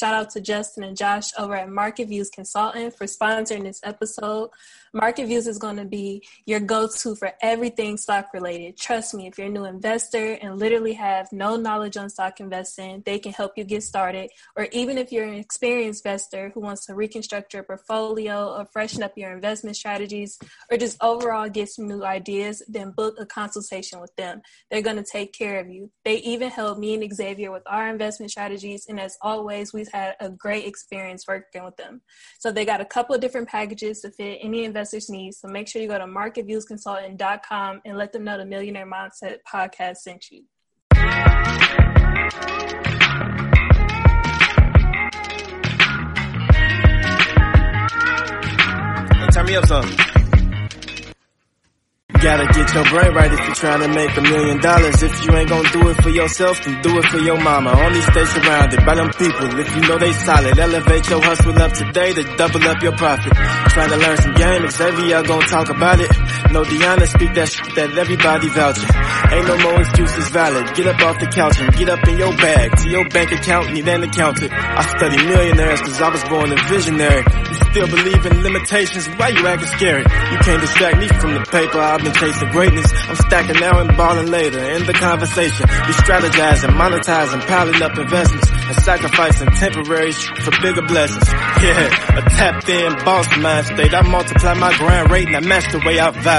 shout out to Justin and Josh over at Market Views Consulting for sponsoring this episode. Market Views is going to be your go to for everything stock related. Trust me, if you're a new investor and literally have no knowledge on stock investing, they can help you get started. Or even if you're an experienced investor who wants to reconstruct your portfolio or freshen up your investment strategies or just overall get some new ideas, then book a consultation with them. They're going to take care of you. They even help me and Xavier with our investment strategies. And as always, we've had a great experience working with them. So they got a couple of different packages to fit any investors needs. So make sure you go to marketviewsconsulting.com and let them know the Millionaire Mindset podcast sent you. Hey, turn me up some. Gotta get your brain right if you're trying to make a million dollars. If you ain't gonna do it for yourself, then do it for your mama. Only stay surrounded by them people if you know they solid. Elevate your hustle up today to double up your profit. Trying to learn some game, Xavier gonna talk about it. No Deanna speak that shit that everybody vouching. Ain't no more excuses valid. Get up off the couch and get up in your bag. To your bank account, need an accountant. I study millionaires cause I was born a visionary. You still believe in limitations, why you acting scary? You can't distract me from the paper I've been chasing greatness. I'm stacking now and balling later. In the conversation, we strategizing, monetizing, piling up investments, and sacrificing temporary for bigger blessings. Yeah, a tapped in boss mind state. I multiply my grind rate and I match the way I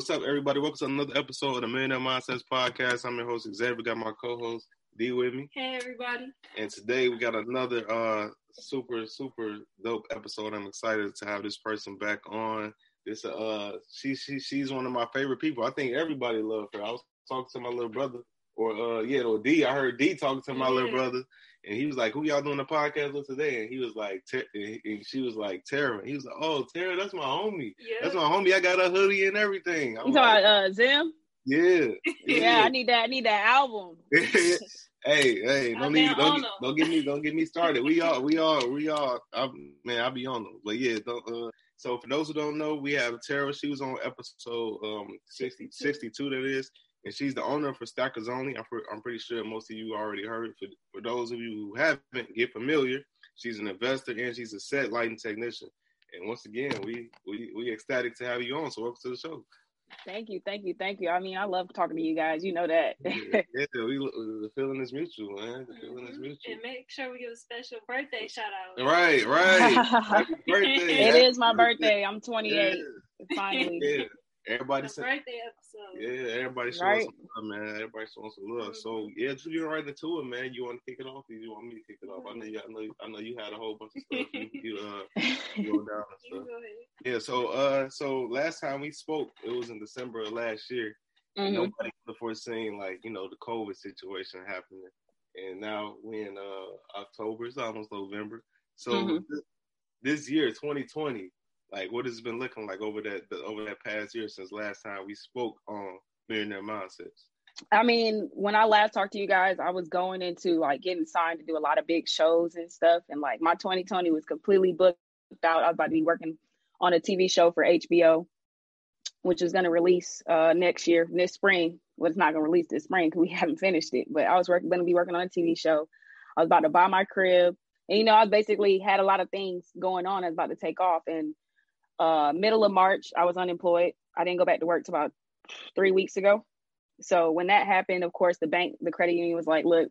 What's up, everybody? Welcome to another episode of the Millionaire Mindsets Podcast. I'm your host, Xavier. Got my co-host, D with me. Hey, everybody. And today we got another uh super, super dope episode. I'm excited to have this person back on. This uh she she she's one of my favorite people. I think everybody loved her. I was talking to my little brother, or uh yeah, or D. I heard D talking to my yeah. little brother, and he was like, "Who y'all doing the podcast with today?" And he was like, and she was like, "Tara." He was like, "Oh, Tara, that's my homie. Yeah. That's my homie. I got a hoodie and everything." I'm you talking like, about uh, Zim? Yeah, yeah, yeah. I need that. I need that album. hey, hey, don't need, don't, don't get me, don't get me started. We all, we all, we all. I, man, I'll be on them. But yeah, don't, uh, so for those who don't know, we have Tara. She was on episode um 60, 62 that is, and she's the owner for Stackers Only. I'm, I'm pretty sure most of you already heard. For for those of you who haven't, get familiar. She's an investor and she's a set lighting technician. And once again, we we we ecstatic to have you on. So welcome to the show. Thank you, thank you, thank you. I mean, I love talking to you guys. You know that. yeah, yeah, we the feeling is mutual, man. The feeling is mm-hmm. mutual. And make sure we give a special birthday shout out. Right, right. Happy birthday. It is my birthday. I'm 28. Yeah. Finally. Yeah. Everybody said birthday episode. Yeah, everybody showing right. some love, man. Everybody showing some love. So mm-hmm. yeah, just get right into it, man. You want to kick it off, or you want me to kick it off? I know you. I know. I know you had a whole bunch of stuff you, you uh go down and stuff. Yeah. So uh, so last time we spoke, it was in December of last year. Mm-hmm. Nobody could have foreseen like you know the COVID situation happening, and now we in uh October. It's almost November. So mm-hmm. this, this year, 2020 like what has it been looking like over that over that past year since last time we spoke on millionaire mindsets? I mean, when I last talked to you guys, I was going into like getting signed to do a lot of big shows and stuff, and like my 2020 was completely booked out. I was about to be working on a TV show for HBO, which is going to release uh, next year, this spring. Well, it's not going to release this spring because we haven't finished it. But I was going to be working on a TV show. I was about to buy my crib, and you know, I basically had a lot of things going on. I was about to take off, and uh, middle of March, I was unemployed. I didn't go back to work till about three weeks ago. So when that happened, of course, the bank, the credit union was like, look,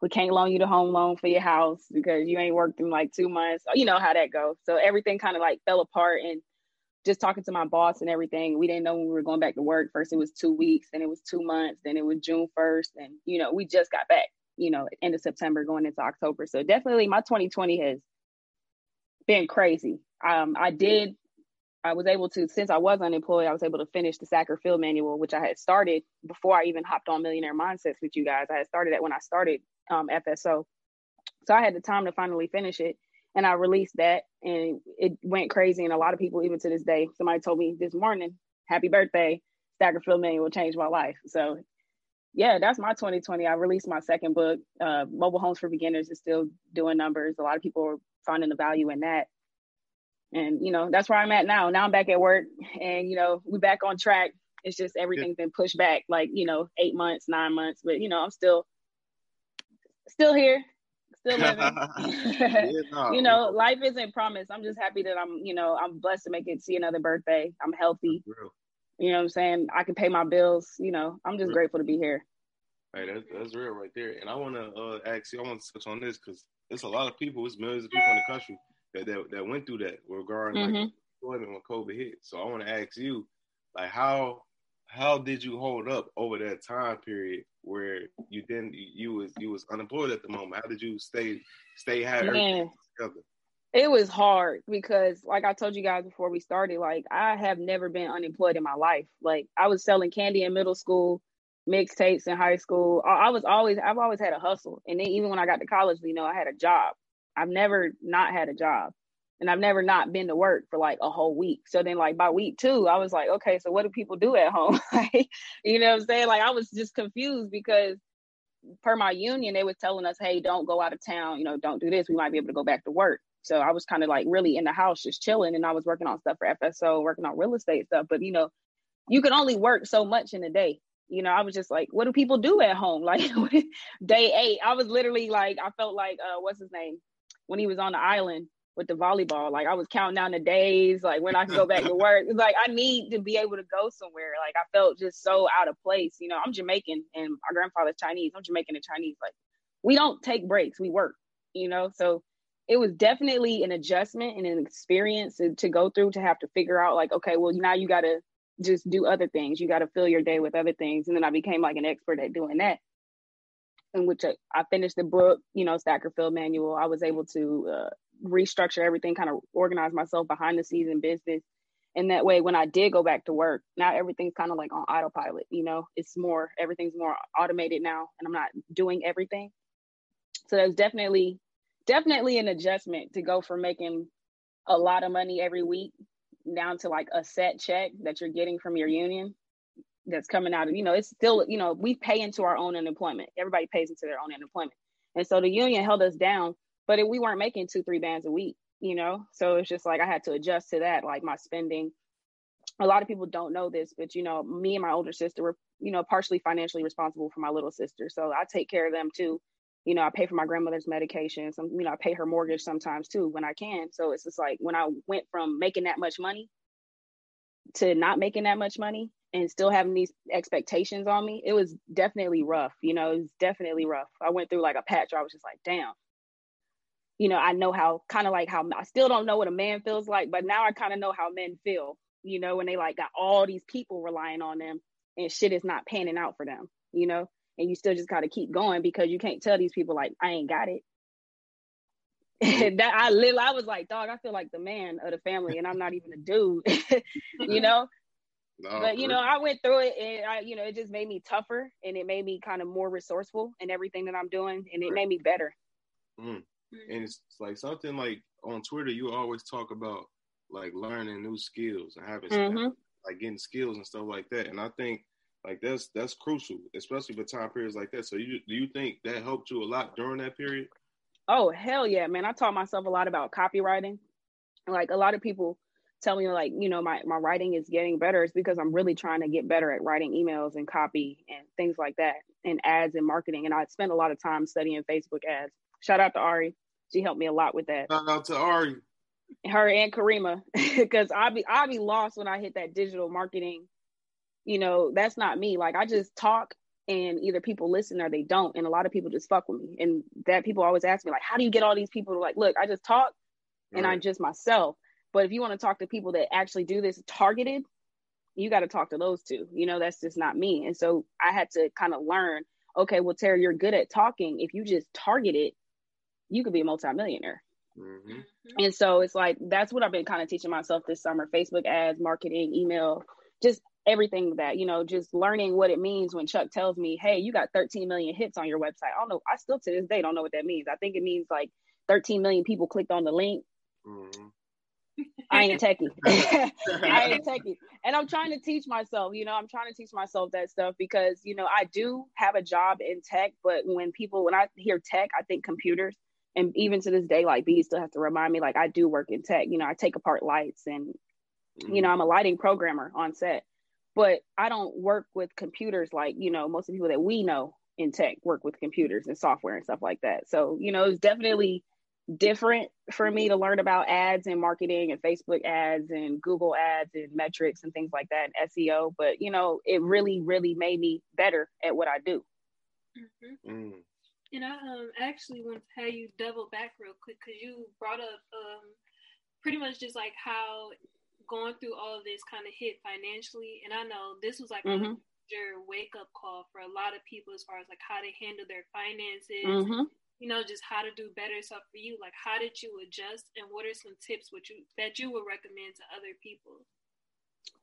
we can't loan you the home loan for your house because you ain't worked in like two months. You know how that goes. So everything kind of like fell apart and just talking to my boss and everything, we didn't know when we were going back to work. First it was two weeks, then it was two months, then it was June 1st. And, you know, we just got back, you know, end of September going into October. So definitely my 2020 has been crazy. Um, I did I was able to, since I was unemployed, I was able to finish the Stacker Field Manual, which I had started before I even hopped on Millionaire Mindsets with you guys. I had started that when I started um, FSO. So I had the time to finally finish it. And I released that and it went crazy. And a lot of people, even to this day, somebody told me this morning, happy birthday, Stacker Field Manual changed my life. So yeah, that's my 2020. I released my second book. Uh, Mobile Homes for Beginners is still doing numbers. A lot of people are finding the value in that. And, you know, that's where I'm at now. Now I'm back at work and, you know, we back on track. It's just everything's been pushed back like, you know, eight months, nine months. But, you know, I'm still still here, still living. yeah, no, you know, life isn't promised. I'm just happy that I'm, you know, I'm blessed to make it see another birthday. I'm healthy. You know what I'm saying? I can pay my bills. You know, I'm just real. grateful to be here. Hey, that's, that's real right there. And I want to uh, ask you, I want to touch on this because there's a lot of people, it's millions of people in the country that that, that went through that regarding mm-hmm. like employment when COVID hit. So I want to ask you, like, how how did you hold up over that time period where you didn't you was you was unemployed at the moment? How did you stay stay happy together? It was hard because, like I told you guys before we started, like I have never been unemployed in my life. Like I was selling candy in middle school, mixtapes in high school. I was always, I've always had a hustle. And then even when I got to college, you know, I had a job. I've never not had a job. And I've never not been to work for like a whole week. So then, like by week two, I was like, okay, so what do people do at home? you know what I'm saying? Like I was just confused because per my union, they was telling us, hey, don't go out of town. You know, don't do this. We might be able to go back to work. So I was kind of like really in the house, just chilling. And I was working on stuff for FSO, working on real estate stuff. But you know, you can only work so much in a day. You know, I was just like, what do people do at home? Like day eight, I was literally like, I felt like, uh, what's his name? When he was on the island with the volleyball, like I was counting down the days, like when I could go back to work. It's like I need to be able to go somewhere. Like I felt just so out of place. You know, I'm Jamaican and my grandfather's Chinese. I'm Jamaican and Chinese. Like we don't take breaks, we work, you know? So it was definitely an adjustment and an experience to, to go through to have to figure out like okay well now you got to just do other things you got to fill your day with other things and then i became like an expert at doing that in which I, I finished the book you know stacker field manual. I was able to uh, restructure everything kind of organize myself behind the scenes in business. And that way when i did go back to work now everything's kind of like on autopilot you know? It's more everything's more automated now and i'm not doing everything. So that's definitely definitely an adjustment to go from making a lot of money every week down to like a set check that you're getting from your union that's coming out of you know it's still you know we pay into our own unemployment. Everybody pays into their own unemployment. And so the union held us down but we weren't making two three bands a week you know? So it's just like i had to adjust to that like my spending. A lot of people don't know this but you know me and my older sister were you know partially financially responsible for my little sister. So i take care of them too. You know, I pay for my grandmother's medication. Some, you know, I pay her mortgage sometimes too when I can. So it's just like when I went from making that much money to not making that much money and still having these expectations on me, it was definitely rough. You know, it was definitely rough. I went through like a patch where I was just like, damn. You know, I know how kind of like how I still don't know what a man feels like, but now I kind of know how men feel, you know, when they like got all these people relying on them and shit is not panning out for them, you know? and you still just gotta keep going because you can't tell these people like I ain't got it. that I live, I was like, dog, I feel like the man of the family, and I'm not even a dude, you know. No, but you know, I went through it, and I, you know, it just made me tougher, and it made me kind of more resourceful in everything that I'm doing, and it made me better. Mm. And it's like something like on Twitter, you always talk about like learning new skills and having mm-hmm. like getting skills and stuff like that. And I think like that's that's crucial, especially for time periods like that. So you do you think that helped you a lot during that period? Oh hell yeah, man! I taught myself a lot about copywriting. Like a lot of people tell me, like you know, my my writing is getting better. It's because I'm really trying to get better at writing emails and copy and things like that, and ads and marketing. And I spent a lot of time studying Facebook ads. Shout out to Ari, she helped me a lot with that. Shout out to Ari, her and Karima, because I'll be I'll be lost when I hit that digital marketing you know, that's not me. Like I just talk and either people listen or they don't. And a lot of people just fuck with me. And that people always ask me, like, how do you get all these people to like, look, I just talk and right. I'm just myself. But if you want to talk to people that actually do this targeted, you got to talk to those two. You know, that's just not me. And so I had to kind of learn, okay, well, Tara, you're good at talking. If you just target it, you could be a multimillionaire. Mm-hmm. And so it's like that's what I've been kind of teaching myself this summer: Facebook ads, marketing, email, just everything that you know, just learning what it means when Chuck tells me, "Hey, you got 13 million hits on your website." I don't know. I still to this day don't know what that means. I think it means like 13 million people clicked on the link. Mm-hmm. I ain't a techie. I ain't a techie. And I'm trying to teach myself, you know, I'm trying to teach myself that stuff because, you know, I do have a job in tech, but when people, when I hear tech, I think computers. And even to this day, like B still have to remind me, like, I do work in tech. You know, I take apart lights and, mm-hmm. you know, I'm a lighting programmer on set, but I don't work with computers like, you know, most of the people that we know in tech work with computers and software and stuff like that. So, you know, it's definitely different for me to learn about ads and marketing and Facebook ads and Google ads and metrics and things like that and SEO. But you know, it really, really made me better at what I do. Mm-hmm. Mm. And I um, actually want to have you double back real quick because you brought up um, pretty much just like how going through all of this kind of hit financially. And I know this was like mm-hmm. a major wake up call for a lot of people as far as like how they handle their finances. Mm-hmm you know, just how to do better stuff for you. Like, how did you adjust, and what are some tips would you that you would recommend to other people?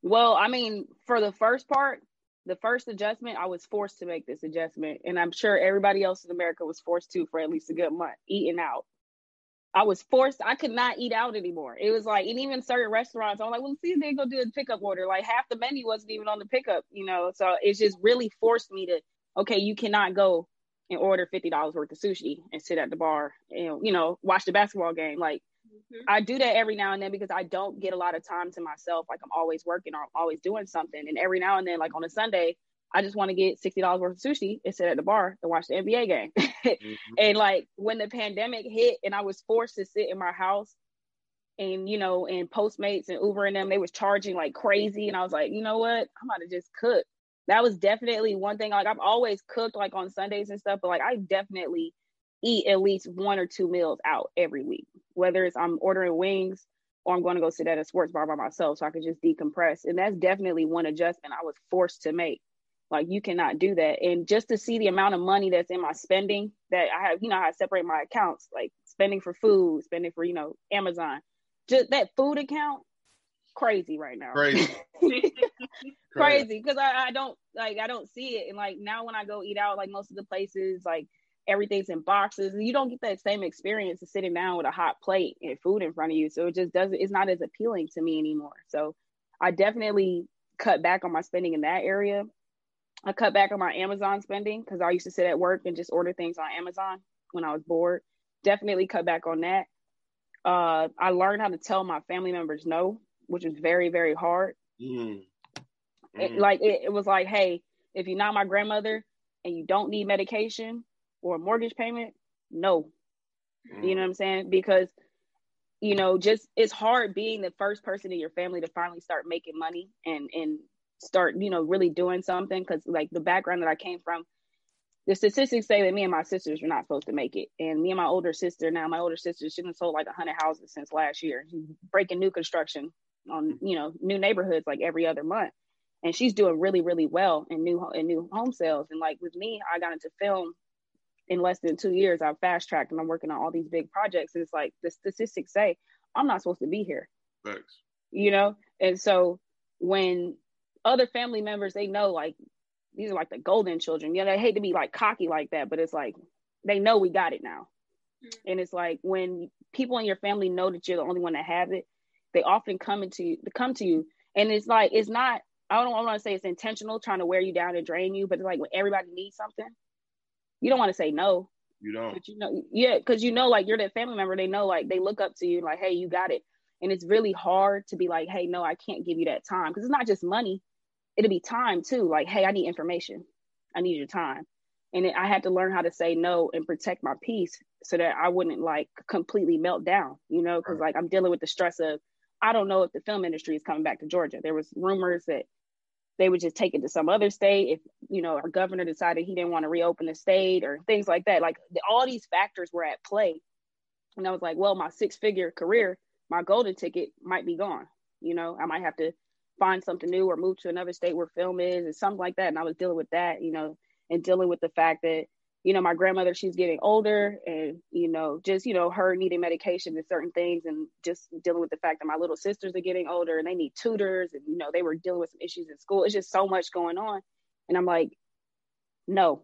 Well, I mean, for the first part, the first adjustment, I was forced to make this adjustment, and I'm sure everybody else in America was forced to for at least a good month eating out. I was forced. I could not eat out anymore. It was like, and even certain restaurants, I'm like, well, see, they go do a pickup order. Like half the menu wasn't even on the pickup, you know. So it's just really forced me to, okay, you cannot go and order fifty dollars worth of sushi and sit at the bar and you know watch the basketball game. Like mm-hmm. I do that every now and then because I don't get a lot of time to myself. Like I'm always working or I'm always doing something, and every now and then, like on a Sunday, I just want to get sixty dollars worth of sushi and sit at the bar and watch the NBA game. mm-hmm. And like when the pandemic hit and I was forced to sit in my house and you know, and Postmates and Uber and them, they was charging like crazy. And I was like, you know what? I'm about to just cook that was definitely one thing. Like I've always cooked like on Sundays and stuff, but like I definitely eat at least one or two meals out every week. Whether it's I'm ordering wings or I'm going to go sit at a sports bar by myself so I can just decompress. And that's definitely one adjustment I was forced to make. Like you cannot do that. And just to see the amount of money that's in my spending that I have, you know, I separate my accounts, like spending for food, spending for, you know, Amazon. Just that food account crazy right now. Crazy. crazy. Because I, I don't like I don't see it. And like now when I go eat out like most of the places like everything's in boxes and you don't get that same experience of sitting down with a hot plate and food in front of you. So it just doesn't it's not as appealing to me anymore. So I definitely cut back on my spending in that area. I cut back on my Amazon spending because I used to sit at work and just order things on Amazon when I was bored. Definitely cut back on that. Uh, I learned how to tell my family members no which is very very hard mm. It, mm. like it, it was like, hey, if you're not my grandmother and you don't need medication or a mortgage payment, no. Mm. You know what I'm saying? Because you know, just it's hard being the first person in your family to finally start making money and and start, you know, really doing something. Cause like the background that I came from, the statistics say that me and my sisters are not supposed to make it. And me and my older sister, now my older sister, she's sold like hundred houses since last year. She's breaking new construction on, you know, new neighborhoods like every other month. And she's doing really really well in new in new home sales. And like with me i got into film in less than two years. I've fast tracked and i'm working on all these big projects. And it's like the statistics say i'm not supposed to be here. Thanks. you know? And so when other family members they know like these are like the golden children. You know they hate to be like cocky like that but it's like they know we got it now. Mm-hmm. and it's like when people in your family know that you're the only one that have it they often come into you come to you and it's like it's not I don't want to say it's intentional trying to wear you down and drain you, but it's like when everybody needs something, you don't want to say no. You don't. But you know, yeah, because you know, like you're that family member. They know, like they look up to you, like, hey, you got it. And it's really hard to be like, hey, no, I can't give you that time because it's not just money; it'll be time too. Like, hey, I need information. I need your time. And it, I had to learn how to say no and protect my peace so that I wouldn't like completely melt down, you know, because like I'm dealing with the stress of I don't know if the film industry is coming back to Georgia. There was rumors that they would just take it to some other state if you know our governor decided he didn't want to reopen the state or things like that. Like all these factors were at play. And i was like well my six figure career my golden ticket might be gone. You know i might have to find something new or move to another state where film is and something like that. And i was dealing with that you know and dealing with the fact that you know, my grandmother, she's getting older and, you know, just, you know, her needing medication and certain things and just dealing with the fact that my little sisters are getting older and they need tutors and, you know, they were dealing with some issues in school. It's just so much going on. And I'm like, no,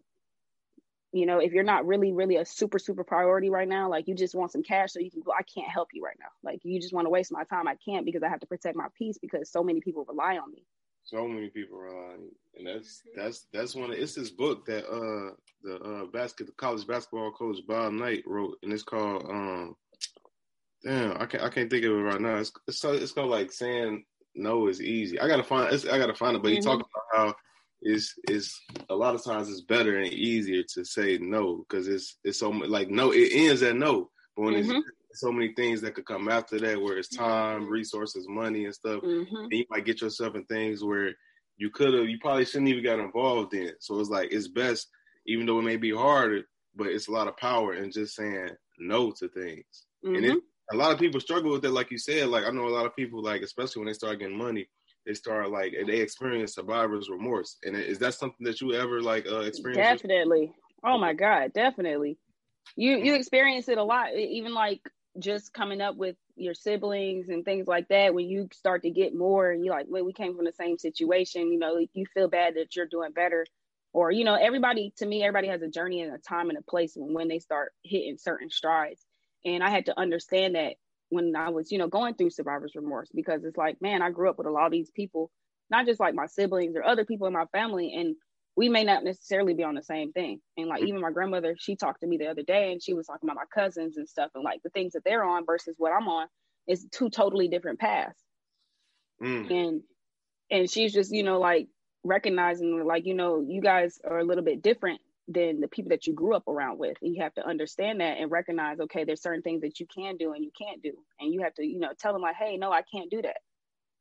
you know, if you're not really, really a super, super priority right now, like you just want some cash so you can go, I can't help you right now. Like you just want to waste my time. I can't because I have to protect my peace because so many people rely on me. So many people rely on you. And that's that's that's one of it's this book that uh the uh basket the college basketball coach Bob Knight wrote and it's called um damn I can't I can't think of it right now. It's it's, it's called like saying no is easy. I gotta find I gotta find it, but mm-hmm. he talking about how it's it's a lot of times it's better and easier to say no because it's it's so like no it ends at no but when mm-hmm. it's so many things that could come after that where it's time resources money and stuff mm-hmm. and you might get yourself in things where you could have you probably shouldn't even got involved in so it's like it's best even though it may be hard but it's a lot of power in just saying no to things and it, mm-hmm. a lot of people struggle with that like you said like i know a lot of people like especially when they start getting money they start like they experience survivor's remorse. And is that something that you ever like uh, experience? Definitely. Oh my God, definitely. You you experience it a lot. Even like just coming up with your siblings and things like that. When you start to get more, and you like, well, we came from the same situation. You know, you feel bad that you're doing better. Or you know, everybody to me, everybody has a journey and a time and a place when, when they start hitting certain strides. And I had to understand that when I was, you know, going through survivor's remorse because it's like, man, I grew up with a lot of these people, not just like my siblings or other people in my family, and we may not necessarily be on the same thing. And like even my grandmother, she talked to me the other day and she was talking about my cousins and stuff and like the things that they're on versus what I'm on is two totally different paths. Mm. And and she's just, you know, like recognizing like, you know, you guys are a little bit different than the people that you grew up around with. And you have to understand that and recognize, okay, there's certain things that you can do and you can't do. And you have to, you know, tell them like, hey, no, I can't do that.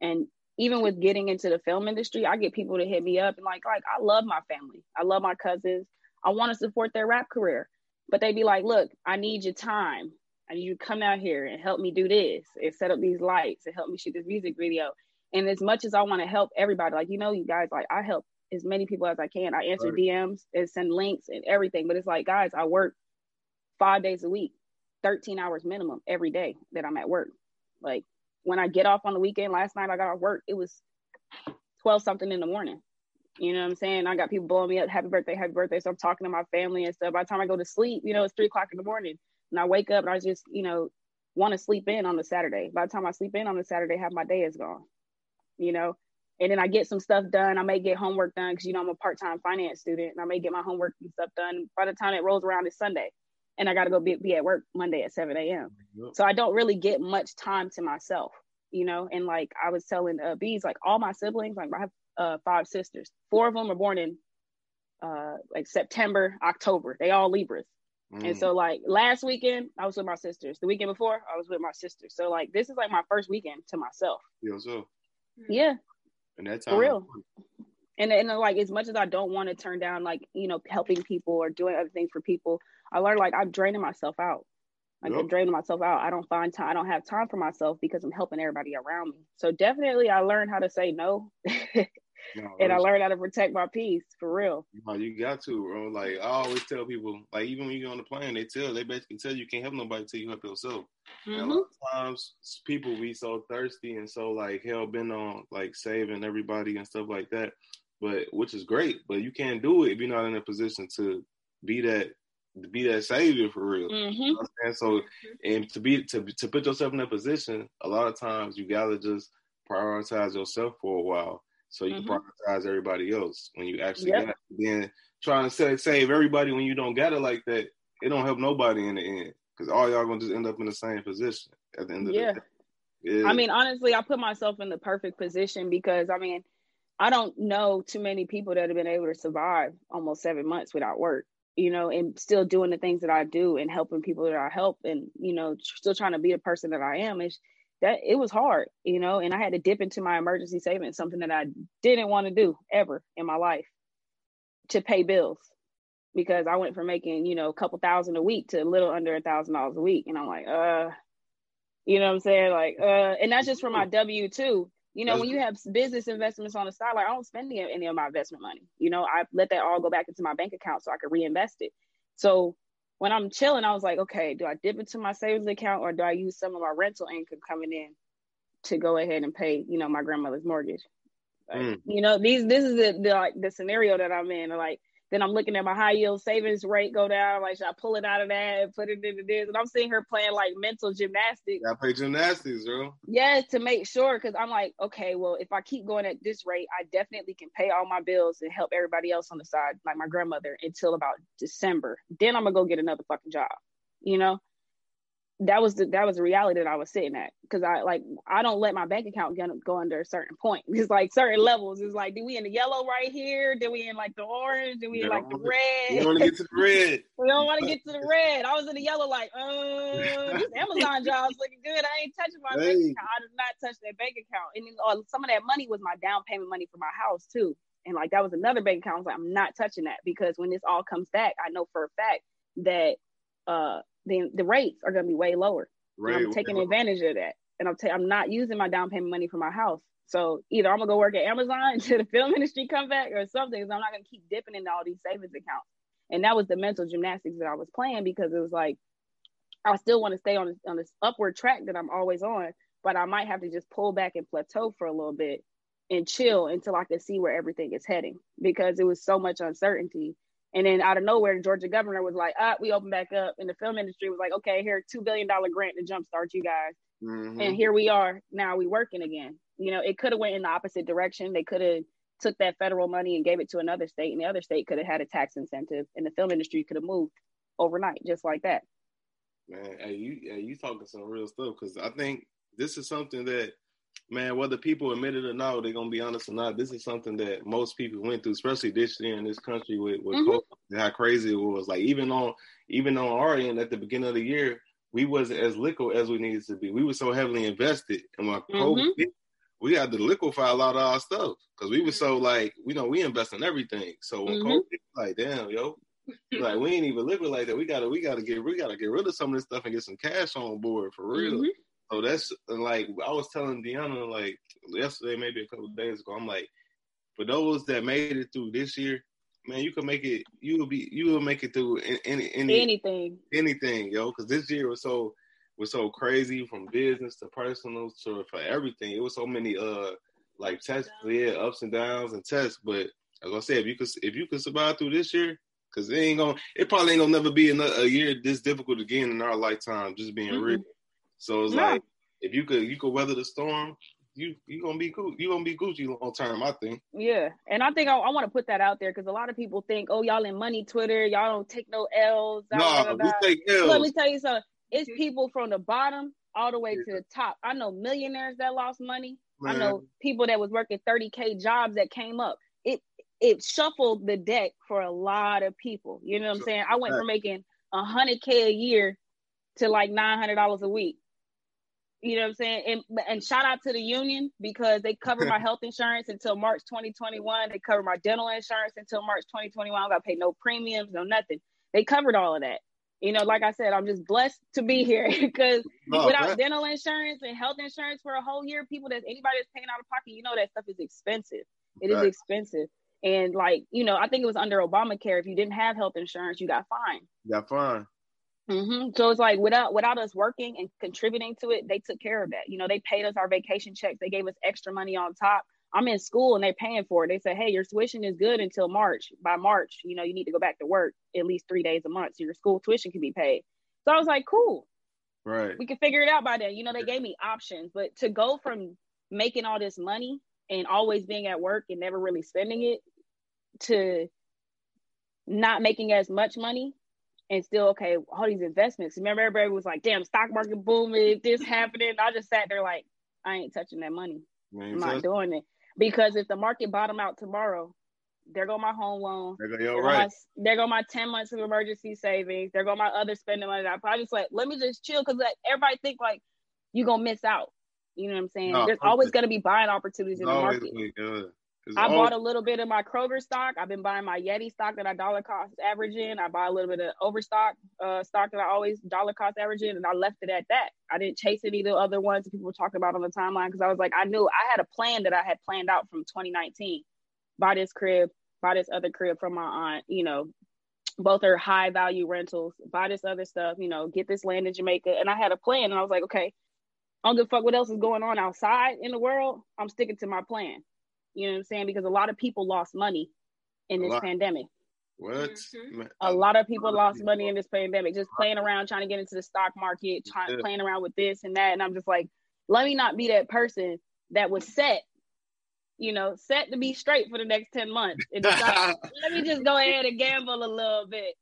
And even with getting into the film industry, I get people to hit me up and like, like, I love my family. I love my cousins. I want to support their rap career. But they'd be like, look, I need your time. I need you to come out here and help me do this and set up these lights and help me shoot this music video. And as much as I want to help everybody, like, you know, you guys, like, I help as many people as I can. I answer right. DMs and send links and everything. But it's like, guys, I work five days a week, 13 hours minimum every day that I'm at work. Like when I get off on the weekend, last night I got off work, it was 12 something in the morning. You know what I'm saying? I got people blowing me up, happy birthday, happy birthday. So I'm talking to my family and stuff. By the time I go to sleep, you know, it's three o'clock in the morning. And I wake up and I just, you know, want to sleep in on the Saturday. By the time I sleep in on the Saturday, half my day is gone. You know, and then I get some stuff done. I may get homework done because you know I'm a part-time finance student, and I may get my homework and stuff done. By the time it rolls around, it's Sunday, and I got to go be, be at work Monday at 7 a.m. Yep. So I don't really get much time to myself, you know. And like I was telling uh, bees, like all my siblings, like I have uh, five sisters. Four of them are born in uh, like September, October. They all Libras. Mm. And so like last weekend I was with my sisters. The weekend before I was with my sisters. So like this is like my first weekend to myself. Yeah, so. Yeah, and that's for real. And and like as much as I don't want to turn down like you know helping people or doing other things for people, I learned like I'm draining myself out. Like yep. I'm draining myself out. I don't find time. I don't have time for myself because I'm helping everybody around me. So definitely, I learned how to say no. No, and I learned how to protect my peace for real. No, you got to, bro. Like I always tell people, like even when you go on the plane, they tell they basically tell you, you can't help nobody until you help yourself. Mm-hmm. And a lot of times people be so thirsty and so like hell bent on like saving everybody and stuff like that. But which is great, but you can't do it if you're not in a position to be that to be that savior for real. Mm-hmm. You know and so and to be to to put yourself in that position, a lot of times you gotta just prioritize yourself for a while so you mm-hmm. can prioritize everybody else when you actually yep. got it. Then trying to save everybody when you don't get it like that, it don't help nobody in the end because all y'all gonna just end up in the same position at the end of yeah. the day. Yeah. I mean, honestly, I put myself in the perfect position because I mean, I don't know too many people that have been able to survive almost seven months without work, you know, and still doing the things that I do and helping people that I help and, you know, still trying to be the person that I am. Is that it was hard, you know, and I had to dip into my emergency savings, something that I didn't want to do ever in my life to pay bills because I went from making, you know, a couple thousand a week to a little under a thousand dollars a week. And I'm like, uh, you know what I'm saying? Like, uh, and that's just for my W two. You know, when you have business investments on the side, like I don't spend any, any of my investment money. You know, I let that all go back into my bank account so I could reinvest it. So when I'm chilling, I was like, okay, do I dip into my savings account or do I use some of my rental income coming in to go ahead and pay, you know, my grandmother's mortgage? Like, mm. You know, these this is the, the like the scenario that I'm in. Like then I'm looking at my high yield savings rate go down. Like, should I pull it out of that and put it into this? And I'm seeing her playing like mental gymnastics. I play gymnastics, bro. Yes, to make sure. Cause I'm like, okay, well, if I keep going at this rate, I definitely can pay all my bills and help everybody else on the side, like my grandmother, until about December. Then I'm gonna go get another fucking job, you know? That was the that was the reality that I was sitting at because I like I don't let my bank account go, go under a certain point. It's like certain levels. It's like, do we in the yellow right here? Do we in like the orange? Do we in like the red? We don't want to get to the red. we don't want to get to the red. I was in the yellow, like, uh, this Amazon job's looking good. I ain't touching my hey. bank account. I did not touch that bank account. And then, uh, some of that money was my down payment money for my house too. And like that was another bank account. I was like, I'm not touching that because when this all comes back, I know for a fact that uh then the rates are going to be way lower. Right. I'm taking advantage of that, and I'm ta- I'm not using my down payment money for my house. So either I'm gonna go work at Amazon until the film industry come back, or something. because I'm not gonna keep dipping into all these savings accounts. And that was the mental gymnastics that I was playing because it was like I still want to stay on this, on this upward track that I'm always on, but I might have to just pull back and plateau for a little bit and chill until I can see where everything is heading because it was so much uncertainty and then out of nowhere, the Georgia governor was like, ah, we open back up. And the film industry was like, okay, here, $2 billion grant to jumpstart you guys. Mm-hmm. And here we are. Now we working again. You know, it could have went in the opposite direction. They could have took that federal money and gave it to another state and the other state could have had a tax incentive and the film industry could have moved overnight just like that. Man, hey, you, hey, you talking some real stuff because I think this is something that man, whether people admit it or not, they're gonna be honest or not. This is something that most people went through, especially this year in this country with, with mm-hmm. COVID, how crazy it was. Like even on even on our end at the beginning of the year, we wasn't as liquid as we needed to be. We were so heavily invested, and when mm-hmm. COVID hit, we had to liquefy a lot of our stuff because we were so like, you know, we invest in everything. So when mm-hmm. COVID, like, damn, yo, like we ain't even liquid like that. We gotta, we gotta get, we gotta get rid of some of this stuff and get some cash on board for real. Mm-hmm. So that's like I was telling Deanna like yesterday, maybe a couple days ago. I'm like, for those that made it through this year, man, you can make it. You will be. You will make it through any, any anything, anything, yo. Because this year was so was so crazy from business to personal to for everything. It was so many uh like tests, yeah, ups and downs and tests. But as I said, if you could if you could survive through this year, because it ain't gonna, it probably ain't gonna never be another, a year this difficult again in our lifetime. Just being mm-hmm. real. So it's yeah. like if you could you could weather the storm, you you gonna be cool. You gonna be Gucci long term, I think. Yeah, and I think I, I want to put that out there because a lot of people think, oh, y'all in money Twitter, y'all don't take no L's. No, nah, we take L's. Let me tell you something. It's mm-hmm. people from the bottom all the way yeah. to the top. I know millionaires that lost money. Man. I know people that was working 30k jobs that came up. It it shuffled the deck for a lot of people. You know what I'm saying? I went from making 100k a year to like $900 a week. You know what I'm saying? And and shout out to the union because they covered my health insurance until March 2021. They covered my dental insurance until March 2021. I got paid no premiums, no nothing. They covered all of that. You know, like I said, I'm just blessed to be here because without that... dental insurance and health insurance for a whole year, people that anybody that's paying out of pocket, you know that stuff is expensive. It right. is expensive. And like, you know, I think it was under Obamacare. If you didn't have health insurance, you got fined. Got fined. Mm-hmm. So it's like without without us working and contributing to it, they took care of that. You know, they paid us our vacation checks. They gave us extra money on top. I'm in school and they're paying for it. They said, "Hey, your tuition is good until March. By March, you know, you need to go back to work at least three days a month, so your school tuition can be paid." So I was like, "Cool, right? We can figure it out by then." You know, they gave me options, but to go from making all this money and always being at work and never really spending it to not making as much money and still okay, all these investments. Remember, everybody was like, "Damn, stock market booming, this happening." I just sat there like, I ain't touching that money. I'm not doing it because if the market bottom out tomorrow, there go my home loan. There go, there, right. my, there go my ten months of emergency savings. There go my other spending money. I probably just like let me just chill because like, everybody think like you gonna miss out. You know what I'm saying? No, There's always gonna be buying opportunities in the market. I bought a little bit of my Kroger stock. I've been buying my Yeti stock that I dollar cost average in. I buy a little bit of Overstock uh, stock that I always dollar cost average in, and I left it at that. I didn't chase any of the other ones that people were talking about on the timeline because I was like, I knew I had a plan that I had planned out from 2019. Buy this crib, buy this other crib from my aunt, you know, both are high value rentals. Buy this other stuff, you know, get this land in Jamaica. And I had a plan, and I was like, okay, I don't give a fuck what else is going on outside in the world. I'm sticking to my plan. You know what I'm saying? Because a lot of people lost money in this pandemic. What? Mm-hmm. A lot of people lost money in this pandemic, just playing around, trying to get into the stock market, trying yeah. playing around with this and that. And I'm just like, let me not be that person that was set, you know, set to be straight for the next 10 months. And decide, let me just go ahead and gamble a little bit.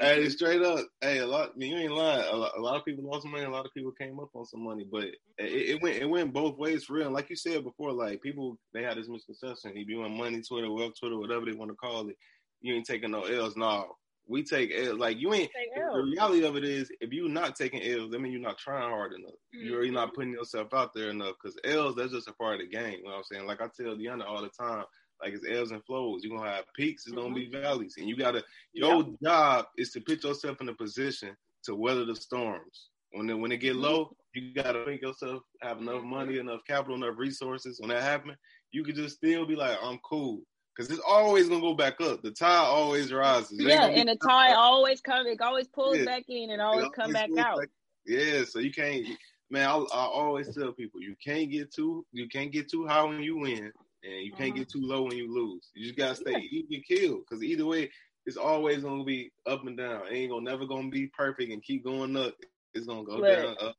Hey, straight up. Hey, a lot. You ain't lying. A lot, a lot, of people lost money. A lot of people came up on some money, but it, it, went it went both ways for real. And like you said before, like people they had this misconception. If you want money Twitter, wealth Twitter, whatever they want to call it, you ain't taking no L's. No, we take L's. Like you ain't. The reality of it is, if you're not taking L's, that mean you're not trying hard enough. Mm-hmm. You're not putting yourself out there enough. Because L's, that's just a part of the game. You know what I'm saying? Like I tell Deanna all the time, like it's ebbs and flows. You're gonna have peaks, it's mm-hmm. gonna be mm-hmm. valleys. And you gotta your yeah. job is to put yourself in a position to weather the storms. When it, when it get mm-hmm. low, you gotta make yourself have enough money, enough capital, enough resources. When that happen, you can just still be like, I'm cool. Cause it's always gonna go back up. The tide always rises. yeah, and the tide always comes. It always pulls yeah. back in and always, always come back out. Back. Yeah, so you can't. Man, I, I always tell people you can't get too you can't get too high when you win, and you can't uh-huh. get too low when you lose. You just gotta stay yeah. even kill because either way, it's always gonna be up and down. It ain't gonna never gonna be perfect and keep going up. It's gonna go Look, down. Up,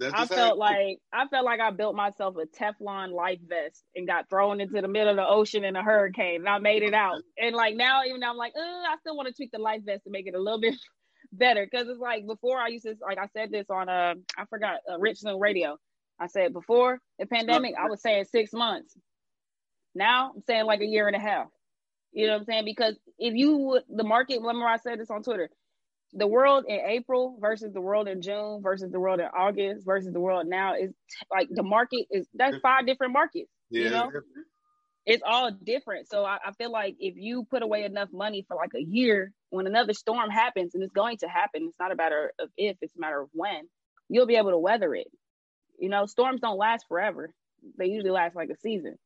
down. I felt like I felt like I built myself a Teflon life vest and got thrown into the middle of the ocean in a hurricane, and I made it out. And like now, even now, I'm like, I still want to tweak the life vest to make it a little bit better because it's like before I used to like I said this on uh I forgot uh, Richmond Radio. I said before the pandemic, I was saying six months. Now I'm saying like a year and a half. You know what I'm saying? Because if you would, the market, remember I said this on Twitter, the world in April versus the world in June versus the world in August versus the world now is like the market is that's five different markets. Yeah, you know, it's all different. So I, I, feel like if you put away enough money for like a year, when another storm happens, and it's going to happen, it's not a matter of if, it's a matter of when, you'll be able to weather it. You know, storms don't last forever. They usually last like a season.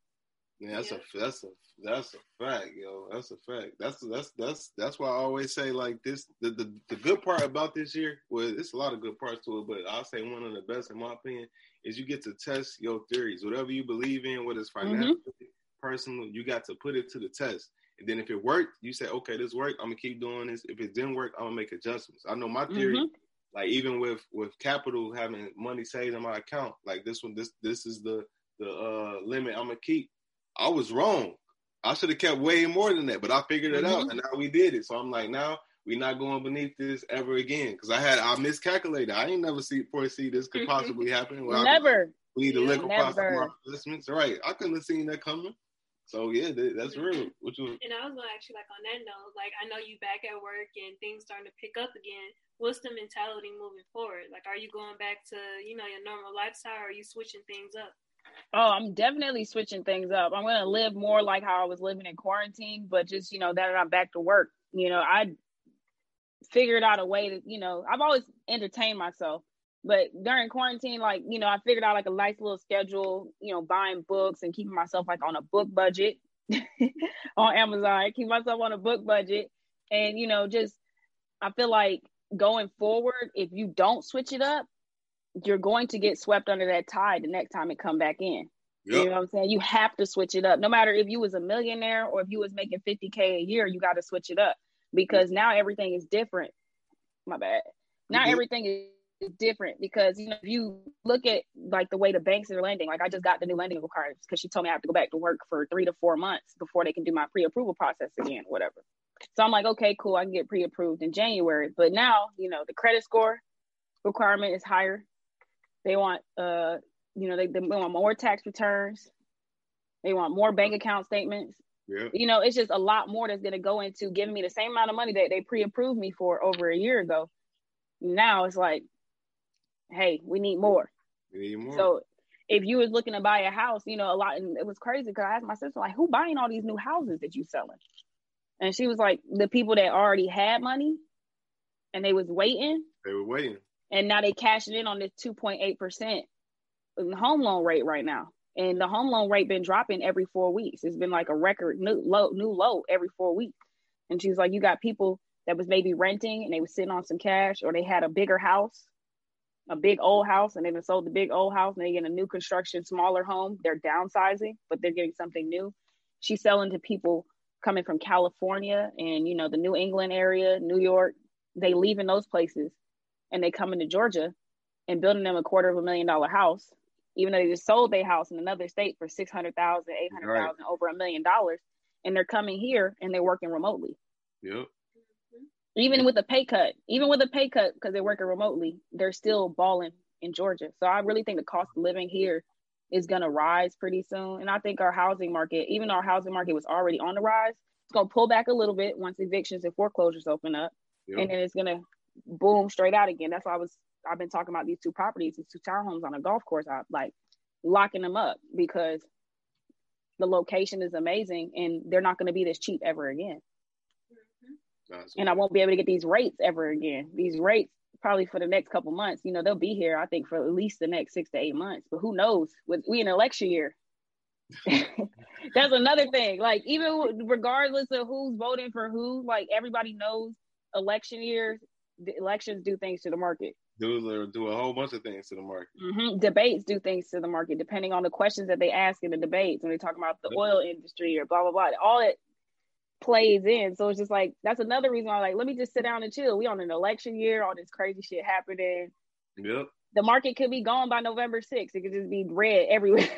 Yeah, that's a that's a that's a fact, yo. That's a fact. That's that's that's that's why I always say like this. The the, the good part about this year, well, it's a lot of good parts to it, but I'll say one of the best, in my opinion, is you get to test your theories, whatever you believe in, whether it's financial, mm-hmm. personal. You got to put it to the test, and then if it worked, you say, okay, this worked. I'm gonna keep doing this. If it didn't work, I'm gonna make adjustments. I know my theory. Mm-hmm. Like even with with capital having money saved in my account, like this one, this this is the the uh, limit I'm gonna keep I was wrong. I should have kept way more than that, but I figured it mm-hmm. out, and now we did it. So I'm like, now we're not going beneath this ever again because I had I miscalculated. I ain't never see foresee this could mm-hmm. possibly happen. Well, never. we need to look across my investments. Right, I couldn't have seen that coming. So yeah, that's real. Which was, and I was gonna actually like on that note, like I know you back at work and things starting to pick up again. What's the mentality moving forward? Like, are you going back to you know your normal lifestyle, or are you switching things up? Oh, I'm definitely switching things up. I'm going to live more like how I was living in quarantine, but just, you know, that I'm back to work. You know, I figured out a way to, you know, I've always entertained myself, but during quarantine, like, you know, I figured out like a nice little schedule, you know, buying books and keeping myself like on a book budget on Amazon, I keep myself on a book budget. And, you know, just, I feel like going forward, if you don't switch it up, you're going to get swept under that tide the next time it come back in. Yep. You know what I'm saying? You have to switch it up. No matter if you was a millionaire or if you was making 50k a year, you got to switch it up because now everything is different. My bad. Now mm-hmm. everything is different because you know if you look at like the way the banks are lending, like I just got the new lending requirements because she told me I have to go back to work for three to four months before they can do my pre-approval process again, whatever. So I'm like, okay, cool, I can get pre-approved in January. But now, you know, the credit score requirement is higher they want, uh, you know, they, they want more tax returns. They want more bank account statements. Yeah. You know, it's just a lot more that's going to go into giving me the same amount of money that they pre-approved me for over a year ago. Now it's like, hey, we need more. We need more. So if you was looking to buy a house, you know, a lot, and it was crazy because I asked my sister, like, who buying all these new houses that you selling? And she was like, the people that already had money and they was waiting. They were waiting and now they cashing in on this 2.8 percent home loan rate right now and the home loan rate been dropping every four weeks it's been like a record new low new low every four weeks and she's like you got people that was maybe renting and they were sitting on some cash, or they had a bigger house, a big old house, and they've sold the big old house and they get a new construction, smaller home. They're downsizing, but they're getting something new. She's selling to people coming from California and you know the New England area, New York. They leave in those places and they come into Georgia and building them a quarter of a million dollar house, even though they just sold their house in another state for 600,000, 800,000, right. over a million dollars. And they're coming here and they're working remotely. Yep. Even with a pay cut, even with a pay cut because they're working remotely, they're still balling in Georgia. So I really think the cost of living here is going to rise pretty soon. And I think our housing market, even though our housing market was already on the rise, it's going to pull back a little bit once evictions and foreclosures open up. Yep. And then it's going to boom straight out again. That's why I was I've been talking about these two properties, these two townhomes on a golf course. I like locking them up because the location is amazing and they're not going to be this cheap ever again. Mm-hmm. And I won't be able to get these rates ever again. These rates probably for the next couple months, you know, they'll be here, I think, for at least the next six to eight months. But who knows? With we in election year. That's another thing. Like, even regardless of who's voting for who, like everybody knows election year, the elections do things to the market do do a whole bunch of things to the market. Mm-hmm. Debates do things to the market depending on the questions that they ask in the debates when they talk about the oil industry or blah blah blah. All it plays in. So it's just like that's another reason why I'm like, let me just sit down and chill. We on an election year, all this crazy shit happening. Yep. The market could be gone by November 6th. It could just be red everywhere.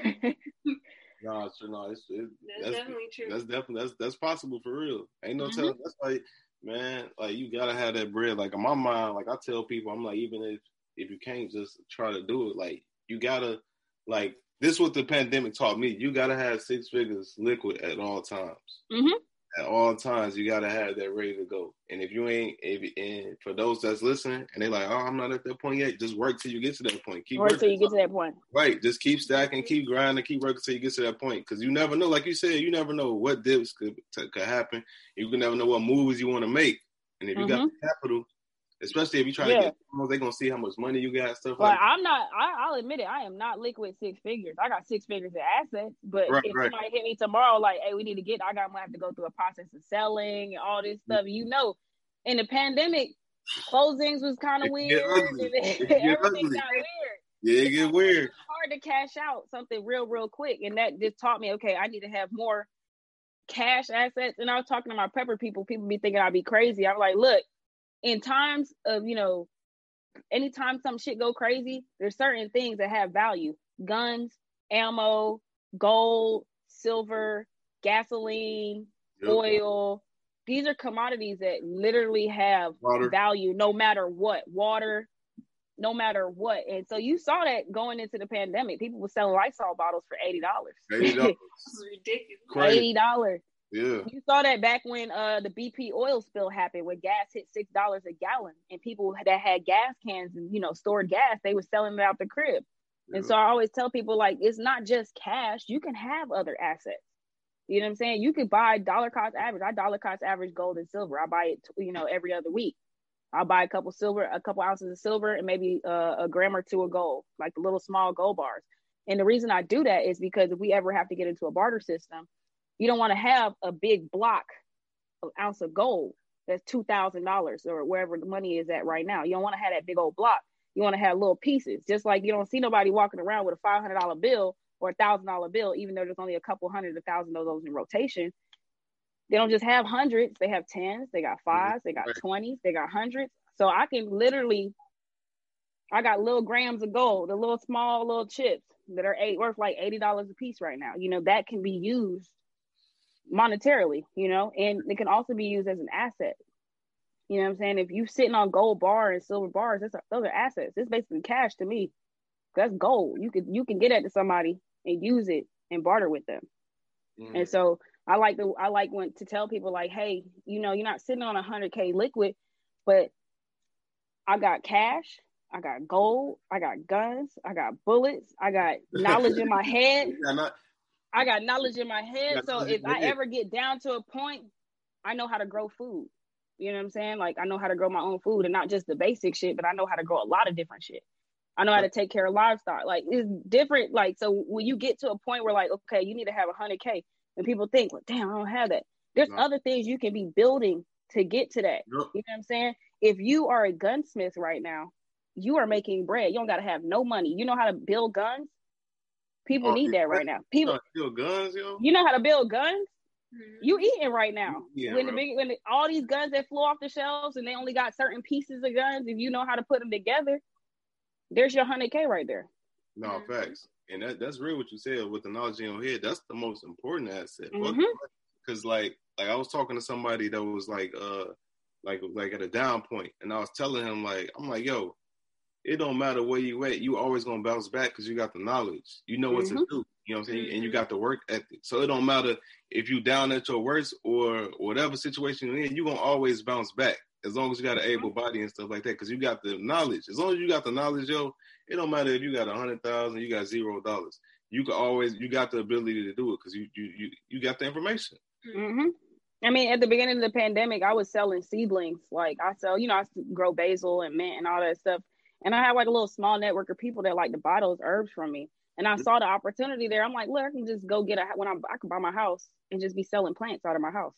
no, it's true. No, it's, it, that's, that's, definitely true. That's definitely that's that's possible for real. Ain't no mm-hmm. telling. That's like man, like you gotta have that bread. Like in my mind, like I tell people, I'm like, even if if you can't just try to do it, like you gotta like this is what the pandemic taught me. You gotta have six figures liquid at all times. Mm-hmm at all times you gotta have that ready to go. And if you ain't, if and for those that's listening and they like, oh, I'm not at that point yet, just work till you get to that point. Keep work till you get to that point. Right, just keep stacking, keep grinding, keep working till you get to that point. Because you never know, like you said, you never know what dips could could happen. You can never know what moves you want to make. And if you mm-hmm. got the capital, especially if you try yeah. to get they're gonna see how much money you got stuff like i'm not I, will admit it i am not liquid six figures. I got six figures of assets but right, if right. somebody hit me tomorrow like hey we need to get i got to have to go through a process of selling and all this stuff you know in the pandemic closings was kind of weird everything got weird. Yeah it get weird. Hard to cash out something real real quick and that just taught me okay i need to have more cash assets and i was talking to my prepper people people be thinking i'd be crazy. I'm like look in times of you know anytime some shit go crazy there's certain things that have value. Guns ammo gold silver gasoline yep. oil. These are commodities that literally have water. value no matter what. Water no matter what. And so you saw that going into the pandemic. People were selling lysol bottles for $80 $80 ridiculous. $80 yeah. You saw that back when uh the BP oil spill happened when gas hit six dollars a gallon and people that had gas cans and you know stored gas, they were selling it out the crib. Yeah. And so I always tell people like it's not just cash, you can have other assets. You know what I'm saying? You could buy dollar cost average. I dollar cost average gold and silver. I buy it, you know, every other week. I'll buy a couple silver, a couple ounces of silver, and maybe uh, a gram or two of gold, like the little small gold bars. And the reason I do that is because if we ever have to get into a barter system, you don't want to have a big block of ounce of gold that's two thousand dollars or wherever the money is at right now. You don't want to have that big old block. You want to have little pieces, just like you don't see nobody walking around with a five hundred dollar bill or a thousand dollar bill, even though there's only a couple hundred, a thousand of those in rotation. They don't just have hundreds; they have tens, they got mm-hmm. fives, they got twenties, they got hundreds. So I can literally, I got little grams of gold, the little small little chips that are eight worth like eighty dollars a piece right now. You know that can be used monetarily, you know, and it can also be used as an asset. You know what I'm saying? If you're sitting on gold bar and silver bars, that's, those are assets. It's basically cash to me. That's gold. You could you can get it to somebody and use it and barter with them. Mm. And so I like the I like when to tell people like, hey, you know, you're not sitting on a hundred K liquid, but I got cash, I got gold, I got guns, I got bullets, I got knowledge in my head. Not, I got knowledge in my head. So if I ever get down to a point, I know how to grow food. You know what I'm saying? Like I know how to grow my own food and not just the basic shit, but I know how to grow a lot of different shit. I know how to take care of livestock. Like it's different. Like so when you get to a point where like, okay, you need to have a hundred K and people think, well, damn, I don't have that. There's no. other things you can be building to get to that. Yep. You know what I'm saying? If you are a gunsmith right now, you are making bread. You don't gotta have no money. You know how to build guns? People oh, need that right now. People build guns, yo. You know how to build guns? Mm-hmm. You eating right now. Yeah, when the big when the, all these guns that flew off the shelves and they only got certain pieces of guns, if you know how to put them together, there's your hundred K right there. No mm-hmm. facts, and that, that's real what you said with the knowledge in your head. That's the most important asset. Because mm-hmm. like like I was talking to somebody that was like uh like like at a down point, and I was telling him like I'm like yo, it don't matter where you at, you always gonna bounce back because you got the knowledge. You know what mm-hmm. to do. You know what I'm saying? And you got the work ethic. So it don't matter if you down at your worst or whatever situation you're in, you gonna always bounce back as long as you got an able body and stuff like that. Because you got the knowledge. As long as you got the knowledge, yo, it don't matter if you got a hundred thousand, you got zero dollars. You can always you got the ability to do it because you you you you got the information. Mm-hmm. I mean, at the beginning of the pandemic, I was selling seedlings. Like I sell, you know, I grow basil and mint and all that stuff. And I have like a little small network of people that like to buy those herbs from me. And I saw the opportunity there. I'm like, look, I can just go get a when I'm, I can buy my house and just be selling plants out of my house,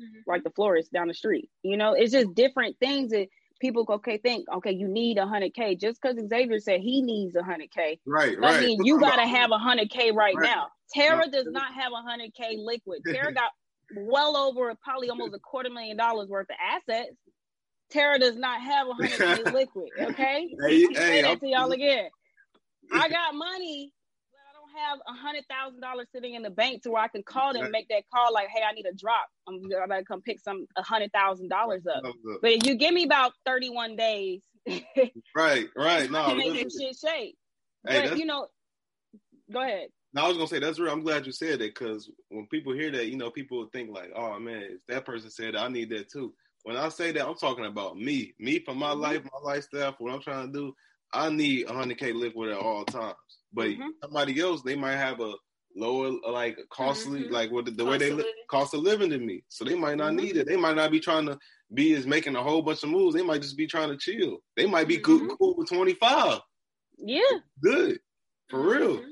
mm-hmm. like the florist down the street. You know, it's just different things that people okay think okay you need a hundred k just because Xavier said he needs a hundred k right right I mean you gotta have a hundred k right, right, now. Tara does not have a hundred k liquid. Tara got well over probably almost a quarter million dollars worth of assets. Tara does not have a hundred k liquid. Okay, hey, hey, say that to y'all again. I got money, but I don't have a hundred thousand dollars sitting in the bank to where I can call them and make that call like, hey, I need a drop. I'm gonna come pick some a hundred thousand dollars up. But if you give me about thirty one days, right, right, no, make this shit shake. Hey, but you know, go ahead. No, I was gonna say that's real. I'm glad you said that because when people hear that, you know, people think like, "Oh man, if that person said I need that too." When I say that, I'm talking about me, me for my mm-hmm. life, my lifestyle, for what I'm trying to do. I need 100k liquid at all times. But mm-hmm. somebody else, they might have a lower, like costly, mm-hmm. like what the, the way they li- cost of living to me. So they might not mm-hmm. need it. They might not be trying to be as making a whole bunch of moves. They might just be trying to chill. They might be cool, mm-hmm. cool with 25. Yeah, good for real.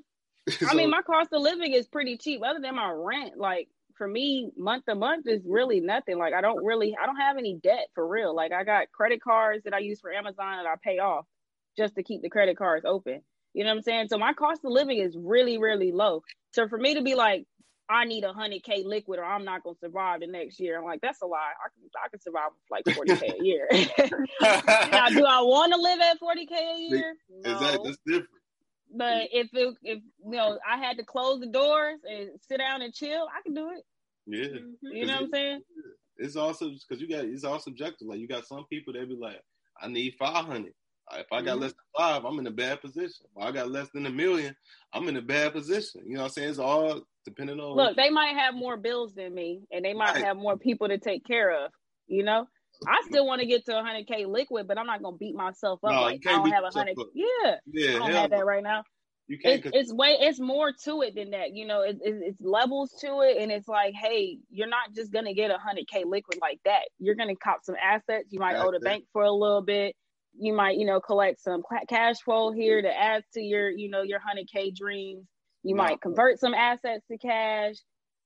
so, I mean, my cost of living is pretty cheap. Other than my rent, like for me, month to month is really nothing. Like I don't really, I don't have any debt for real. Like I got credit cards that I use for Amazon that I pay off just to keep the credit cards open. You know what I'm saying? So my cost of living is really, really low. So for me to be like, I need a hundred K liquid or I'm not gonna survive the next year. I'm like, that's a lie. I can I can survive like 40 K a year. now, do I wanna live at 40 K a year? No. Exactly. That's different. But if it, if you know I had to close the doors and sit down and chill, I can do it. Yeah. Mm-hmm. You know what I'm saying? It's also because you got it's all subjective. Like you got some people that be like, I need five hundred. If I got mm-hmm. less than five, I'm in a bad position. If I got less than a million, I'm in a bad position. You know what I'm saying? It's all depending on. Look, they might have more bills than me, and they might right. have more people to take care of. You know, I still want to get to 100k liquid, but I'm not gonna beat myself up. No, like I don't have 100. Yeah, yeah, I don't have that right now. You can't. It's, it's, way. It's more to it than that. You know, it, it, it's levels to it, and it's like, hey, you're not just gonna get a 100k liquid like that. You're gonna cop some assets. You might owe the bank for a little bit you might you know collect some cash flow here to add to your you know your 100k dreams you might convert some assets to cash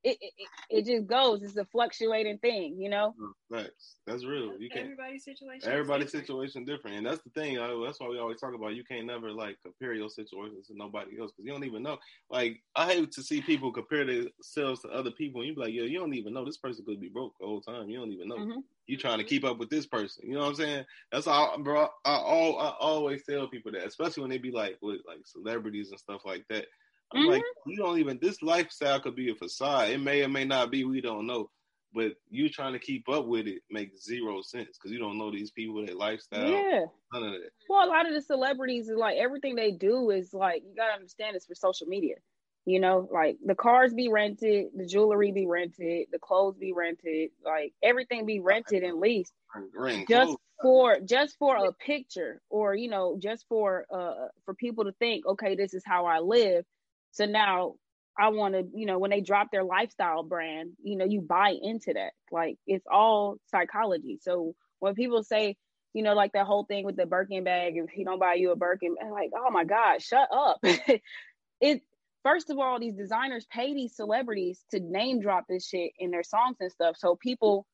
it, it, it just goes. It's a fluctuating thing you know? Thanks. that's real. You can't everybody's situation everybody's situation different. And that's the thing. I, that's why we always talk about you can't never like compare your situations to nobody else because you don't even know. Like i hate to see people compare themselves to other people and you be like yo you don't even know. This person could be broke the whole time. You don't even know. Mm-hmm. You trying to keep up with this person. You know what I'm saying? That's all, bro. I, all, I always tell people that, especially when they be like with like celebrities and stuff like that. I'm mm-hmm. like, you don't even. This lifestyle could be a facade. It may or may not be. We don't know. But you trying to keep up with it makes zero sense because you don't know these people, their lifestyle. Yeah. None of that. Well, a lot of the celebrities is like everything they do is like you gotta understand it's for social media. You know, like the cars be rented, the jewelry be rented, the clothes be rented, like everything be rented and leased just for just for a picture or you know just for uh for people to think okay this is how i live so now i want to you know when they drop their lifestyle brand you know you buy into that. Like it's all psychology. So when people say you know like that whole thing with the birkin bag if he don't buy you a birkin like oh my god shut up. It first of all, these designers pay these celebrities to name drop this shit in their songs and stuff. So people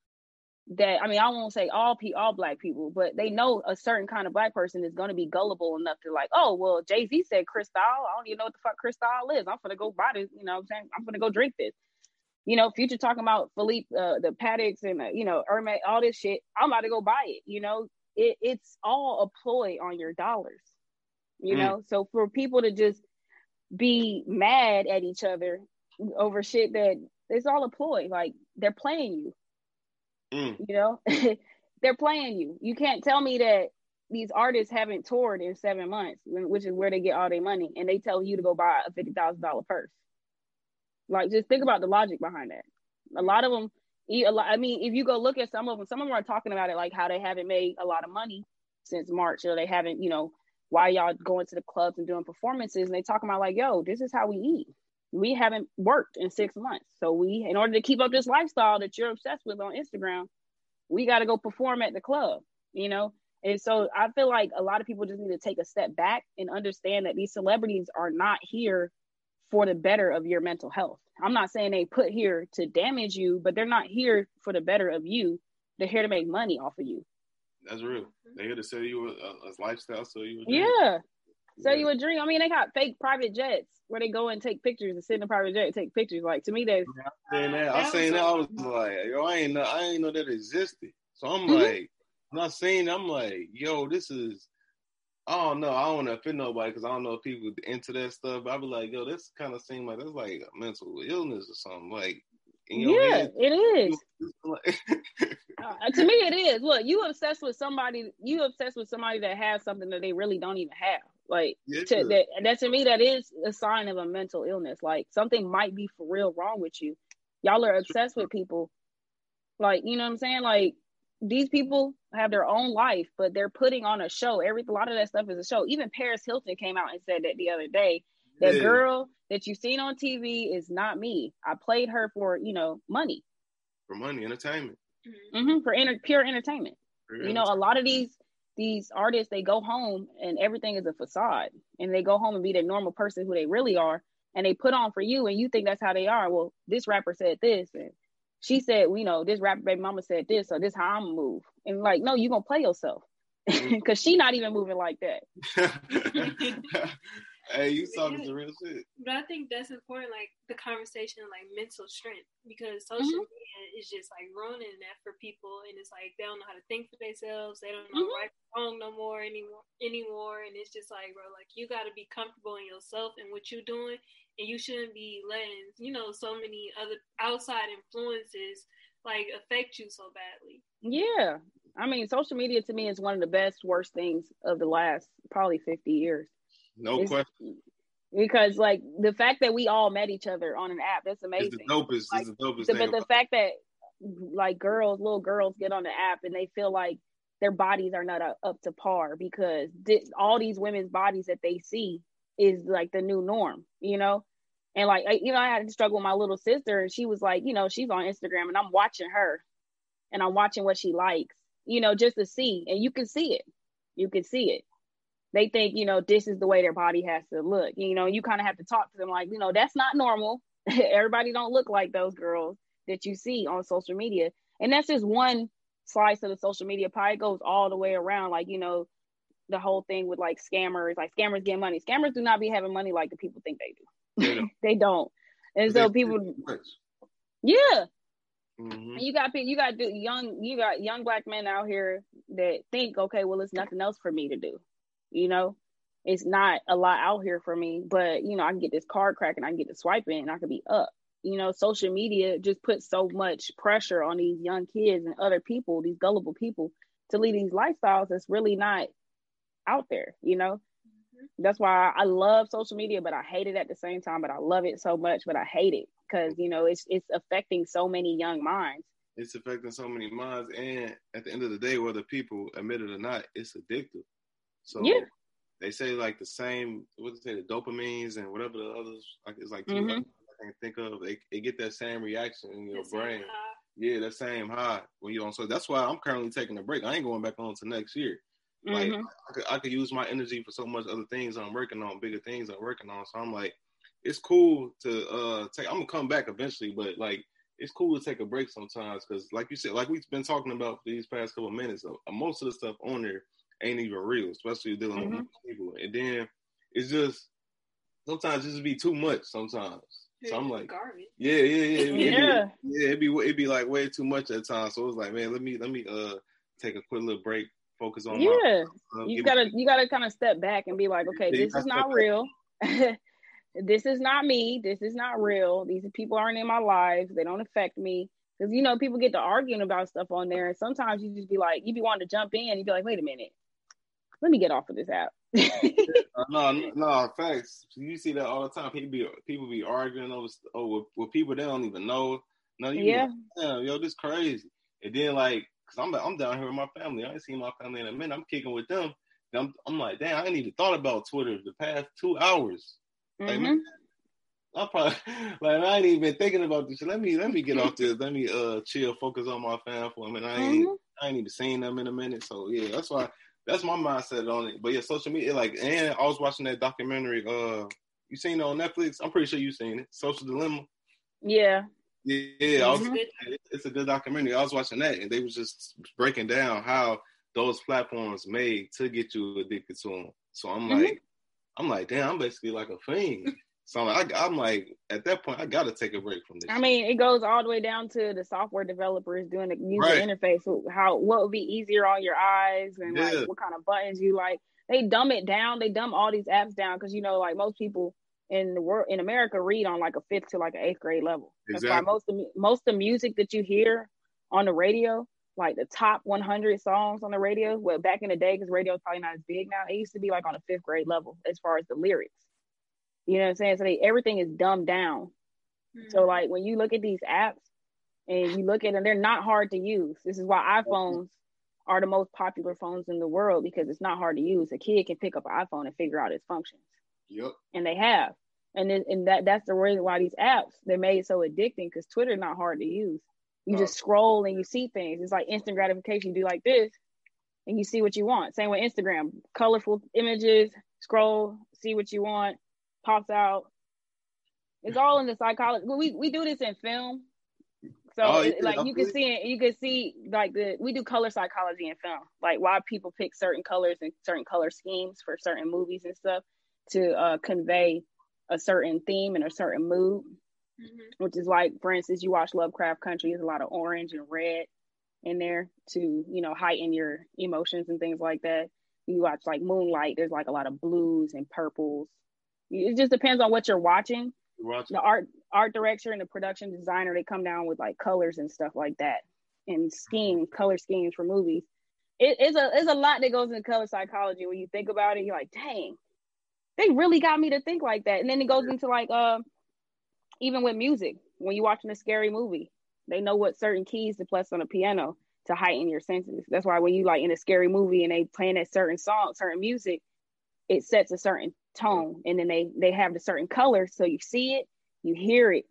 that I mean I won't say all pe- all black people, but they know a certain kind of black person is going to be gullible enough to like, oh well, Jay Z said Cristal. I don't even know what the fuck Cristal is. I'm gonna go buy this. You know, what I'm saying I'm gonna go drink this. You know, Future talking about Philippe, uh, the Pateks, and uh, you know Hermes, all this shit. I'm about to go buy it. You know, it, it's all a ploy on your dollars. You mm. know, so for people to just be mad at each other over shit that it's all a ploy. Like they're playing you. Mm. You know, they're playing you. You can't tell me that these artists haven't toured in seven months, which is where they get all their money, and they tell you to go buy a fifty thousand dollar purse. Like, just think about the logic behind that. A lot of them, I mean, if you go look at some of them, some of them are talking about it like how they haven't made a lot of money since March, or they haven't, you know, why y'all going to the clubs and doing performances, and they talking about like, yo, this is how we eat we haven't worked in six months. So we, in order to keep up this lifestyle that you're obsessed with on Instagram, we got to go perform at the club, you know? And so I feel like a lot of people just need to take a step back and understand that these celebrities are not here for the better of your mental health. I'm not saying they put here to damage you, but they're not here for the better of you. They're here to make money off of you. That's real. They're here to sell you a, a lifestyle, so you. Yeah, sell yeah. you a dream. I mean, they got fake private jets where they go and take pictures and sit in a private jet and take pictures. Like to me, that's I seen that. I seen that. I was like, yo, I ain't know, I ain't know that existed. So I'm mm-hmm. like, when I seen, I'm like, yo, this is. I don't know. I don't want to offend nobody because I don't know if people into that stuff. But I be like, yo, this kind of seems like that's like a mental illness or something. Like, yeah, head, it is. uh, to me, it is. Look, you obsessed with somebody. You obsessed with somebody that has something that they really don't even have. Like yeah, to, that, that to me, that is a sign of a mental illness. Like something might be for real wrong with you. Y'all are obsessed with people. Like you know what I'm saying? Like these people have their own life, but they're putting on a show. Every a lot of that stuff is a show. Even Paris Hilton came out and said that the other day. That yeah. girl that you've seen on TV is not me. I played her for you know money. For money, entertainment. Mm-hmm, for inter- pure entertainment. Pure you know, a lot of these these artists they go home and everything is a facade. And they go home and be the normal person who they really are. And they put on for you and you think that's how they are. Well this rapper said this and she said well, you know this rapper baby mama said this so this how i'm gonna move. And like no you're gonna play yourself. Because she not even moving like that Hey, you talking the real shit. But I think that's important, like the conversation, like mental strength, because social mm-hmm. media is just like ruining that for people, and it's like they don't know how to think for themselves. They don't know mm-hmm. right wrong no more anymore anymore, and it's just like, bro, like you got to be comfortable in yourself and what you're doing, and you shouldn't be letting you know so many other outside influences like affect you so badly. Yeah, I mean, social media to me is one of the best, worst things of the last probably 50 years. No it's, question. Because like the fact that we all met each other on an app, that's amazing. It's the dopest. Like, it's the dopest the, But the fact that like girls, little girls get on the app and they feel like their bodies are not up to par because all these women's bodies that they see is like the new norm, you know? And like, I, you know, I had to struggle with my little sister and she was like, you know, she's on Instagram and I'm watching her and I'm watching what she likes, you know, just to see. And you can see it. You can see it they think, you know, this is the way their body has to look. You know, you kind of have to talk to them like, you know, that's not normal. Everybody don't look like those girls that you see on social media. And that's just one slice of the social media pie. It goes all the way around. Like, you know, the whole thing with like scammers, like scammers get money. Scammers do not be having money like the people think they do. they don't. And so people, yeah. Mm-hmm. You got you got young you got young black men out here that think, okay, well, it's nothing else for me to do you know it's not a lot out here for me but you know i can get this card cracking i can get the swiping and i can be up. You know social media just puts so much pressure on these young kids and other people these gullible people to lead these lifestyles that's really not out there you know? Mm-hmm. that's why i love social media but i hate it at the same time but i love it so much but i hate it because you know it's it's affecting so many young minds. It's affecting so many minds and at the end of the day whether people admit it or not it's addictive so yeah. they say like the same what they say the dopamines and whatever the others like it's like mm-hmm. I can think of they, they get that same reaction in your the brain. Yeah, that same high when you on. So that's why I'm currently taking a break. I ain't going back on to next year. Like mm-hmm. I, could, I could use my energy for so much other things I'm working on, bigger things I'm working on. So I'm like, it's cool to uh take. I'm gonna come back eventually, but like it's cool to take a break sometimes because, like you said, like we've been talking about these past couple of minutes, uh, most of the stuff on there ain't even real, especially dealing mm-hmm. with people. And then it's just sometimes it just be too much sometimes. So I'm like, garbage. Yeah, yeah, yeah, yeah. yeah. yeah, it'd be it'd be like way too much at times. So it was like, man, let me let me uh take a quick little break, focus on. Yeah, my, uh, you gotta me- you gotta kind of step back and be like, okay, yeah, this is not real. this is not me. This is not real. These people aren't in my lives. They don't affect me. Because you know, people get to arguing about stuff on there, and sometimes you just be like, you be wanting to jump in, you be like, wait a minute, let me get off of this app. uh, no, no, facts. You see that all the time. People be people be arguing over over with, with people they don't even know. No, you yeah, like, yo, this crazy. And then like, cause I'm I'm down here with my family. I ain't seen my family in a minute. I'm kicking with them. I'm I'm like, damn, I ain't even thought about Twitter the past two hours. Like, mm-hmm. man, I'm probably like I ain't even thinking about this. Let me let me get off this. Let me uh chill, focus on my fam for a minute. I ain't mm-hmm. I ain't even seen them in a minute. So yeah, that's why that's my mindset on it. But yeah, social media like and I was watching that documentary. Uh, you seen it on Netflix? I'm pretty sure you seen it. Social Dilemma. Yeah. Yeah, yeah was, mm-hmm. it's a good documentary. I was watching that, and they was just breaking down how those platforms made to get you addicted to them. So I'm mm-hmm. like, I'm like, damn, I'm basically like a fiend. So I'm like, I, am like, at that point, I got to take a break from this. I mean, it goes all the way down to the software developers doing the user right. interface. How what would be easier on your eyes and yeah. like what kind of buttons you like. They dumb it down. They dumb all these apps down because you know, like most people in the world in America read on like a fifth to like an eighth grade level. Exactly. That's why most of most of the music that you hear on the radio, like the top 100 songs on the radio, well, back in the day, because radio is probably not as big now, it used to be like on a fifth grade level as far as the lyrics. You know what I'm saying? So they, everything is dumbed down. Mm-hmm. So like when you look at these apps and you look at them, they're not hard to use. This is why iPhones are the most popular phones in the world because it's not hard to use. A kid can pick up an iPhone and figure out its functions. Yep. And they have. And then, and that that's the reason why these apps they're made so addicting because Twitter not hard to use. You just scroll and you see things. It's like instant gratification. You do like this and you see what you want. Same with Instagram. Colorful images, scroll, see what you want pops out. It's all in the psychology. We we do this in film, so oh, it, like you can see it. You can see like the we do color psychology in film, like why people pick certain colors and certain color schemes for certain movies and stuff to uh, convey a certain theme and a certain mood. Mm-hmm. Which is like, for instance, you watch Lovecraft Country. There's a lot of orange and red in there to you know heighten your emotions and things like that. You watch like Moonlight. There's like a lot of blues and purples it just depends on what you're watching. watching. The art art director and the production designer they come down with like colors and stuff like that and schemes, color schemes for movies. It, it's a it's a lot that goes into color psychology when you think about it. You're like, dang, they really got me to think like that. And then it goes into like uh, even with music when you're watching a scary movie, they know what certain keys to press on a piano to heighten your senses. That's why when you like in a scary movie and they playing a certain song, certain music, it sets a certain tone and then they they have the certain color so you see it you hear it.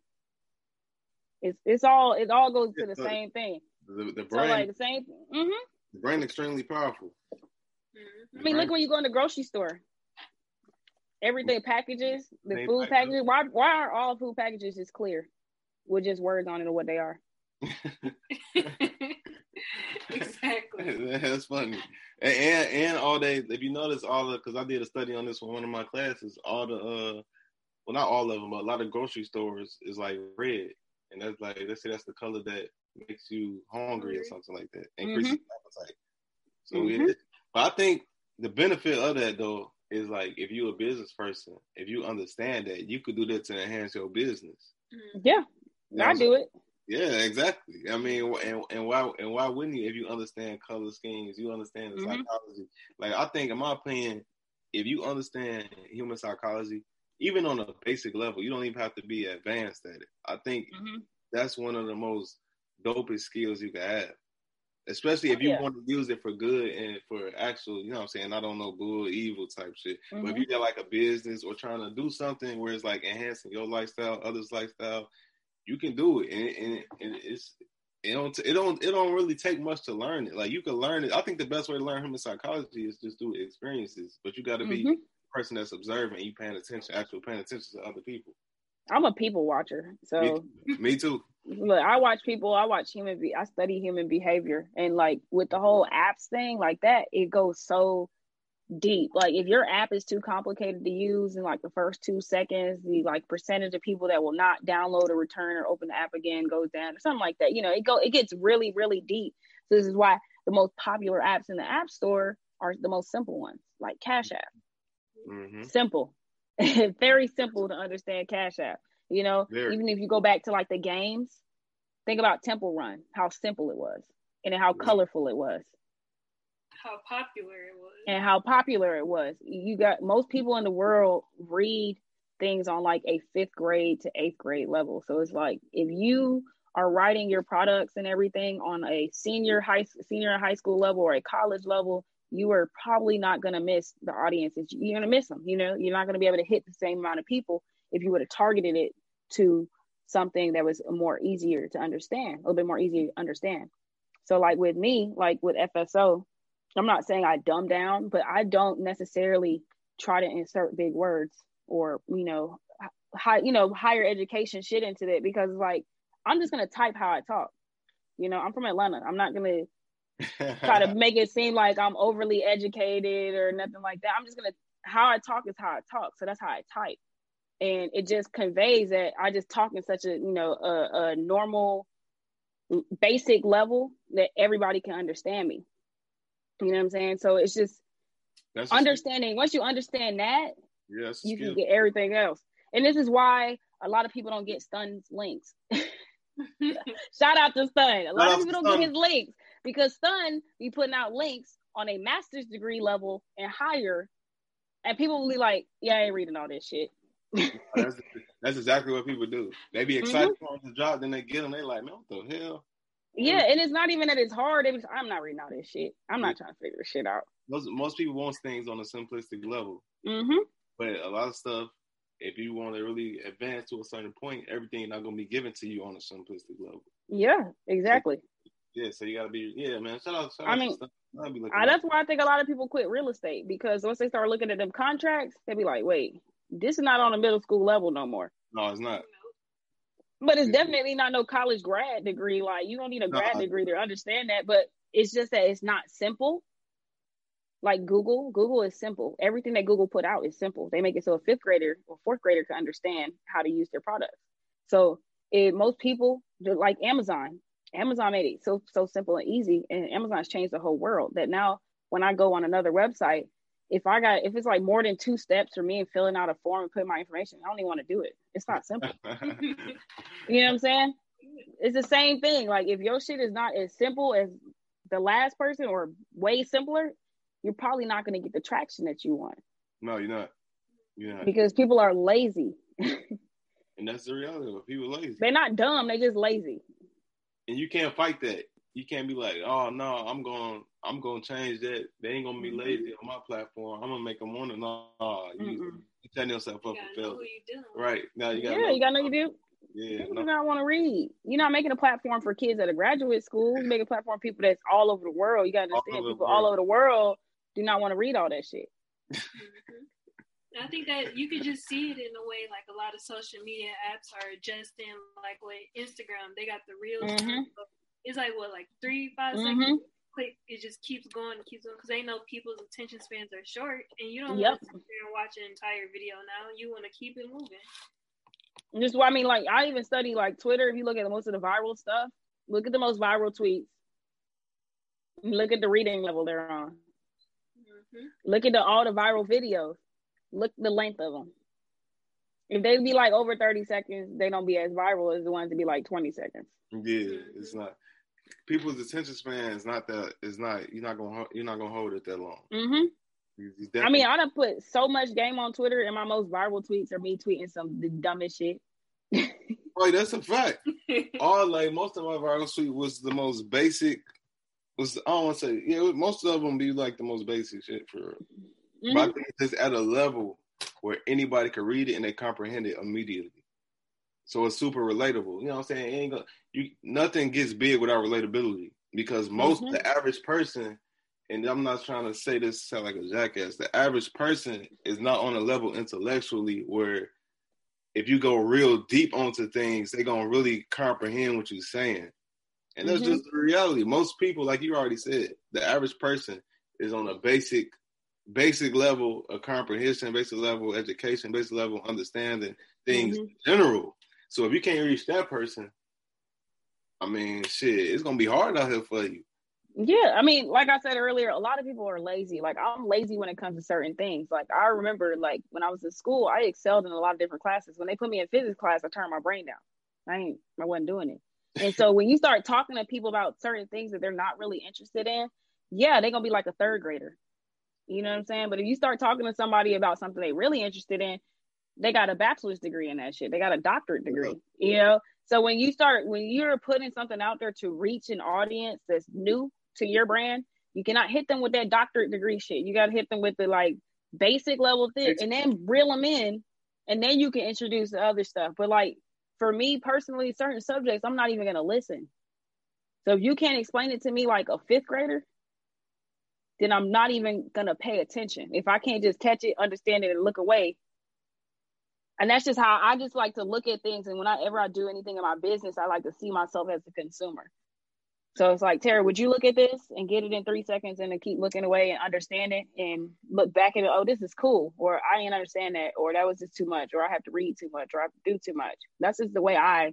It's it's all it all goes to the same thing. the, the brain so like the same mm-hmm. the brain extremely powerful. Mm-hmm. i mean look when you go in the grocery store. Everything packages the food packages why why are all food packages just clear with just words on it or what they are exactly that's funny and, and, and all they if you notice all the because I did a study on this for one of my classes, all the uh well not all of them, but a lot of grocery stores is like red. And that's like let's say that's the color that makes you hungry or something like that. Increases mm-hmm. appetite. So mm-hmm. yeah. But I think the benefit of that though is like if you're a business person, if you understand that, you could do that to enhance your business. Yeah. You know I do it. Yeah, exactly. I mean, and, and why and why wouldn't you? If you understand color schemes, you understand the mm-hmm. psychology. Like I think, in my opinion, if you understand human psychology, even on a basic level, you don't even have to be advanced at it. I think mm-hmm. that's one of the most dopest skills you can have. Especially if oh, you yeah. want to use it for good and for actual, you know what I'm saying? I don't know, good, evil type shit. Mm-hmm. But if mm-hmm. you got like a business or trying to do something where it's like enhancing your lifestyle, others' lifestyle, you can do it, and, and, and it's it don't it don't it don't really take much to learn it. Like you can learn it. I think the best way to learn human psychology is just through experiences. But you got to be mm-hmm. a person that's observing, you paying attention, actually paying attention to other people. I'm a people watcher, so me, me too. look, I watch people. I watch human. Be- I study human behavior, and like with the whole apps thing, like that, it goes so deep. Like if your app is too complicated to use in like the first two seconds, the like percentage of people that will not download or return or open the app again goes down or something like that. You know, it go it gets really, really deep. So this is why the most popular apps in the app store are the most simple ones, like Cash App. Mm-hmm. Simple. Very simple to understand Cash App. You know, Very. even if you go back to like the games, think about Temple Run, how simple it was and how mm-hmm. colorful it was how popular it was. And how popular it was. You got most people in the world read things on like a fifth grade to eighth grade level. So it's like if you are writing your products and everything on a senior high senior high school level or a college level you are probably not going to miss the audiences. You're going to miss them you know? You're not going to be able to hit the same amount of people if you would have targeted it to something that was more easier to understand a little bit more easy to understand. So like with me like with fso I'm not saying I dumb down, but I don't necessarily try to insert big words or you know high you know higher education shit into it because like I'm just gonna type how I talk. You know, I'm from Atlanta. I'm not gonna try to make it seem like I'm overly educated or nothing like that. I'm just gonna how I talk is how I talk. So that's how I type. And it just conveys that I just talk in such a, you know, a, a normal basic level that everybody can understand me. You know what I'm saying? So it's just That's understanding. Once you understand that, yes, you can get everything else. And this is why a lot of people don't get Stun's links. Shout out to Stun. A lot Shout of people don't Stun. get his links because Stun be putting out links on a master's degree level and higher, and people will be like, "Yeah, I ain't reading all this shit." that's, that's, exactly what people do. They be excited mm-hmm. for the job, then they get them. They like, man, what the hell? Yeah, and it's not even that it's hard. It was, I'm not reading all this shit. I'm not trying to figure shit out. Most most people want things on a simplistic level. Mm-hmm. But a lot of stuff, if you want to really advance to a certain point, everything not gonna be given to you on a simplistic level. Yeah, exactly. Yeah, so you gotta be yeah, man. Shout out. Shout I mean, I, that's why I think a lot of people quit real estate because once they start looking at them contracts, they be like, "Wait, this is not on a middle school level no more." No, it's not. But it's definitely not no college grad degree. Like you don't need a grad degree to understand that. But it's just that it's not simple. Like Google, Google is simple. Everything that Google put out is simple. They make it so a fifth grader or fourth grader can understand how to use their products. So it, most people, like Amazon, Amazon made it so so simple and easy, and Amazon's changed the whole world. That now when I go on another website, if I got if it's like more than two steps for me and filling out a form and putting my information, I don't even want to do it. It's not simple. you know what I'm saying? It's the same thing. Like if your shit is not as simple as the last person or way simpler, you're probably not going to get the traction that you want. No, you're not. You're not. Because people are lazy. and that's the reality. Of people lazy. They're not dumb. They're just lazy. And you can't fight that you can't be like, oh no, I'm going, I'm going to change that. They ain't gonna be mm-hmm. lazy on my platform. I'm gonna make them want to know. Oh, you, you setting yourself up for failure. Right now, you got. Yeah, know. you gotta know you do. Yeah, people no. do not want to read. You're not making a platform for kids at a graduate school. You're making a platform for people that's all over the world. You got to understand, all people all over the world do not want to read all that shit. I think that you could just see it in a way like a lot of social media apps are adjusting, like with Instagram, they got the reels. Mm-hmm it's like what like three five mm-hmm. seconds quick it just keeps going and keeps going because they know people's attention spans are short and you don't yep. want to sit there and watch an entire video now. You want to keep it moving. Just what i mean like i even study like twitter. If you look at most of the viral stuff look at the most viral tweets. Look at the reading level they're on. Mm-hmm. look at the all the viral videos. Look the length of them if they be like over 30 seconds they don't be as viral as the ones that be like 20 seconds. Yeah it's not people's attention span is not that is not you're not gonna you're not gonna hold it that long. Mm-hmm. I mean, I done put so much game on Twitter, and my most viral tweets are me tweeting some the dumbest shit. right, that's a fact. All like most of my viral tweet was the most basic. Was I don't want to say yeah, most of them be like the most basic shit for. Mm-hmm. But I think it's at a level where anybody can read it and they comprehend it immediately. So it's super relatable. You know what I'm saying? ain't gonna, you nothing gets big without relatability because most mm-hmm. the average person, and I'm not trying to say this sound like a jackass. The average person is not on a level intellectually where if you go real deep onto things, they're gonna really comprehend what you're saying. And that's mm-hmm. just the reality. Most people, like you already said, the average person is on a basic basic level of comprehension, basic level education, basic level understanding things mm-hmm. in general. So if you can't reach that person, I mean, shit, it's gonna be hard out here for you. Yeah, I mean, like I said earlier, a lot of people are lazy. Like I'm lazy when it comes to certain things. Like I remember, like when I was in school, I excelled in a lot of different classes. When they put me in physics class, I turned my brain down. I ain't, I wasn't doing it. And so when you start talking to people about certain things that they're not really interested in, yeah, they're gonna be like a third grader. You know what I'm saying? But if you start talking to somebody about something they're really interested in, they got a bachelor's degree in that shit. They got a doctorate degree. You know? So when you start when you're putting something out there to reach an audience that's new to your brand, you cannot hit them with that doctorate degree shit. You gotta hit them with the like basic level thing and then reel them in and then you can introduce the other stuff. But like for me personally, certain subjects I'm not even gonna listen. So if you can't explain it to me like a fifth grader, then I'm not even gonna pay attention. If I can't just catch it, understand it, and look away. And that's just how I just like to look at things. And whenever I do anything in my business, I like to see myself as a consumer. So it's like, Tara, would you look at this and get it in three seconds and then keep looking away and understand it and look back at it, oh, this is cool, or I didn't understand that, or that was just too much, or I have to read too much, or I have to do too much. That's just the way I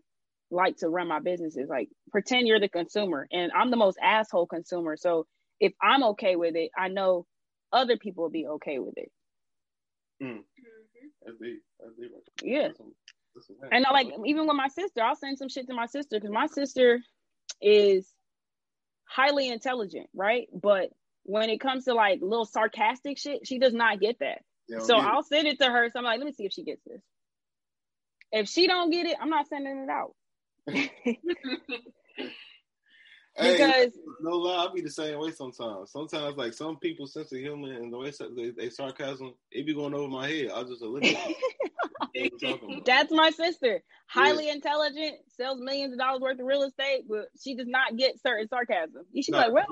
like to run my businesses. Like pretend you're the consumer. And I'm the most asshole consumer. So if I'm okay with it, I know other people will be okay with it. Mm. That's deep. Yeah. And I like even with my sister, I'll send some shit to my sister because my sister is highly intelligent, right? But when it comes to like little sarcastic shit, she does not get that. So I'll send it to her. So I'm like, let me see if she gets this. If she don't get it, I'm not sending it out. because hey, no lie, I be the same way sometimes. Sometimes, like some people sense of humor and the way they, they sarcasm, it be going over my head. I just eliminate. That's my sister. Highly yeah. intelligent, sells millions of dollars worth of real estate, but she does not get certain sarcasm. You She's like, "Well,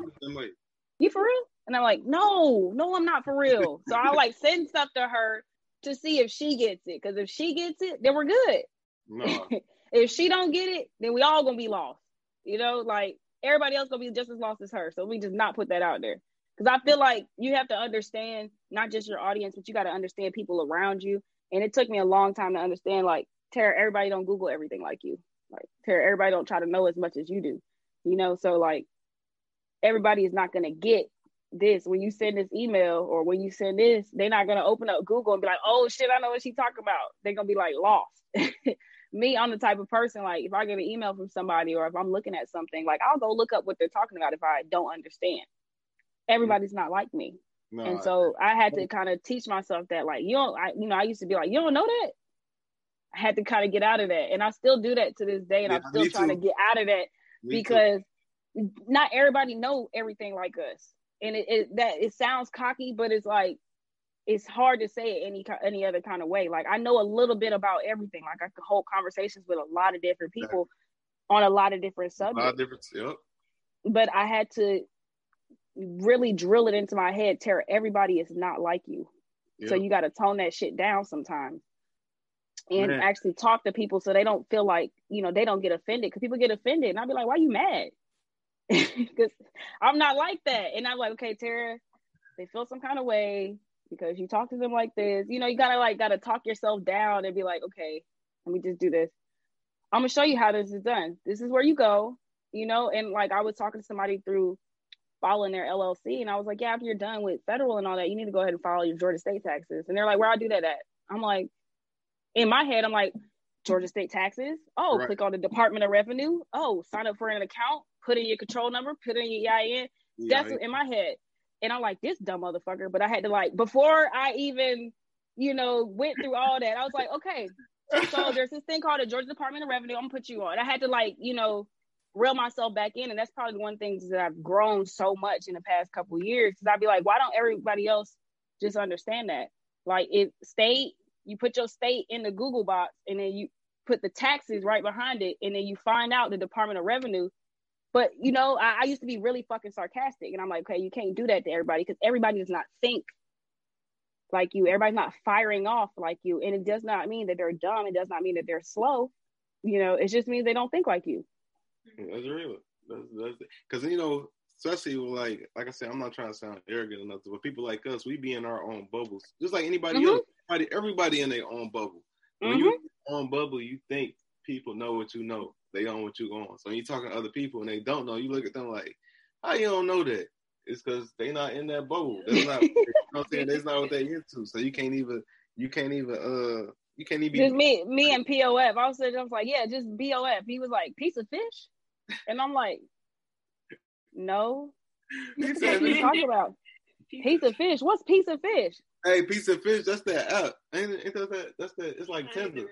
you for real?" And I'm like, "No, no, I'm not for real." so I like send stuff to her to see if she gets it. Because if she gets it, then we're good. No. if she don't get it, then we all gonna be lost. You know, like everybody else gonna be just as lost as her. So we just not put that out there. Because I feel like you have to understand not just your audience, but you got to understand people around you. And it took me a long time to understand, like, Tara, everybody don't Google everything like you. Like, Tara, everybody don't try to know as much as you do. You know, so like everybody is not gonna get this when you send this email or when you send this, they're not gonna open up Google and be like, oh shit, I know what she's talking about. They're gonna be like lost. me, I'm the type of person like if I get an email from somebody or if I'm looking at something, like I'll go look up what they're talking about if I don't understand. Everybody's not like me. No, and so I, I had to kind of teach myself that like you don't I you know, I used to be like, you don't know that. I had to kind of get out of that. And I still do that to this day. And yeah, I'm still trying too. to get out of that me because too. not everybody know everything like us. And it, it that it sounds cocky, but it's like it's hard to say it any any other kind of way. Like I know a little bit about everything. Like I could hold conversations with a lot of different people on a lot of different subjects. A lot of different, yep. But I had to really drill it into my head. Tara, everybody is not like you, yep. so you got to tone that shit down sometimes, and Man. actually talk to people so they don't feel like you know they don't get offended. Because people get offended, and I'll be like, "Why are you mad?" Because I'm not like that, and I'm like, "Okay, Tara." They feel some kind of way because you talk to them like this. You know, you gotta like gotta talk yourself down and be like, okay, let me just do this. I'm gonna show you how this is done. This is where you go, you know. And like I was talking to somebody through following their LLC, and I was like, yeah, after you're done with federal and all that, you need to go ahead and file your Georgia state taxes. And they're like, where I do that at? I'm like, in my head, I'm like, Georgia state taxes. Oh, right. click on the Department of Revenue. Oh, sign up for an account. Put in your control number. Put in your EIN. Yeah, That's in my head. And I'm like, this dumb motherfucker. But I had to like, before I even, you know, went through all that, I was like, okay. So there's this thing called the Georgia Department of Revenue. I'm gonna put you on. I had to like, you know, reel myself back in. And that's probably one thing that I've grown so much in the past couple years. Cause I'd be like, why don't everybody else just understand that? Like if state, you put your state in the Google box and then you put the taxes right behind it, and then you find out the Department of Revenue but you know, I, I, used to be really fucking sarcastic, and I'm like, okay, you can't do that to everybody because everybody does not think like you. Everybody's not firing off like you. And it does not mean that they're dumb. It does not mean that they're slow. You know, it just means they don't think like you. That's real. That's because you know, especially like like I said, I'm not trying to sound arrogant or nothing, but people like us, we be in our own bubbles, just like anybody mm-hmm. else. Everybody, everybody in their own bubble. When mm-hmm. you own bubble, you think people know what you know. They own what you own. So when you talking to other people and they don't know, you look at them like, how you don't know that? It's because they not in that bubble. That's not. you know what I'm saying? That's not what they into. So you can't even. You can't even. Uh. You can't even. Just me, me and POF. I was, I was like, yeah, just POF. He was like, piece of fish, and I'm like, no. what are you talking about? Piece of fish. What's piece of fish? Hey, piece of fish. That's that app. Ain't, ain't that, that's that. It's like Tinder.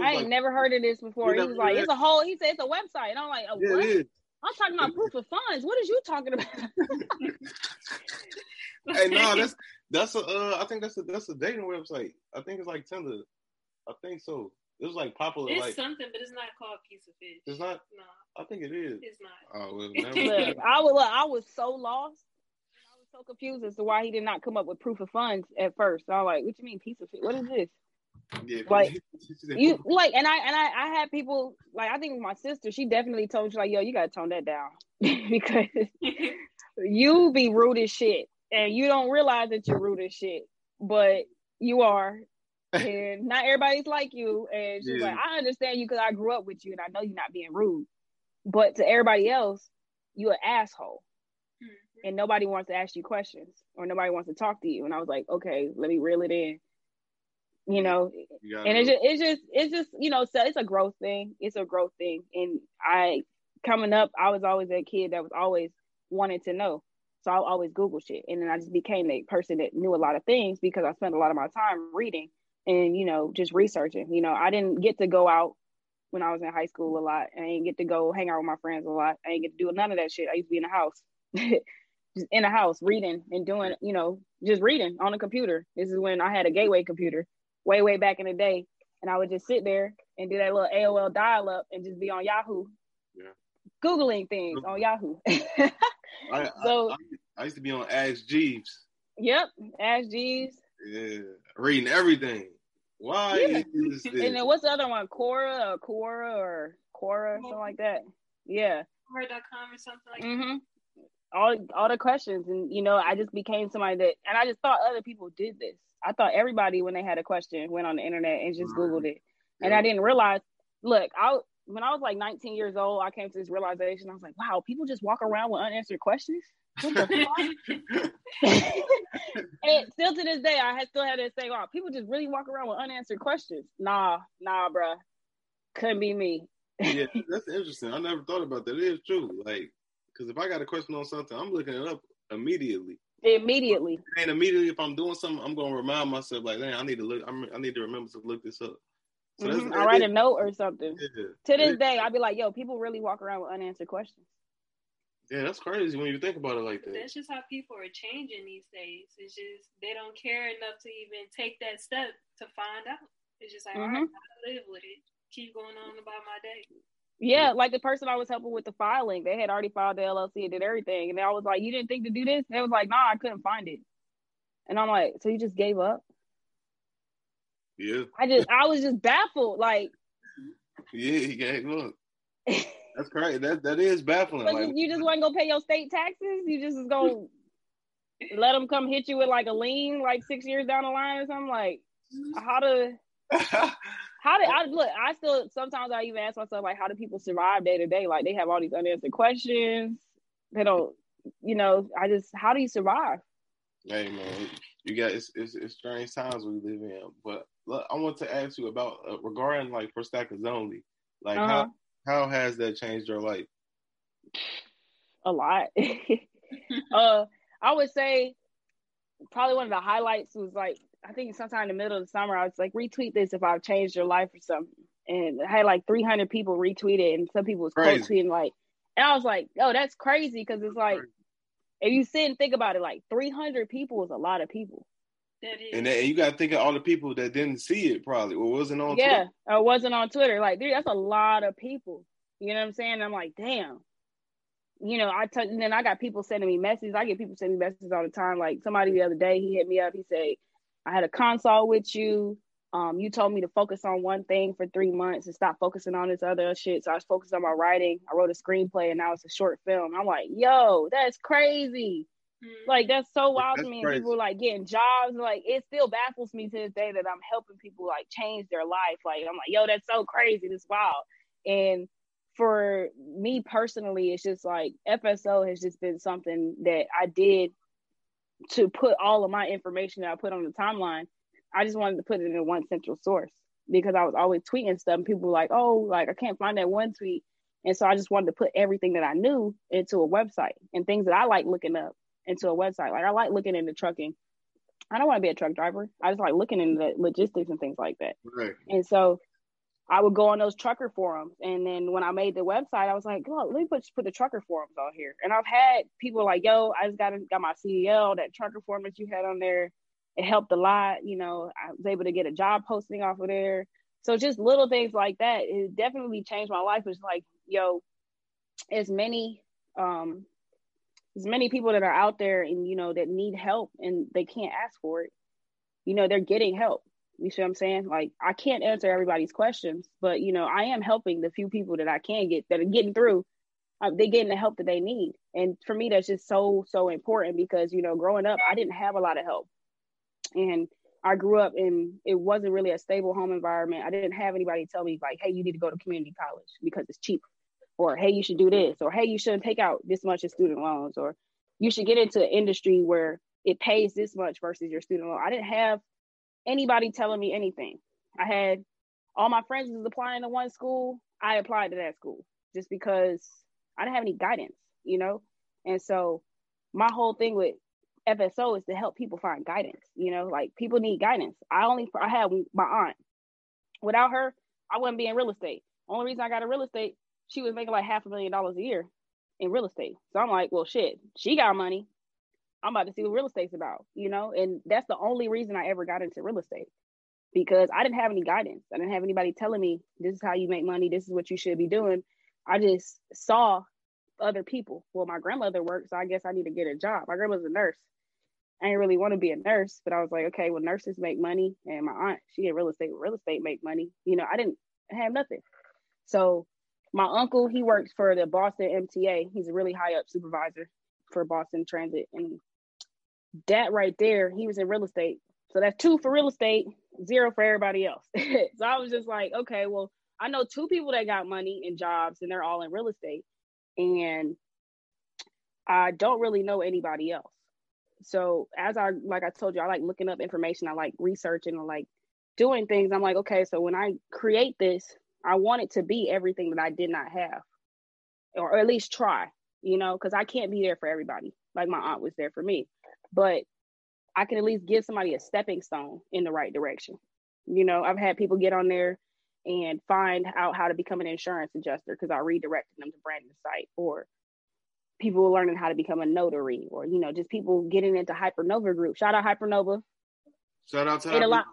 I ain't like, never heard of this before. He was like, "It's a whole." He said, "It's a website," and I'm like, oh, yeah, "What?" I'm talking about proof of funds. What is you talking about? hey, no, that's that's a. Uh, I think that's a that's a dating website. I think it's like Tinder. I think so. It was like popular. It's like, something, but it's not called piece of fish. It's not. No, I think it is. It's not. Oh well, look, I was look, I was so lost. I was so confused as to why he did not come up with proof of funds at first. I was like, "What you mean piece of fish? What is this?" Yeah, like you like, and I and I I had people like I think my sister. She definitely told me like, "Yo, you gotta tone that down because you be rude as shit, and you don't realize that you're rude as shit, but you are." and not everybody's like you. And she's yeah. like, I understand you because I grew up with you and I know you're not being rude. But to everybody else, you an asshole. Mm-hmm. And nobody wants to ask you questions or nobody wants to talk to you. And I was like, okay, let me reel it in. You know, you and it's just, it's just, it's just, you know, so it's a growth thing. It's a growth thing. And I, coming up, I was always that kid that was always wanting to know. So I always Google shit. And then I just became a person that knew a lot of things because I spent a lot of my time reading and, you know, just researching. You know, I didn't get to go out when I was in high school a lot. I didn't get to go hang out with my friends a lot. I didn't get to do none of that shit. I used to be in the house, just in the house reading and doing, you know, just reading on the computer. This is when I had a gateway computer way, way back in the day. And I would just sit there and do that little AOL dial up and just be on Yahoo. Yeah. Googling things on Yahoo. I, so I, I, used to be on Ask Jeeves. Yep, Ask Jeeves. Yeah, reading everything. Why yeah. is this? And then what's the other one? Quora or Quora or Quora, something like that. Yeah. Quora.com or something like mm-hmm. that. All all the questions. And you know, I just became somebody that and I just thought other people did this. I thought everybody when they had a question went on the internet and just Googled it. And I didn't realize, look, I when I was like 19 years old, I came to this realization. I was like, wow, people just walk around with unanswered questions. What the fuck? and still to this day, I had still had to say, wow, people just really walk around with unanswered questions. Nah, nah, bruh. Couldn't be me. yeah, that's interesting. I never thought about that. It is true. Like, because if I got a question on something, I'm looking it up immediately. Immediately. And immediately, if I'm doing something, I'm gonna remind myself, like, man, I need to look. I'm, i need to remember to look this up. So mm-hmm. I write a note or something. Yeah. To this day, I'd be like, yo, people really walk around with unanswered questions. Yeah, that's crazy when you think about it like that. That's just how people are changing these days. It's just they don't care enough to even take that step to find out. It's just like, mm-hmm. all right, I live with it. Keep going on about my day. Yeah, like the person I was helping with the filing, they had already filed the LLC and did everything, and I was like, "You didn't think to do this?" They was like, "Nah, I couldn't find it." And I'm like, "So you just gave up?" Yeah. I just, I was just baffled. Like, yeah, he gave up. That's crazy. That that is baffling. Like, you just want to go pay your state taxes? You just go let them come hit you with like a lien, like six years down the line or something? Like, how to? how did I look? I still sometimes I even ask myself like, how do people survive day to day? Like they have all these unanswered questions. They don't, you know. I just, how do you survive? Hey man, you got it's, it's, it's strange times we live in. But look, I want to ask you about uh, regarding like for stackers only, like uh-huh. how how has that changed your life? A lot. uh, I would say probably one of the highlights was like I think sometime in the middle of the summer I was like retweet this if I've changed your life or something, and I had like 300 people retweet it, and some people was quote tweeting like, and I was like, oh, that's crazy because it's like if you sit and think about it, like 300 people is a lot of people. And, that, and you got to think of all the people that didn't see it probably or wasn't on yeah, Twitter. Yeah, or wasn't on Twitter. Like, dude, that's a lot of people. You know what I'm saying? I'm like, damn. you know, I touch, and then I got people sending me messages. I get people sending me messages all the time. Like somebody the other day, he hit me up. He said, "I had a consult with you. Um, you told me to focus on one thing for three months and stop focusing on this other shit. So I was focused on my writing. I wrote a screenplay, and now it's a short film. I'm like, yo, that's crazy. Mm-hmm. Like that's so wild that's to me. And people like getting jobs. Like it still baffles me to this day that I'm helping people like change their life. Like I'm like, yo, that's so crazy. This wild. And for me personally, it's just like FSO has just been something that I did to put all of my information that I put on the timeline. I just wanted to put it in one central source because I was always tweeting stuff and people were like, oh, like I can't find that one tweet. And so I just wanted to put everything that I knew into a website and things that I like looking up into a website. Like I like looking into trucking. I don't want to be a truck driver. I just like looking into logistics and things like that. Right. And so I would go on those trucker forums. And then when I made the website, I was like, oh, let me put, put the trucker forums on here. And I've had people like, yo, I just got, got my CDL, that trucker forum that you had on there. It helped a lot. You know, I was able to get a job posting off of there. So just little things like that. It definitely changed my life. It's like, yo, as many, um, as many people that are out there and, you know, that need help and they can't ask for it, you know, they're getting help you see what I'm saying? Like I can't answer everybody's questions, but you know, I am helping the few people that I can get that are getting through. Uh, they're getting the help that they need, and for me, that's just so so important because you know, growing up, I didn't have a lot of help, and I grew up in it wasn't really a stable home environment. I didn't have anybody tell me like, "Hey, you need to go to community college because it's cheap," or "Hey, you should do this," or "Hey, you shouldn't take out this much in student loans," or "You should get into an industry where it pays this much versus your student loan." I didn't have anybody telling me anything. I had all my friends was applying to one school. I applied to that school just because I didn't have any guidance, you know? And so my whole thing with FSO is to help people find guidance, you know, like people need guidance. I only I had my aunt. Without her, I wouldn't be in real estate. Only reason I got a real estate, she was making like half a million dollars a year in real estate. So I'm like, well shit, she got money. I'm about to see what real estate's about, you know? And that's the only reason I ever got into real estate because I didn't have any guidance. I didn't have anybody telling me this is how you make money, this is what you should be doing. I just saw other people. Well, my grandmother worked, so I guess I need to get a job. My grandmother's a nurse. I didn't really want to be a nurse, but I was like, okay, well, nurses make money, and my aunt, she in real estate. Real estate make money. You know, I didn't have nothing. So my uncle, he works for the Boston MTA. He's a really high up supervisor for Boston Transit, and that right there, he was in real estate. So that's two for real estate, zero for everybody else. so I was just like, okay, well, I know two people that got money and jobs and they're all in real estate. And I don't really know anybody else. So as I like I told you, I like looking up information, I like researching, I like doing things. I'm like, okay, so when I create this, I want it to be everything that I did not have. Or, or at least try, you know, because I can't be there for everybody. Like my aunt was there for me but I can at least give somebody a stepping stone in the right direction. You know, I've had people get on there and find out how to become an insurance adjuster because I redirected them to Brandon's site, or people learning how to become a notary, or you know, just people getting into Hypernova group. Shout out Hypernova. Shout out to ate a lot.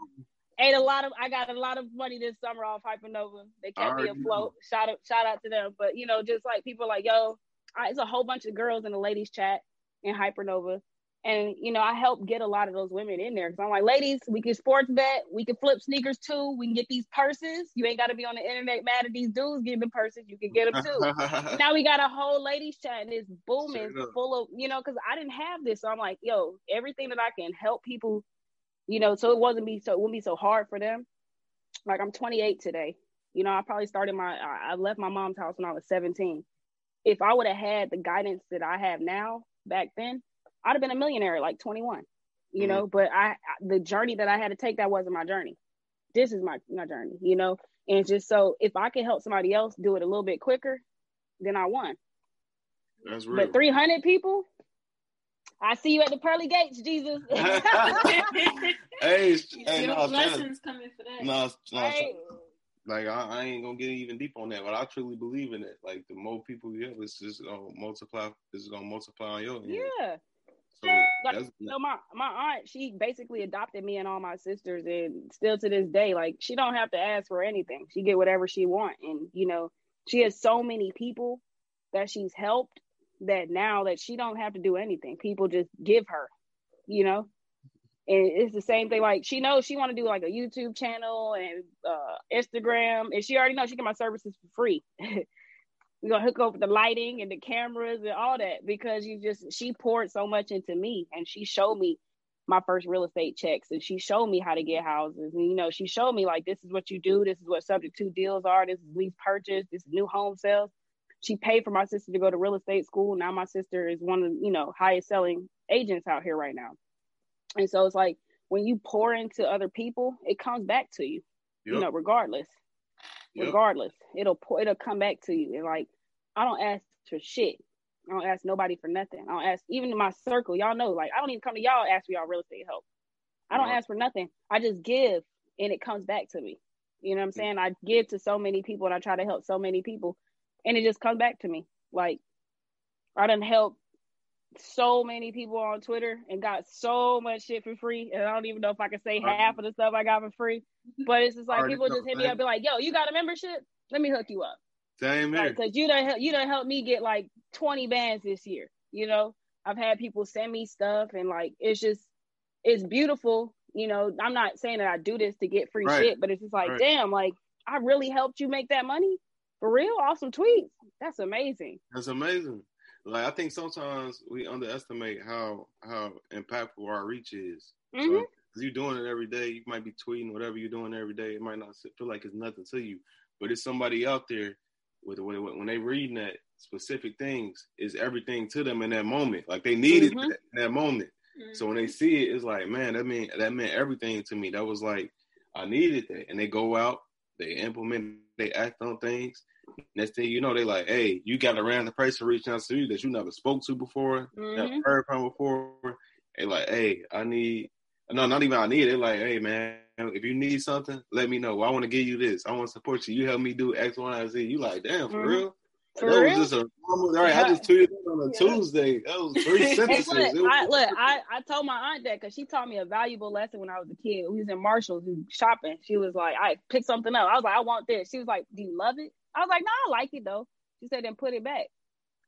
Ate a lot of. I got a lot of money this summer off Hypernova. They kept me afloat. Know. Shout out, shout out to them. But you know, just like people like yo, I, it's a whole bunch of girls in the ladies chat in Hypernova and you know, I help get a lot of those women in there because I'm like, ladies, we can sports bet, we can flip sneakers too, we can get these purses. You ain't got to be on the internet mad at these dudes giving the purses. You can get them too. now we got a whole ladies chat and it's booming, full of you know, because I didn't have this, so I'm like, yo, everything that I can help people, you know, so it wasn't be so it wouldn't be so hard for them. Like I'm 28 today. You know, I probably started my I left my mom's house when I was 17. If I would have had the guidance that I have now back then, I'd have been a millionaire at like 21, you mm-hmm. know, but I, the journey that I had to take, that wasn't my journey. This is my, my journey, you know? And just so if I can help somebody else do it a little bit quicker, then I won. That's real. But 300 people, I see you at the pearly gates, Jesus. hey, hey no, lessons coming for that. No, no, hey. Like I, I, ain't gonna get even deep on that, but I truly believe in it. Like the more people you have, it's just gonna multiply. It's gonna multiply on your end. Yeah. So like, know, my my aunt, she basically adopted me and all my sisters, and still to this day, like she don't have to ask for anything. She get whatever she want, and you know, she has so many people that she's helped that now that she don't have to do anything, people just give her, you know. And it's the same thing. Like she knows she want to do like a YouTube channel and uh, Instagram, and she already knows she get my services for free. We're gonna hook up the lighting and the cameras and all that because you just she poured so much into me, and she showed me my first real estate checks, and she showed me how to get houses, and you know she showed me like this is what you do, this is what subject to deals are, this is lease purchase, this is new home sales. She paid for my sister to go to real estate school. Now my sister is one of you know highest selling agents out here right now. And so it's like when you pour into other people, it comes back to you. Yep. You know, regardless. Yep. Regardless. It'll it'll come back to you. And like I don't ask for shit. I don't ask nobody for nothing. I don't ask even in my circle. Y'all know, like I don't even come to y'all ask for y'all real estate help. I don't ask for nothing. I just give and it comes back to me. You know what I'm saying? I give to so many people and I try to help so many people and it just comes back to me. Like I done help so many people on Twitter and got so much shit for free. And I don't even know if I can say half of the stuff I got for free. But it's just like people just hit me up, be like, "Yo, you got a membership? Let me hook you up." Because like, you done you done helped me get like twenty bands this year. You know, I've had people send me stuff, and like it's just it's beautiful. You know, I'm not saying that I do this to get free right. shit, but it's just like, right. damn, like I really helped you make that money for real. Awesome tweets. That's amazing. That's amazing like I think sometimes we underestimate how how impactful our reach is. Mm-hmm. So, you're doing it every day. You might be tweeting whatever you're doing every day. It might not feel like it's nothing to you, but it's somebody out there with when when they reading that specific things is everything to them in that moment. Like they needed mm-hmm. that, that moment. Mm-hmm. So when they see it, it's like, man, that mean that meant everything to me. That was like I needed that, and they go out, they implement, they act on things, Next thing you know, they like, hey, you got a random person reaching out to you that you never spoke to before, mm-hmm. never heard from before. They like, hey, I need, no, not even I need it. like, hey, man, if you need something, let me know. Well, I want to give you this. I want to support you. You help me do X, Y, and Z. You like, damn, for mm-hmm. real? For that real? was just a normal. All right, I just tweeted on a yeah. Tuesday. That was three sentences. look, was, I, look, I, I told my aunt that because she taught me a valuable lesson when I was a kid. We was in Marshalls shopping. She was like, "I picked something up." I was like, "I want this." She was like, "Do you love it?" I was like, no, I like it though. She said, then put it back.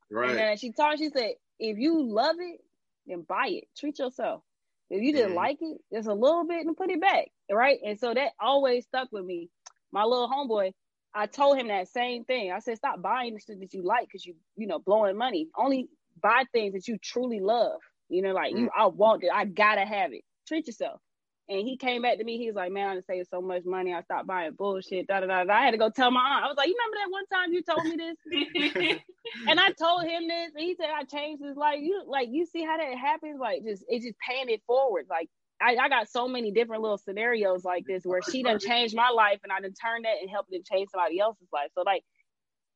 Right. And then she told, she said, if you love it, then buy it. Treat yourself. If you didn't mm. like it, just a little bit and put it back. Right. And so that always stuck with me. My little homeboy, I told him that same thing. I said, stop buying the stuff that you like because you, you know, blowing money. Only buy things that you truly love. You know, like mm. you, I want it. I gotta have it. Treat yourself. And he came back to me. He was like, "Man, I saved so much money. I stopped buying bullshit." Da, da, da, da. I had to go tell my aunt. I was like, "You remember that one time you told me this?" and I told him this, and he said, "I changed his life." You like, you see how that happens? Like, just it's just paying it forward. Like, I, I got so many different little scenarios like this where she done changed my life, and I done turned that and helped it change somebody else's life. So like,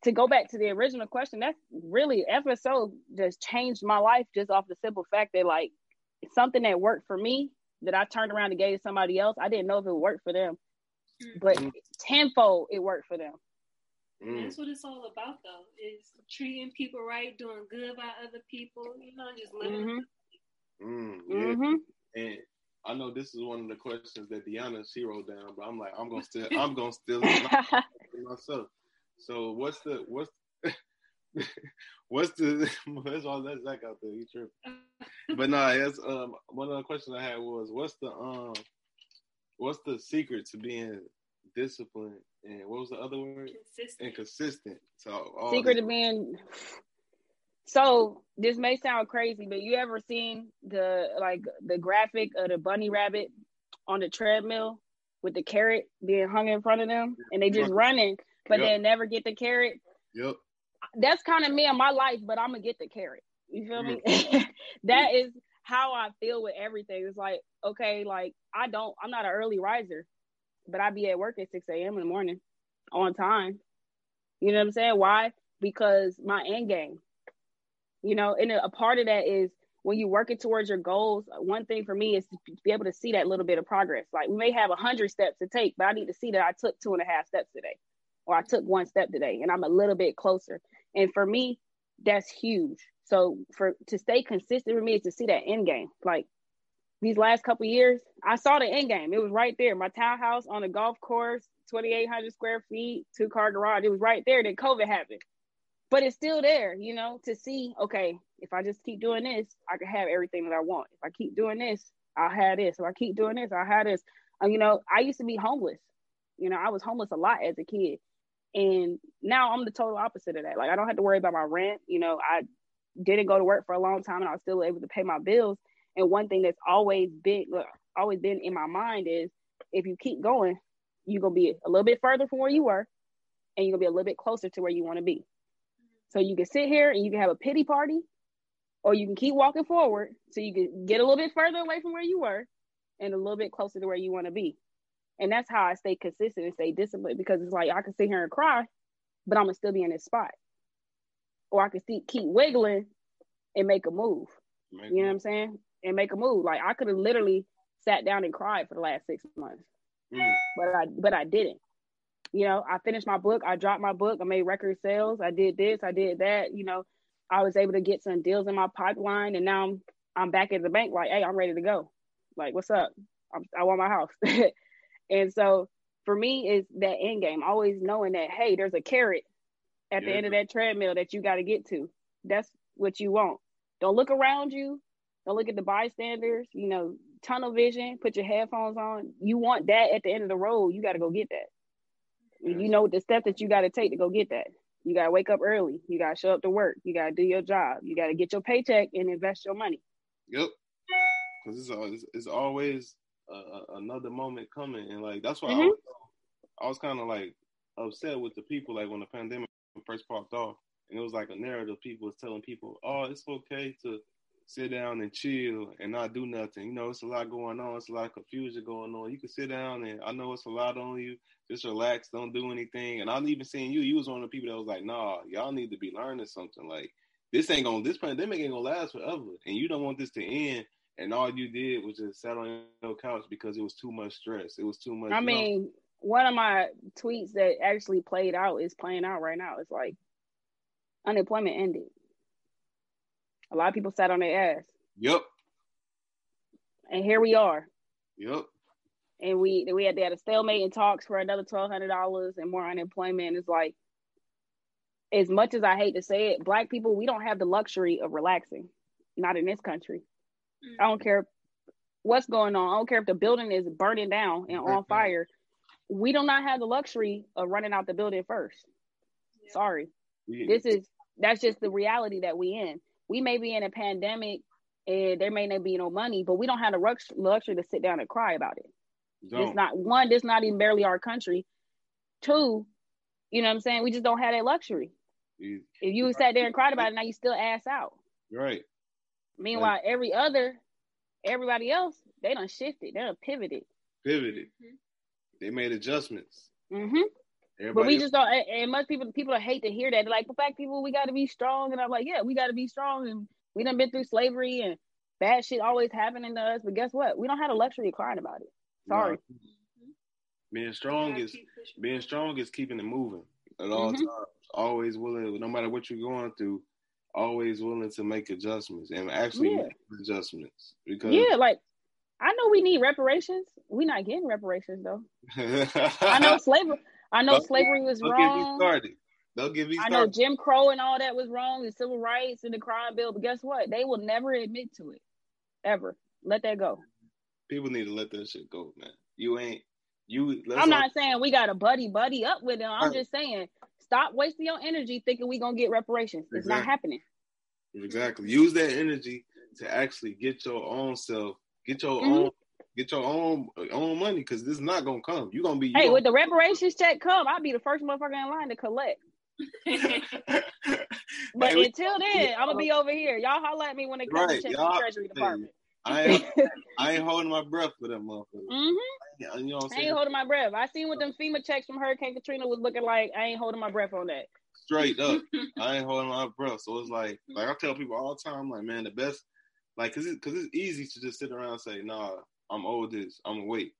to go back to the original question, that's really FSO just changed my life just off the simple fact that like something that worked for me that I turned around and gave to somebody else, I didn't know if it worked for them. Mm. But mm. tenfold it worked for them. Mm. That's what it's all about though, is treating people right, doing good by other people, you know, just living. Mm-hmm. Mm, yeah. mm-hmm. And I know this is one of the questions that Deanna she wrote down, but I'm like, I'm gonna still I'm gonna still myself. So what's the what's what's the what's all that Zach out there? You tripping? but nah, yes. Um, one of the questions I had was, what's the um, what's the secret to being disciplined and what was the other word? Consistent. And consistent. So secret of being. So this may sound crazy, but you ever seen the like the graphic of the bunny rabbit on the treadmill with the carrot being hung in front of them, and they just running, but yep. they never get the carrot. Yep that's kind of me in my life, but I'm gonna get the carrot. You feel me? Mm-hmm. that is how I feel with everything. It's like, okay, like I don't, I'm not an early riser, but I be at work at 6 a.m. in the morning on time. You know what I'm saying? Why? Because my end game. You know, and a part of that is when you're working towards your goals, one thing for me is to be able to see that little bit of progress. Like we may have a hundred steps to take, but I need to see that I took two and a half steps today, or I took one step today, and I'm a little bit closer. And for me, that's huge. So for to stay consistent with me is to see that end game. Like these last couple years, I saw the end game. It was right there. My townhouse on a golf course, 2,800 square feet, two car garage. It was right there. Then COVID happened. but it's still there, you know, to see, okay, if I just keep doing this, I can have everything that I want. If I keep doing this, I'll have this. If I keep doing this, I'll have this. And, you know, I used to be homeless. You know, I was homeless a lot as a kid. And now I'm the total opposite of that. Like I don't have to worry about my rent. You know, I didn't go to work for a long time and I was still able to pay my bills. And one thing that's always been always been in my mind is if you keep going, you're gonna be a little bit further from where you were and you're gonna be a little bit closer to where you want to be. So you can sit here and you can have a pity party, or you can keep walking forward so you can get a little bit further away from where you were and a little bit closer to where you want to be. And that's how I stay consistent and stay disciplined because it's like I can sit here and cry, but I'm gonna still be in this spot. Or I can see, keep wiggling and make a move. Make you know what I'm saying? And make a move. Like I could have literally sat down and cried for the last six months. Mm. But I but I didn't. You know, I finished my book, I dropped my book, I made record sales, I did this, I did that, you know, I was able to get some deals in my pipeline and now I'm I'm back at the bank like, hey, I'm ready to go. Like, what's up? I'm, I want my house. And so for me, is that end game, always knowing that, hey, there's a carrot at yeah. the end of that treadmill that you got to get to. That's what you want. Don't look around you. Don't look at the bystanders. You know, tunnel vision, put your headphones on. You want that at the end of the road. You got to go get that. Yeah. You know the steps that you got to take to go get that. You got to wake up early. You got to show up to work. You got to do your job. You got to get your paycheck and invest your money. Yep. Because it's, it's always another moment coming, and like that's why mm-hmm. I was, I was kind of like upset with the people like when the pandemic first popped off, and it was like a narrative people was telling people, oh, it's okay to sit down and chill and not do nothing. You know, it's a lot going on. It's a lot of confusion going on. You can sit down and I know it's a lot on you. Just relax. Don't do anything. And I'm even seeing you. You was one of the people that was like, nah, y'all need to be learning something. Like this ain't gonna, this pandemic ain't gonna last forever. And you don't want this to end and all you did was just sat on your couch because it was too much stress. It was too much. I mean, know. one of my tweets that actually played out is playing out right now. It's like unemployment ended. A lot of people sat on their ass. Yep. And here we are. Yep. And we we had they had a stalemate in talks for another twelve hundred dollars and more unemployment. It's like, as much as I hate to say it, black people we don't have the luxury of relaxing. Not in this country. I don't care what's going on. I don't care if the building is burning down and on fire. We do not have the luxury of running out the building first. Yeah. Sorry. Yeah. This is that's just the reality that we in. We may be in a pandemic and there may not be no money, but we don't have the luxury to sit down and cry about it. Don't. It's not one, this not even barely our country. Two, you know what I'm saying? We just don't have that luxury. If you sat there and cried about it, now you still ass out. Right. Meanwhile, like, every other, everybody else, they done shifted. They done pivoted. Pivoted. Mm-hmm. They made adjustments. Mm-hmm. but we just don't. And most people, people hate to hear that. They're like, "But black people, we got to be strong." And I'm like, "Yeah, we got to be strong." And we done been through slavery and bad shit always happening to us. But guess what? We don't have the luxury of crying about it. Sorry. No. Being strong is being strong is keeping it moving at all mm-hmm. times. Always willing, no matter what you're going through always willing to make adjustments and actually yeah. make adjustments because yeah, like I know we need reparations. We're not getting reparations though. I know slavery. I know don't, slavery was don't wrong. Get me started. Don't get me started. I know Jim Crow and all that was wrong, the civil rights and the crime bill. But guess what? They will never admit to it, ever. Let that go. People need to let that shit go, man. You ain't you. I'm not saying we got a buddy buddy up with them. I'm just saying Stop wasting your energy thinking we're gonna get reparations. It's exactly. not happening. Exactly. Use that energy to actually get your own self, get your mm-hmm. own get your own own money because this is not gonna come. You're gonna be Hey, with the reparations check come, I'll be the first motherfucker in line to collect. but hey, until then, I'm gonna be over here. Y'all holler at me when it comes right, to check the Treasury Department. I ain't, I ain't holding my breath for them motherfuckers. Mm-hmm. You know what I'm saying? I ain't holding my breath. I seen what them FEMA checks from Hurricane Katrina was looking like. I ain't holding my breath on that. Straight up, I ain't holding my breath. So it's like, like I tell people all the time, like, man, the best, like, cause it, cause it's easy to just sit around and say, nah, I'm old this, I'm wait.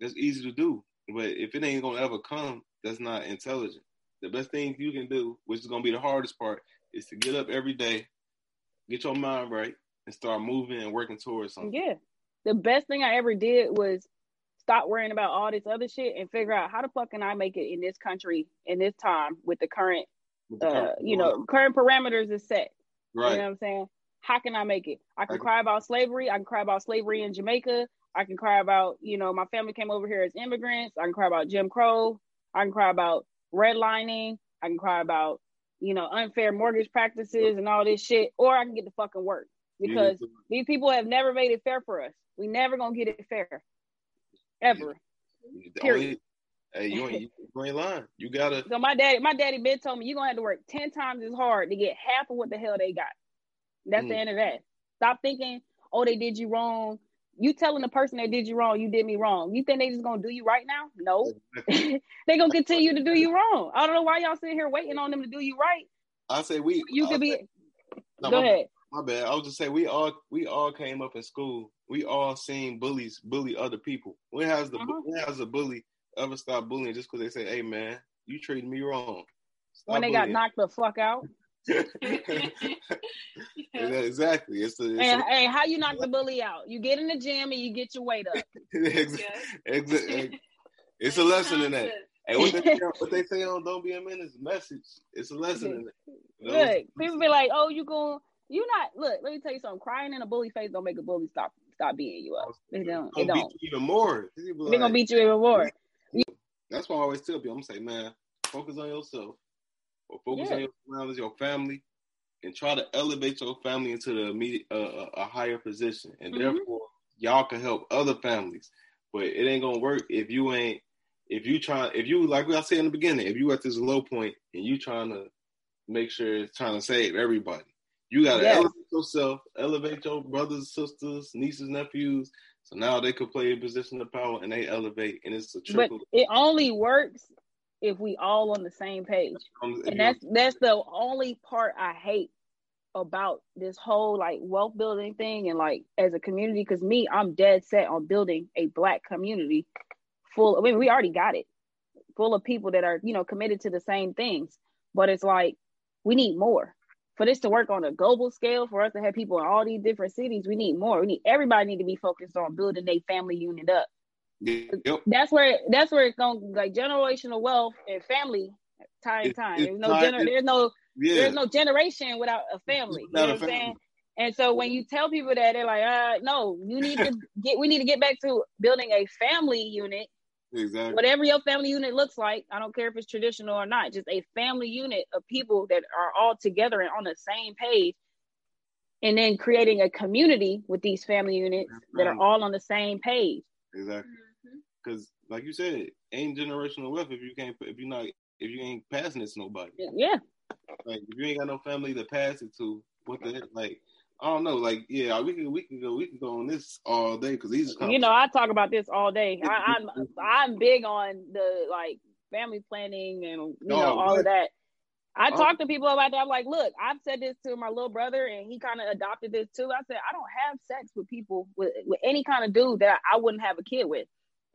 That's easy to do, but if it ain't gonna ever come, that's not intelligent. The best thing you can do, which is gonna be the hardest part, is to get up every day, get your mind right, and start moving and working towards something. Yeah. The best thing I ever did was stop worrying about all this other shit and figure out how the fuck can I make it in this country in this time with the current uh, you know, current parameters is set. Right. You know what I'm saying? How can I make it? I can cry about slavery. I can cry about slavery in Jamaica. I can cry about, you know, my family came over here as immigrants. I can cry about Jim Crow. I can cry about redlining. I can cry about, you know, unfair mortgage practices and all this shit. Or I can get the fucking work because yeah. these people have never made it fair for us. We never gonna get it fair, ever. Period. Hey, you ain't, you ain't lying. You gotta. So my daddy, my daddy Ben told me you're gonna have to work ten times as hard to get half of what the hell they got. That's mm. the end of that. Stop thinking, oh, they did you wrong. You telling the person that did you wrong, you did me wrong. You think they just gonna do you right now? No, they gonna continue to do you wrong. I don't know why y'all sitting here waiting on them to do you right. I say we. You could be. No, go my, ahead. My bad. I was just saying we all we all came up in school. We all seen bullies bully other people. When has the uh-huh. when has a bully ever stop bullying just because they say, "Hey, man, you treated me wrong." Stop when they bullying. got knocked the fuck out. exactly. It's the. and, a, hey, how you knock the bully out? You get in the gym and you get your weight up. exactly. It's a lesson in that. Hey, what they, what they say on "Don't Be a Menace" message. It's a lesson in it. You know? Look, people be like, "Oh, you going you not look." Let me tell you something. Crying in a bully face don't make a bully stop stop beating you up. They don't. It don't. even more. They're like, gonna beat you even more. That's why I always tell people, I'm gonna say, man, focus on yourself, or focus yeah. on your surroundings, your family, and try to elevate your family into the immediate, uh, a higher position, and mm-hmm. therefore y'all can help other families. But it ain't gonna work if you ain't, if you try, if you like what I said in the beginning, if you at this low point and you trying to make sure it's trying to save everybody. You gotta yes. elevate yourself, elevate your brothers, sisters, nieces, nephews, so now they could play a position of power and they elevate, and it's a trickle. But it only works if we all on the same page, and that's that's the only part I hate about this whole like wealth building thing and like as a community. Because me, I'm dead set on building a black community full. I mean, we already got it, full of people that are you know committed to the same things. But it's like we need more for this to work on a global scale, for us to have people in all these different cities, we need more. We need everybody need to be focused on building their family unit up. Yep. That's where that's where it's going like generational wealth and family time time. There's no gener- there's no yeah. there's no generation without a family. You know what I'm saying? And so when you tell people that they're like, uh, no, you need to get we need to get back to building a family unit Exactly. Whatever your family unit looks like, I don't care if it's traditional or not, just a family unit of people that are all together and on the same page. And then creating a community with these family units that are all on the same page. Exactly. Because, mm-hmm. like you said, ain't generational wealth if you can't, if you're not, if you ain't passing it to nobody. Yeah. Like if you ain't got no family to pass it to, what the heck? Like I don't know. Like, yeah, we can we can go we can go on this all day because these. You know, I talk about this all day. I, am I'm, I'm big on the like family planning and you know oh, all of that. I oh. talk to people about that. I'm like, look, I've said this to my little brother, and he kind of adopted this too. I said, I don't have sex with people with with any kind of dude that I wouldn't have a kid with.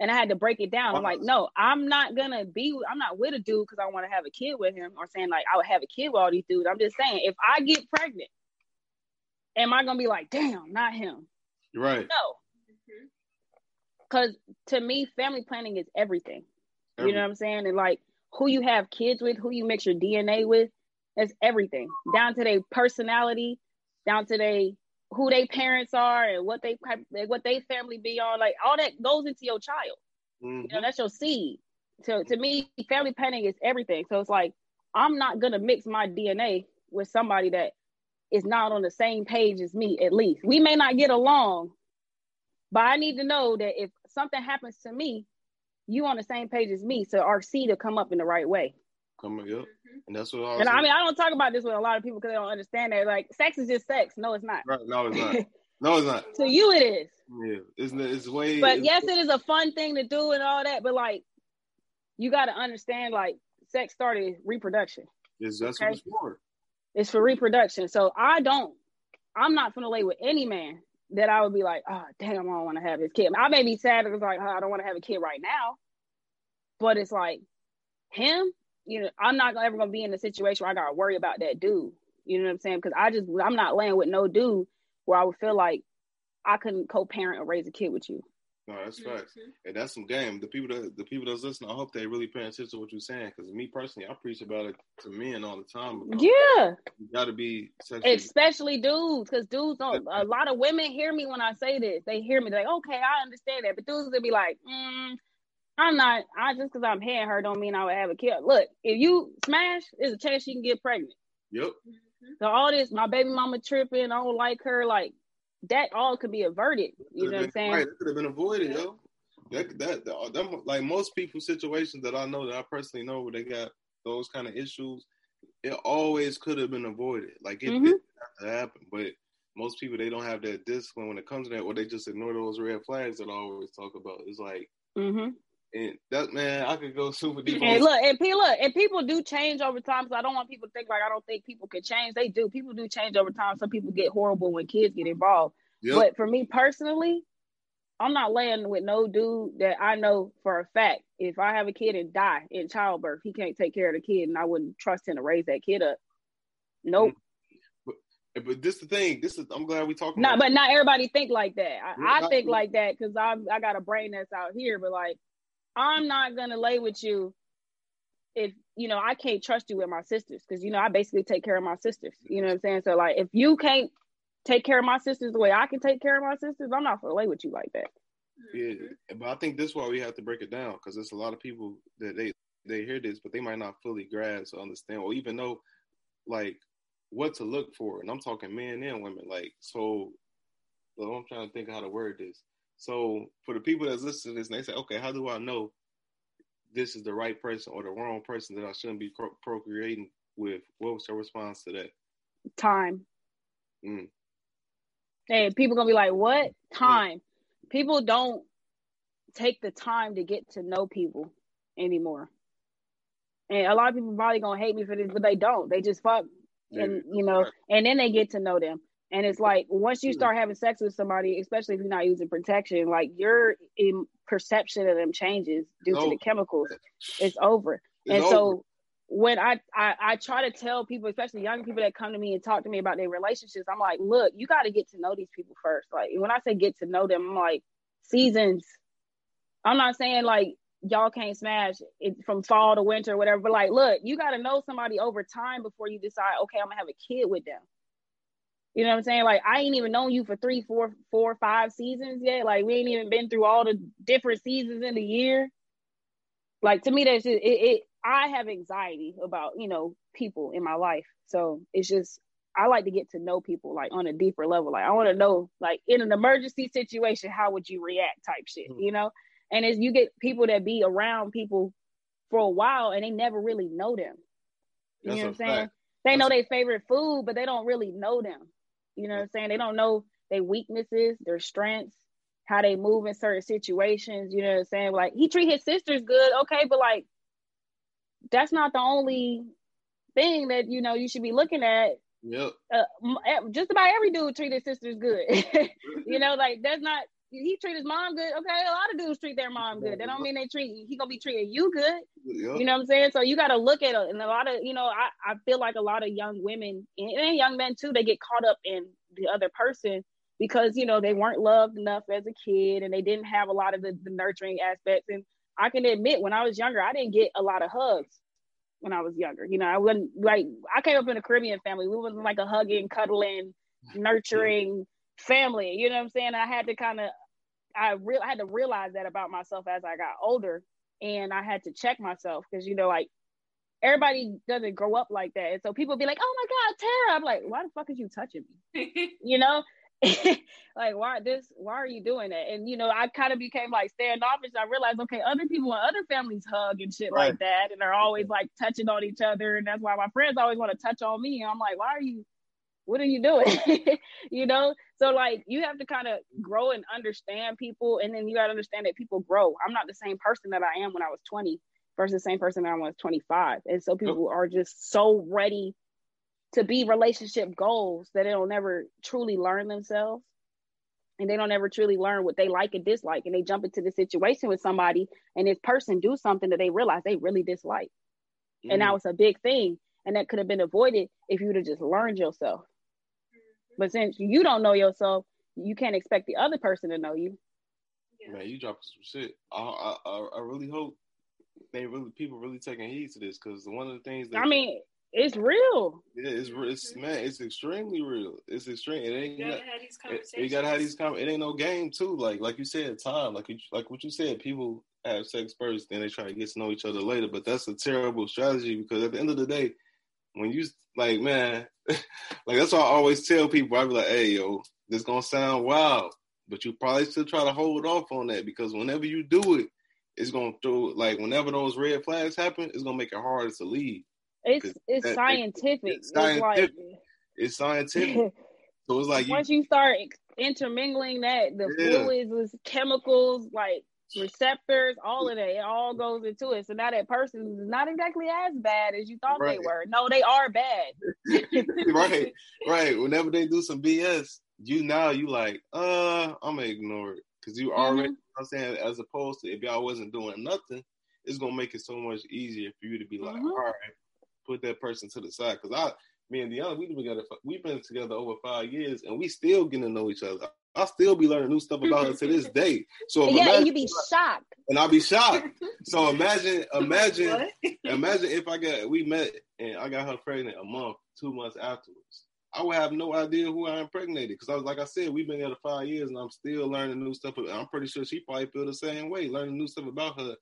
And I had to break it down. I'm like, no, I'm not gonna be. I'm not with a dude because I want to have a kid with him, or saying like I would have a kid with all these dudes. I'm just saying, if I get pregnant am I gonna be like, damn, not him? Right. No. Because to me, family planning is everything. You know what I'm saying? And like who you have kids with, who you mix your DNA with, that's everything. Down to their personality, down to they who they parents are and what they what they family be on. Like all that goes into your child. Mm-hmm. You know, that's your seed. So to me, family planning is everything. So it's like I'm not gonna mix my DNA with somebody that is not on the same page as me, at least. We may not get along, but I need to know that if something happens to me, you on the same page as me, so our seed to come up in the right way. Come up. Mm-hmm. And that's what I And I mean, I don't talk about this with a lot of people because they don't understand that. Like, sex is just sex. No, it's not. Right. No, it's not. no, it's not. to you, it is. Yeah, it's it's way. But it's, yes, it is a fun thing to do and all that. But like, you got to understand, like, sex started reproduction. Yes, that's okay? what it's for. It's for reproduction. So I don't, I'm not gonna lay with any man that I would be like, oh damn, I don't want to have this kid. I may be sad because like, oh, I don't want to have a kid right now, but it's like him. You know, I'm not ever gonna be in a situation where I gotta worry about that dude. You know what I'm saying? Because I just I'm not laying with no dude where I would feel like I couldn't co-parent or raise a kid with you. No, that's facts, mm-hmm. and that's some game. The people that the people that's listening, I hope they really paying attention to what you're saying. Because me personally, I preach about it to men all the time. yeah, you got to be sexually- especially dudes, because dudes don't. a lot of women hear me when I say this. They hear me, they're like, okay, I understand that, but dudes will be like, mm, I'm not. I just because I'm hitting her don't mean I would have a kid. Look, if you smash, there's a chance she can get pregnant. Yep. So all this, my baby mama tripping, I don't like her. Like that all could be averted. You know what I'm saying? Right, it could have been avoided, yo. That, that, like most people situations that I know that I personally know where they got those kind of issues, it always could have been avoided. Like it mm-hmm. didn't have to happen, but most people they don't have that discipline when it comes to that, or they just ignore those red flags that I always talk about. It's like, mm-hmm. And that man, I could go super deep. And look, and people, look, and people do change over time. So I don't want people to think like I don't think people can change. They do. People do change over time. Some people get horrible when kids get involved. Yep. But for me personally, I'm not laying with no dude that I know for a fact if I have a kid and die in childbirth, he can't take care of the kid, and I wouldn't trust him to raise that kid up. Nope. But, but this the thing. This is I'm glad we talking. No, but not everybody think like that. I, I think like that because I I got a brain that's out here. But like, I'm not gonna lay with you if you know I can't trust you with my sisters because you know I basically take care of my sisters. You know what I'm saying? So like, if you can't take care of my sisters the way I can take care of my sisters, I'm not gonna lay with you like that. Yeah, but I think this is why we have to break it down because there's a lot of people that they they hear this, but they might not fully grasp or understand or even know like what to look for. And I'm talking men and women. Like so, so I'm trying to think of how to word this. So for the people that's listening to this, and they say, okay, how do I know this is the right person or the wrong person that I shouldn't be pro- procreating with? What was your response to that? Time. Mm. And people gonna be like, "What time?" People don't take the time to get to know people anymore. And a lot of people probably gonna hate me for this, but they don't. They just fuck, and you know, and then they get to know them. And it's like once you start having sex with somebody, especially if you're not using protection, like your perception of them changes due to the oh. chemicals. It's over. It's and over. so when I, I I try to tell people, especially young people that come to me and talk to me about their relationships, I'm like, look, you got to get to know these people first. Like when I say get to know them, I'm like seasons. I'm not saying like y'all can't smash it from fall to winter or whatever, but like, look, you got to know somebody over time before you decide, okay, I'm gonna have a kid with them. You know what I'm saying? Like I ain't even known you for three, four, four, five seasons yet. Like we ain't even been through all the different seasons in the year. Like to me, that's just it, it I have anxiety about, you know, people in my life. So it's just I like to get to know people like on a deeper level. Like I want to know, like in an emergency situation, how would you react type shit, mm-hmm. you know? And as you get people that be around people for a while and they never really know them. You That's know what I'm saying? Fact. They That's know their favorite food, but they don't really know them. You know what I'm saying? They don't know their weaknesses, their strengths, how they move in certain situations. You know what I'm saying? Like he treat his sisters good, okay, but like that's not the only thing that you know you should be looking at. Yep. Uh, just about every dude treat his sisters good. you know, like that's not he treat his mom good. Okay, a lot of dudes treat their mom good. That don't mean they treat he gonna be treating you good. Yep. You know what I'm saying? So you got to look at it. And a lot of you know, I I feel like a lot of young women and young men too, they get caught up in the other person because you know they weren't loved enough as a kid and they didn't have a lot of the, the nurturing aspects and I can admit when I was younger, I didn't get a lot of hugs when I was younger. You know, I wasn't like I came up in a Caribbean family. We wasn't like a hugging, cuddling, nurturing family. You know what I'm saying? I had to kind of I real I had to realize that about myself as I got older, and I had to check myself because you know like everybody doesn't grow up like that, and so people be like, "Oh my God, Tara!" I'm like, "Why the fuck is you touching me?" you know, like why this why are you doing that and you know i kind of became like standoffish i realized okay other people and other families hug and shit right. like that and they're always like touching on each other and that's why my friends always want to touch on me and i'm like why are you what are you doing? You know? So like you have to kind of grow and understand people and then you got to understand that people grow. I'm not the same person that i am when i was 20 versus the same person that i was 25 and so people are just so ready to be relationship goals that they don't never truly learn themselves. And they don't ever truly learn what they like and dislike and they jump into the situation with somebody and this person do something that they realize they really dislike. Mm. and now it's a big thing and that could have been avoided if you would have just learned yourself but since you don't know yourself you can't expect the other person to know you Yeah. Man, you dropping some shit. I, I I really hope they really people really taking heed to this because one of the things that I mean, it's real. Yeah, it's it's man, it's extremely real. It's extreme. It ain't. You gotta have these conversations. It, you gotta have these conversations. It ain't no game too. Like like you said, time. Like you, like what you said. People have sex first, then they try to get to know each other later. But that's a terrible strategy because at the end of the day, when you like, man, like that's why I always tell people. I be like, hey, yo, this gonna sound wild, but you probably still try to hold off on that because whenever you do it, it's gonna throw like whenever those red flags happen, it's gonna make it harder to leave. It's it's that, scientific. It's, scientific. It's, like, it's scientific. so it's like once you, you start intermingling that the yeah. fluids with chemicals like receptors, all of that, it all goes into it. So now that person is not exactly as bad as you thought right. they were. No, they are bad. right, right. Whenever they do some BS, you now you like, uh, I'm gonna ignore it because you already. Mm-hmm. I'm saying as opposed to if y'all wasn't doing nothing, it's gonna make it so much easier for you to be like, mm-hmm. all right, put that person to the side. Because I, me and Deanna, we've been together. We've been together over five years, and we still getting to know each other. I'll still be learning new stuff about her to this day. So yeah, imagine, and you be shocked. And I'll be shocked. So imagine, imagine, imagine if I got we met and I got her pregnant a month, two months afterwards. I would have no idea who I impregnated because I was like I said, we've been together five years and I'm still learning new stuff. I'm pretty sure she probably feel the same way, learning new stuff about her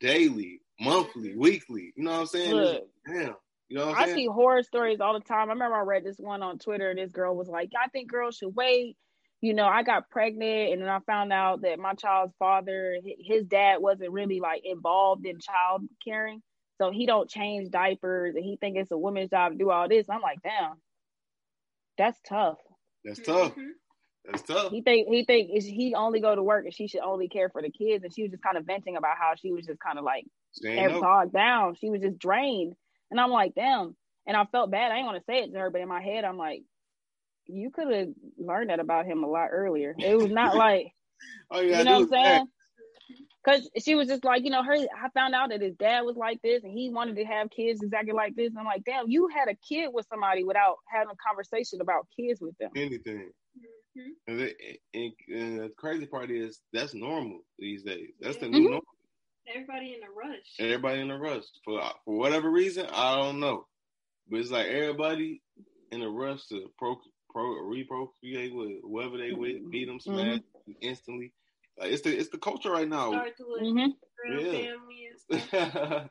daily, monthly, weekly. You know what I'm saying? Look, damn. You know I saying? see horror stories all the time. I remember I read this one on Twitter. And this girl was like, I think girls should wait you know, I got pregnant and then I found out that my child's father, his dad wasn't really like involved in child caring. So he don't change diapers and he think it's a woman's job to do all this. I'm like, damn, that's tough. That's tough. Mm-hmm. That's tough. He think he think he only go to work and she should only care for the kids. And she was just kind of venting about how she was just kind of like bogged down. She was just drained. And I'm like, damn. And I felt bad. I didn't want to say it to her, but in my head, I'm like, you could have learned that about him a lot earlier. It was not like, oh, you, you know what I'm saying? Because she was just like, you know, her. I found out that his dad was like this, and he wanted to have kids exactly like this. And I'm like, damn, you had a kid with somebody without having a conversation about kids with them. Anything. Mm-hmm. And, the, and, and, the crazy part is that's normal these days. That's the new mm-hmm. normal. Everybody in a rush. Everybody in a rush for for whatever reason. I don't know, but it's like everybody in a rush to pro, pro reprocreate with whoever they with, beat them, mm-hmm. smash mm-hmm. instantly. Like it's the it's the culture right now. Mm-hmm. Yeah.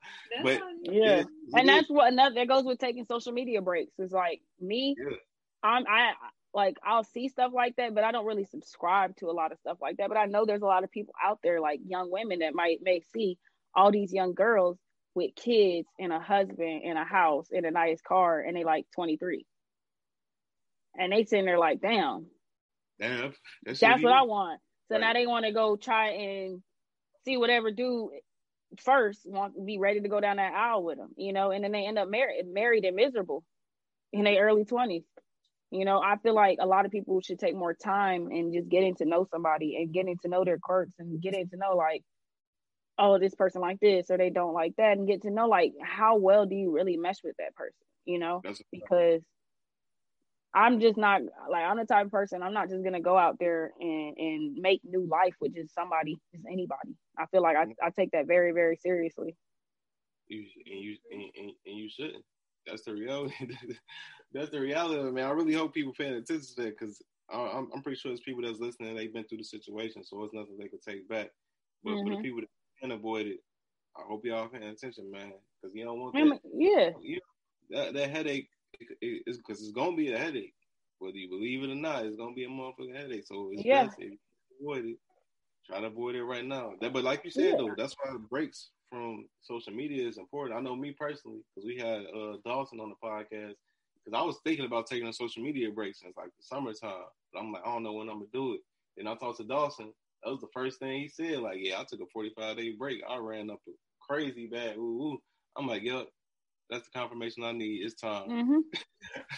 but yeah, and that's what another that goes with taking social media breaks. Is like me, yeah. I'm I like I'll see stuff like that, but I don't really subscribe to a lot of stuff like that. But I know there's a lot of people out there, like young women, that might may see all these young girls with kids and a husband and a house and a nice car, and they like 23 and they sitting there like, damn, damn, that's, that's what I want. So right. now they want to go try and see whatever dude first want to be ready to go down that aisle with them, you know, and then they end up married, married and miserable in their early twenties. You know, I feel like a lot of people should take more time and just getting to know somebody and getting to know their quirks and getting to know like, oh, this person like this or they don't like that, and get to know like how well do you really mesh with that person, you know? because I'm just not like I'm the type of person. I'm not just gonna go out there and and make new life with just somebody, just anybody. I feel like I, I take that very very seriously. You and you and, and, and you shouldn't. That's the reality. that's the reality, man. I really hope people paying attention to that because I'm I'm pretty sure there's people that's listening. They've been through the situation, so it's nothing they can take back. But mm-hmm. for the mm-hmm. people that can avoid it, I hope y'all paying attention, man, because you don't want that. Yeah. You that, that headache it's because it's gonna be a headache, whether you believe it or not. It's gonna be a motherfucking headache. So it's yeah. best if you avoid it. Try to avoid it right now. That, but like you said yeah. though, that's why breaks from social media is important. I know me personally because we had uh, Dawson on the podcast. Because I was thinking about taking a social media break since like the summertime, but I'm like, I don't know when I'm gonna do it. And I talked to Dawson. That was the first thing he said. Like, yeah, I took a 45 day break. I ran up a crazy bad. Ooh, ooh. I'm like, yep, that's the confirmation I need. It's time. Mm-hmm.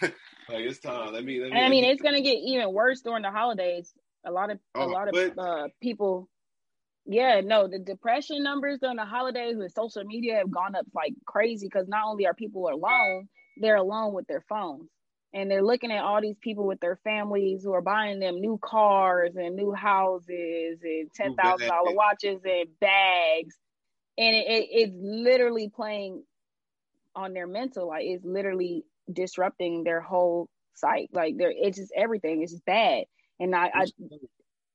like it's time. Let me. Let me I mean, it's gonna get even worse during the holidays. A lot of oh, a lot of uh, people. Yeah, no, the depression numbers during the holidays with social media have gone up like crazy because not only are people alone, they're alone with their phones, and they're looking at all these people with their families who are buying them new cars and new houses and ten thousand dollar watches and bags, and it, it, it's literally playing on their mental. Like it's literally disrupting their whole site. Like they're it's just everything. It's just bad. And I, I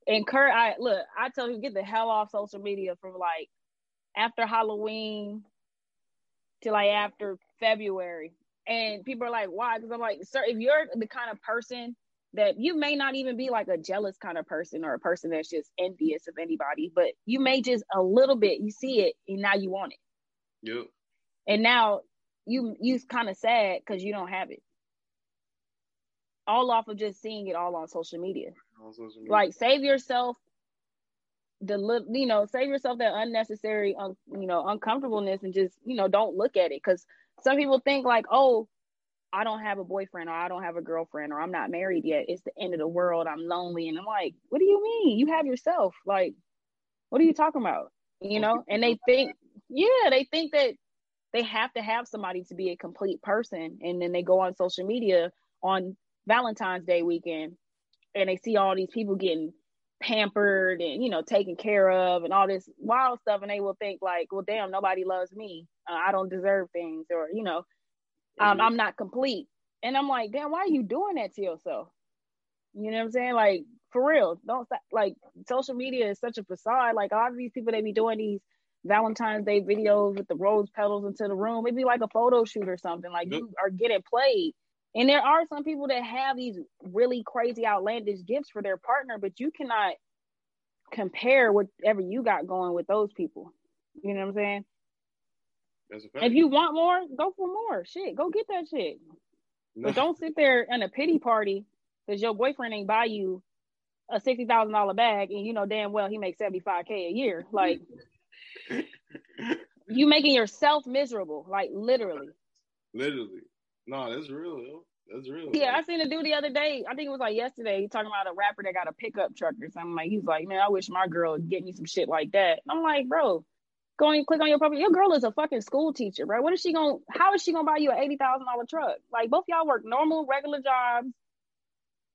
encourage. I look. I tell you, get the hell off social media from like after Halloween to like after February and people are like, why? Because I'm like, sir, if you're the kind of person that you may not even be like a jealous kind of person or a person that's just envious of anybody, but you may just a little bit, you see it and now you want it. Yep. And now you you kind of sad because you don't have it. All off of just seeing it all on social media. On social media. Like save yourself the you know save yourself that unnecessary un, you know uncomfortableness and just you know don't look at it because some people think like, oh, I don't have a boyfriend or I don't have a girlfriend or I'm not married yet. It's the end of the world. I'm lonely. And I'm like, what do you mean? You have yourself. Like, what are you talking about? You know? And they think, yeah, they think that they have to have somebody to be a complete person. And then they go on social media on Valentine's Day weekend and they see all these people getting pampered and, you know, taken care of and all this wild stuff. And they will think like, well, damn, nobody loves me uh, I don't deserve things, or you know, um, mm-hmm. I'm not complete. And I'm like, damn, why are you doing that to yourself? You know what I'm saying? Like for real, don't stop. Like social media is such a facade. Like a lot of these people, they be doing these Valentine's Day videos with the rose petals into the room. Maybe like a photo shoot or something. Like yep. you are getting played. And there are some people that have these really crazy, outlandish gifts for their partner, but you cannot compare whatever you got going with those people. You know what I'm saying? If you want more, go for more. Shit, go get that shit. No. But don't sit there in a pity party because your boyfriend ain't buy you a sixty thousand dollar bag and you know damn well he makes seventy five k a year. Like you making yourself miserable, like literally. Literally, no, that's real. Yo. That's real. Yeah, I seen a dude the other day. I think it was like yesterday. He talking about a rapper that got a pickup truck or something. Like he's like, man, I wish my girl would get me some shit like that. I'm like, bro, going click on your profile. Your girl is a fucking school teacher, bro. What is she gonna? How is she gonna buy you an eighty thousand dollar truck? Like both y'all work normal, regular jobs.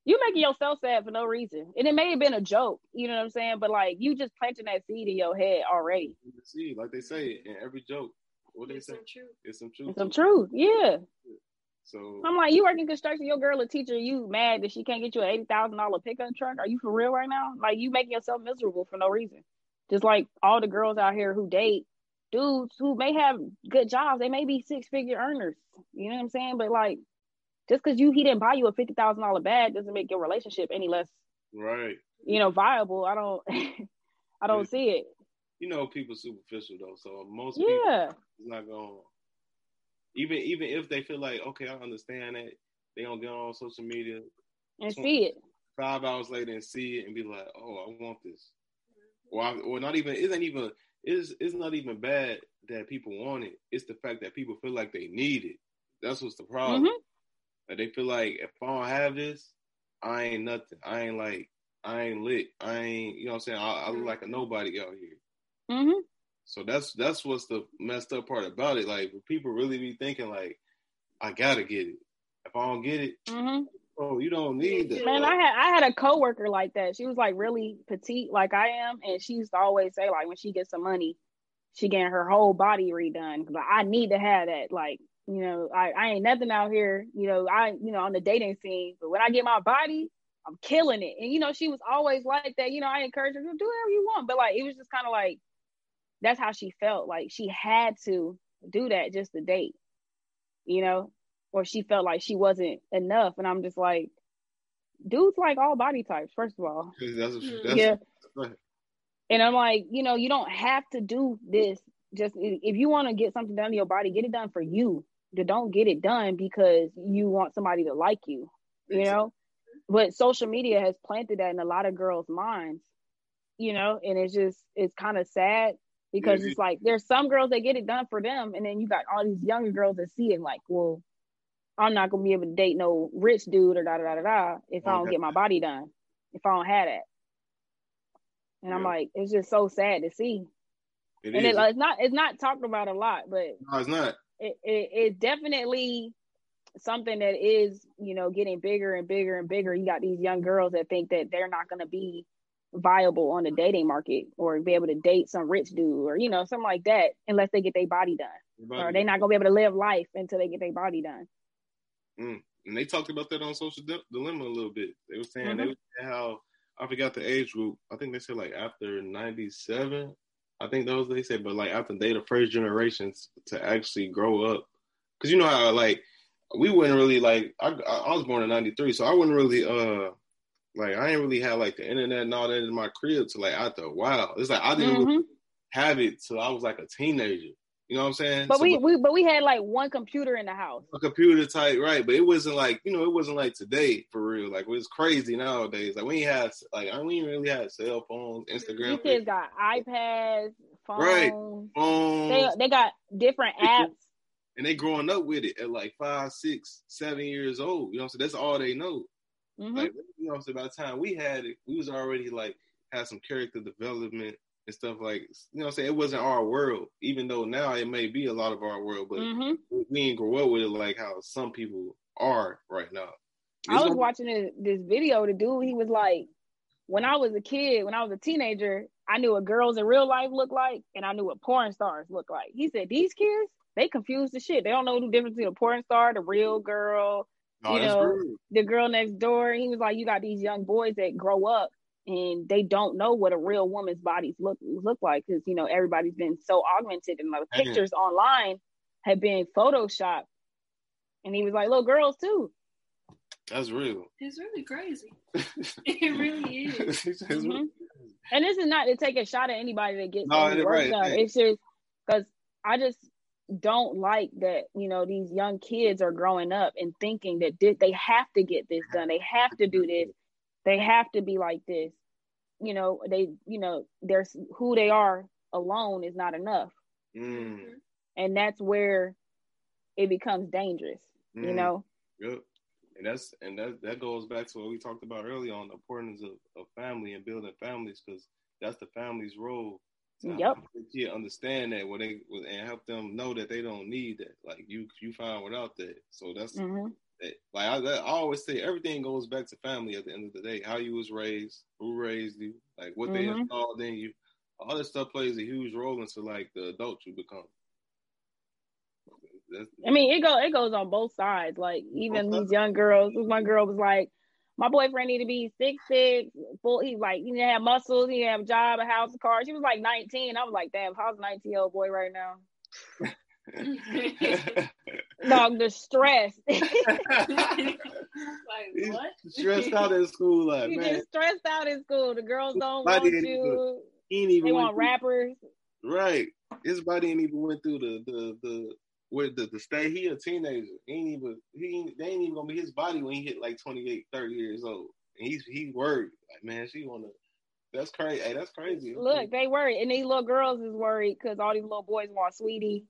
You making yourself sad for no reason, and it may have been a joke. You know what I'm saying? But like you just planting that seed in your head already. See, like they say in every joke, what they say? Some truth. It's some truth. It's some truth. Yeah. So I'm like, you working construction, your girl a teacher, you mad that she can't get you an eighty thousand dollar pickup truck? Are you for real right now? Like you making yourself miserable for no reason. Just like all the girls out here who date dudes who may have good jobs, they may be six figure earners. You know what I'm saying? But like, just because you he didn't buy you a fifty thousand dollar bag doesn't make your relationship any less right. You know, viable. I don't, I don't see it. You know, people superficial though, so most yeah, people not going. Even even if they feel like okay, I understand that they don't get on social media and see it five hours later and see it and be like, oh, I want this, or I, or not even isn't even it's it's not even bad that people want it. It's the fact that people feel like they need it. That's what's the problem. Mm-hmm. Like they feel like if I don't have this, I ain't nothing. I ain't like I ain't lit. I ain't you know what I'm saying. I, I look like a nobody out here. Mm-hmm. So that's that's what's the messed up part about it. Like people really be thinking like I gotta get it. If I don't get it, mm-hmm. Oh, you don't need that. Man, I had I had a coworker like that. She was like really petite, like I am, and she used to always say like when she gets some money, she getting her whole body redone. Like I need to have that. Like you know, I I ain't nothing out here. You know, I you know on the dating scene, but when I get my body, I'm killing it. And you know, she was always like that. You know, I encourage her to do whatever you want, but like it was just kind of like that's how she felt. Like she had to do that just to date. You know, or she felt like she wasn't enough. And I'm just like, dudes like all body types, first of all. That's, that's, mm-hmm. yeah. And I'm like, you know, you don't have to do this. Just if you want to get something done to your body, get it done for you. Don't get it done because you want somebody to like you, you know? But social media has planted that in a lot of girls' minds, you know, and it's just, it's kind of sad because yeah, it's like there's some girls that get it done for them, and then you got all these younger girls that see it like, well, I'm not gonna be able to date no rich dude or da da da da da if I don't get my body done. If I don't have that. And yeah. I'm like, it's just so sad to see. It and it, it's not it's not talked about a lot, but no, it's not. It, it it definitely something that is, you know, getting bigger and bigger and bigger. You got these young girls that think that they're not going to be viable on the dating market or be able to date some rich dude or you know something like that unless they get their body done or they're not gonna be able to live life until they get their body done. Mm. And they talked about that on Social Dilemma a little bit. They were saying mm-hmm. they were saying how I forgot the age group. I think they said like after '97. I think those they said, but like after they the first generations to actually grow up, because you know how like we wouldn't really like I I was born in '93, so I wouldn't really uh like I ain't really have like the internet and all that in my crib to like after a while. It's like I didn't mm-hmm. really have it till I was like a teenager. You know what I'm saying? But so, we, we but we had like one computer in the house. A computer type, right? But it wasn't like you know, it wasn't like today for real. Like it was crazy nowadays. Like we ain't had like I mean, we really had cell phones, Instagram. These kids got iPads, phones. Right. Phones. They they got different apps. And they growing up with it at like five, six, seven years old. You know so That's all they know. Mm-hmm. Like you know what I'm saying? By the time we had it, we was already like had some character development and stuff like you know I'm saying? It wasn't our world even though now it may be a lot of our world but mm-hmm. we didn't grow up with it like how some people are right now. It's I was like, watching this, this video the dude he was like when I was a kid when I was a teenager I knew what girls in real life look like and I knew what porn stars look like. He said these kids they confuse the shit. They don't know the difference between a porn star the real girl you know the girl next door. He was like you got these young boys that grow up and they don't know what a real woman's bodies look look like because you know everybody's been so augmented and the pictures online have been photoshopped. And he was like little girls too. That's real. It's really crazy. It really is. Mm-hmm. and this is not to take a shot at anybody that gets no, work right. done. It's just because i just don't like that you know these young kids are growing up and thinking that they have to get this done. They have to do this they have to be like this. You know they you know there's who they are alone is not enough. Mm. and that's where it becomes dangerous mm. you know? Yep. And that's and that that goes back to what we talked about earlier on the importance of, of family and building families because that's the family's role yep yeah understand that when they and help them know that they don't need that. Like you you find without that. So that's mm-hmm like I, I, always say, everything goes back to family at the end of the day. How you was raised, who raised you, like what mm-hmm. they installed in you. All this stuff plays a huge role into like the adult you become. That's, I mean, it go it goes on both sides. Like even these young girls. my girl was like, "My boyfriend need to be six six, full. He like he need to have muscles. He need to have a job, a house, a car." She was like nineteen. I was like, "Damn, how's nineteen year old boy right now?" Dog, the stress. like what? stressed out in school, like you man. stressed out in school. The girls don't want you. He ain't even they want rappers. Right. His body ain't even went through the the the where the, the stay. He a teenager. He ain't even he ain't, they ain't even gonna be his body when he hit like 28, 30 years old. And he's he's worried. Like man, she wanna. That's crazy. Hey, that's crazy. Look, they worried, and these little girls is worried because all these little boys want Saweetie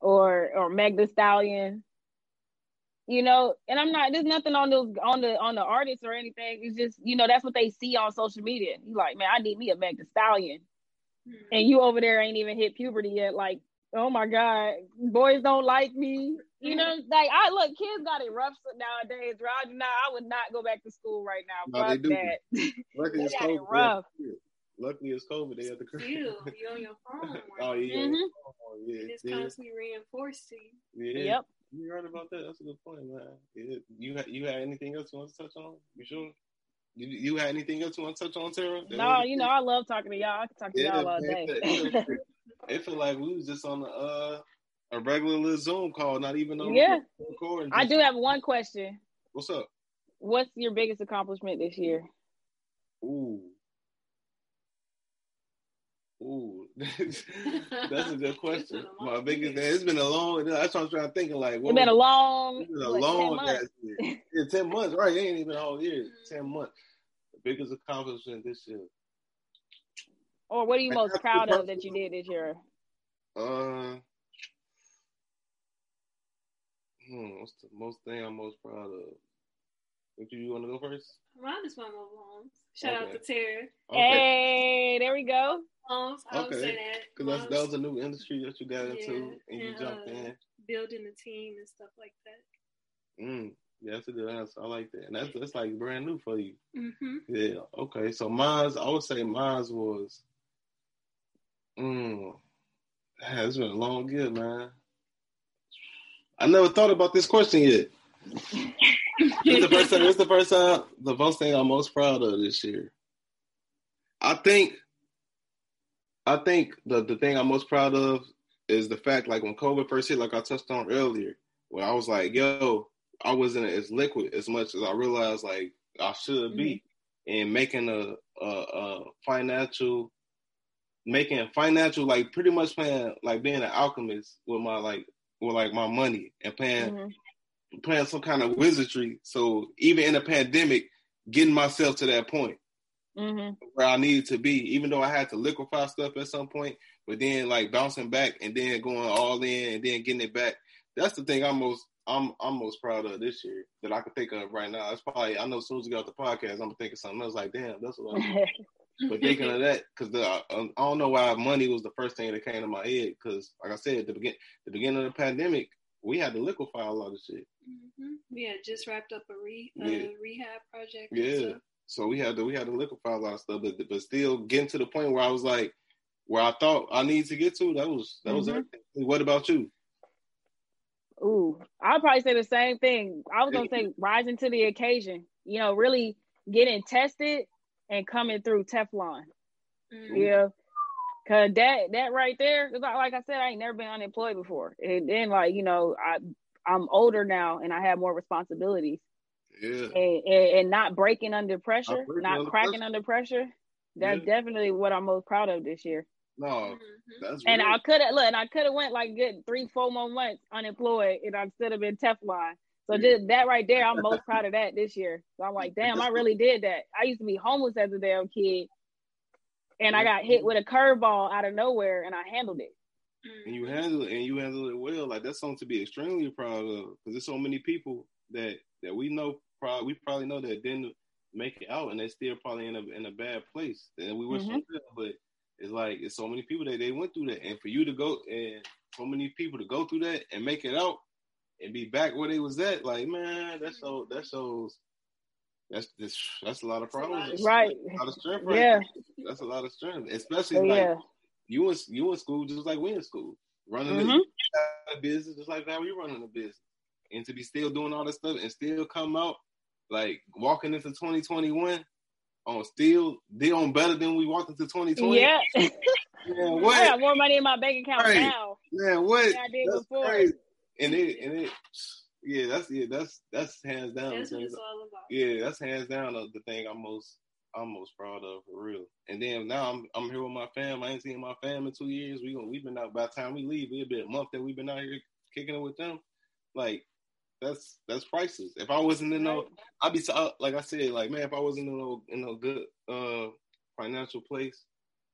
or or Meg the Stallion. You know, and I'm not. There's nothing on those on the on the artists or anything. It's just you know that's what they see on social media. You like, man, I need me a Meg the Stallion, mm-hmm. and you over there ain't even hit puberty yet. Like, oh my god, boys don't like me. You know, like I look, kids got it rough nowadays. Roger, now I would not go back to school right now. No, Fuck that. Luckily, it's cold. rough. Luckily, it's COVID. They at the crib. Still, you on your phone. Right? oh yeah. Mm-hmm yeah, it's yeah. constantly reinforcing. Yeah. Yep. You heard about that? That's a good point, man. Yeah. You had you had anything else you want to touch on? You sure? You, you had anything else you want to touch on, Tara? no, you know I love talking to y'all. I can talk to yeah, y'all all day. It, it feel like we was just on the uh a regular little Zoom call, not even on yeah. Recording. I do have one question. What's up? What's your biggest accomplishment this year? Ooh. Ooh, that's a good question. My biggest thing. It's been a long. That's what I'm trying to think. Like, it's been a long. It's been a like long 10 months. yeah, ten months. Right? It ain't even a whole year. Ten months. The biggest accomplishment this year. Or what are you most proud of that you did this year? Uh, hmm, what's the most thing I'm most proud of? Would you, you want to go first? Mine is my mobile homes. Shout okay. out to Tara. Okay. Hey, there we go. Moms, I okay. would say that. Because that was a new industry that you got into yeah. and you jumped uh, in. Building a team and stuff like that. Mm, yeah, that's a good answer. I like that, and that's that's like brand new for you. Mm-hmm. Yeah. Okay. So mine's, I would say mine's was. Mm, man, it's been a long year, man. I never thought about this question yet. the first time. It's the first time. The most thing I'm most proud of this year. I think. I think the the thing I'm most proud of is the fact, like when COVID first hit, like I touched on earlier, where I was like, "Yo, I wasn't as liquid as much as I realized like I should be," mm-hmm. and making a, a, a financial, making financial like pretty much playing like being an alchemist with my like with like my money and playing mm-hmm. Playing some kind of wizardry. So even in a pandemic, getting myself to that point mm-hmm. where I needed to be, even though I had to liquefy stuff at some point, but then like bouncing back and then going all in and then getting it back. That's the thing I'm most I'm I'm most proud of this year that I can think of right now. It's probably I know as soon as we got the podcast, I'm gonna think of something else. Like, damn, that's what I'm. but thinking of that, because I, I don't know why money was the first thing that came to my head. Because like I said, the begin the beginning of the pandemic, we had to liquefy a lot of shit. Mm-hmm. We had just wrapped up a re yeah. rehab project. Yeah, so we had to we had to liquefy a lot of stuff, but but still getting to the point where I was like, where I thought I need to get to. That was that mm-hmm. was everything. What about you? Ooh, I'll probably say the same thing. I was gonna say rising to the occasion. You know, really getting tested and coming through Teflon. Mm-hmm. Yeah. Cause that that right there, like I said, I ain't never been unemployed before. And then like, you know, I I'm older now and I have more responsibilities. Yeah. And, and, and not breaking under pressure, not under cracking pressure. under pressure. That's yeah. definitely what I'm most proud of this year. No, mm-hmm. that's and I could have look, and I could have went like good three, four more months unemployed, and I still have been Teflon. So just that right there, I'm most proud of that this year. So I'm like, damn, I really did that. I used to be homeless as a damn kid, and I got hit with a curveball out of nowhere, and I handled it. And you handle it, and you handle it well. Like that's something to be extremely proud of, because there's so many people that that we know, probably we probably know that didn't make it out, and they're still probably in a in a bad place. And we wish mm-hmm. them but it's like it's so many people that they went through that, and for you to go and so many people to go through that and make it out and be back where they was at, like man, that shows that shows that's this that's a lot of problems, right? a lot of strength, right? Yeah, that's a lot of strength, especially oh, like yeah. You in you in school just like we in school, running mm-hmm. a business just like how we running a business, and to be still doing all this stuff and still come out like walking into 2021 on still they on better than we walked into 2020. Yeah. yeah what? I got more money in my bank account right. now. Yeah, what? I did that's before. Crazy. And it and it yeah, that's yeah, that's that's hands down. That's what it's all about. Yeah, that's hands down the thing I'm most I'm most proud of for real. And then now I'm I'm here with my fam. I ain't seen my fam in two years. We we've been out by the time we leave, it'll be a month that we've been out here kicking it with them. Like that's that's priceless. If I wasn't in no, I'd be like I said, like man, if I wasn't in no in a good uh financial place,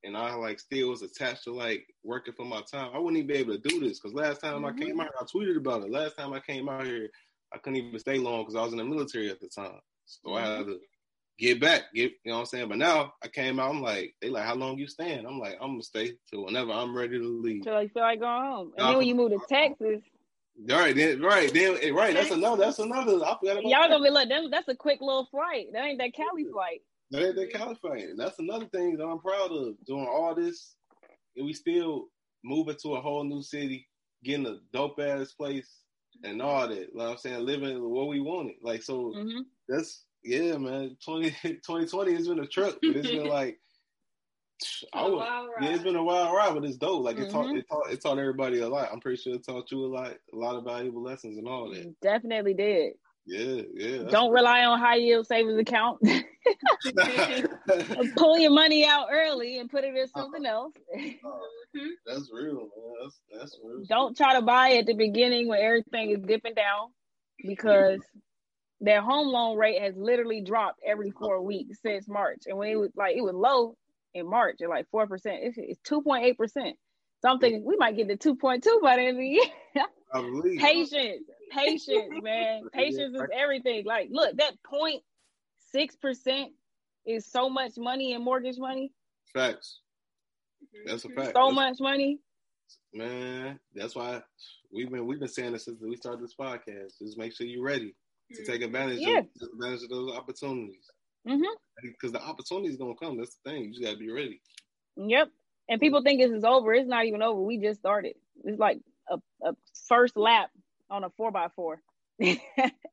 and I like still was attached to like working for my time, I wouldn't even be able to do this. Because last time mm-hmm. I came out, I tweeted about it. Last time I came out here, I couldn't even stay long because I was in the military at the time, so mm-hmm. I had to get back. Get you know what I'm saying. But now I came out, I'm like, they like, how long you staying? I'm like, I'm gonna stay till whenever I'm ready to leave. Till you feel like going home. And then when you move to Texas Right, then, right, then, eh, right. That's another. That's another. I forgot about Y'all gonna be like, them, that's a quick little flight. That ain't that Cali flight. That ain't that Cali flight. That's another thing that I'm proud of. Doing all this, and we still moving to a whole new city, getting a dope ass place, and all that. Like I'm saying, living what we wanted. Like so, mm-hmm. that's yeah, man. 20, 2020 has been a trip, it's been like I would, yeah, it's been a wild ride, but it's dope. Like it taught, mm-hmm. it taught, it taught everybody a lot. I'm pretty sure it taught you a lot, a lot of valuable lessons and all that. Definitely did. Yeah, yeah. Don't rely on high yield savings account. Pull your money out early and put it in something else. Mm-hmm. that's real, man. That's that's real. Don't try to buy at the beginning when everything is dipping down, because their home loan rate has literally dropped every four weeks since March. And when it was like it was low in March at like four percent. It's two point eight percent. So I'm thinking we might get to two point two by the end of the year. patience, patience, man. Patience is everything. Like, look, that point six percent is so much money in mortgage money. Facts. That's a fact. So That's much money. Man, that's why we've been we've been saying this since we started this podcast. Just make sure you're ready to take advantage yeah. of take advantage of those opportunities. Because mm-hmm. the opportunity is gonna come. That's the thing. You just gotta be ready. Yep. And people think this is over. It's not even over. We just started. It's like a, a first lap on a four by four.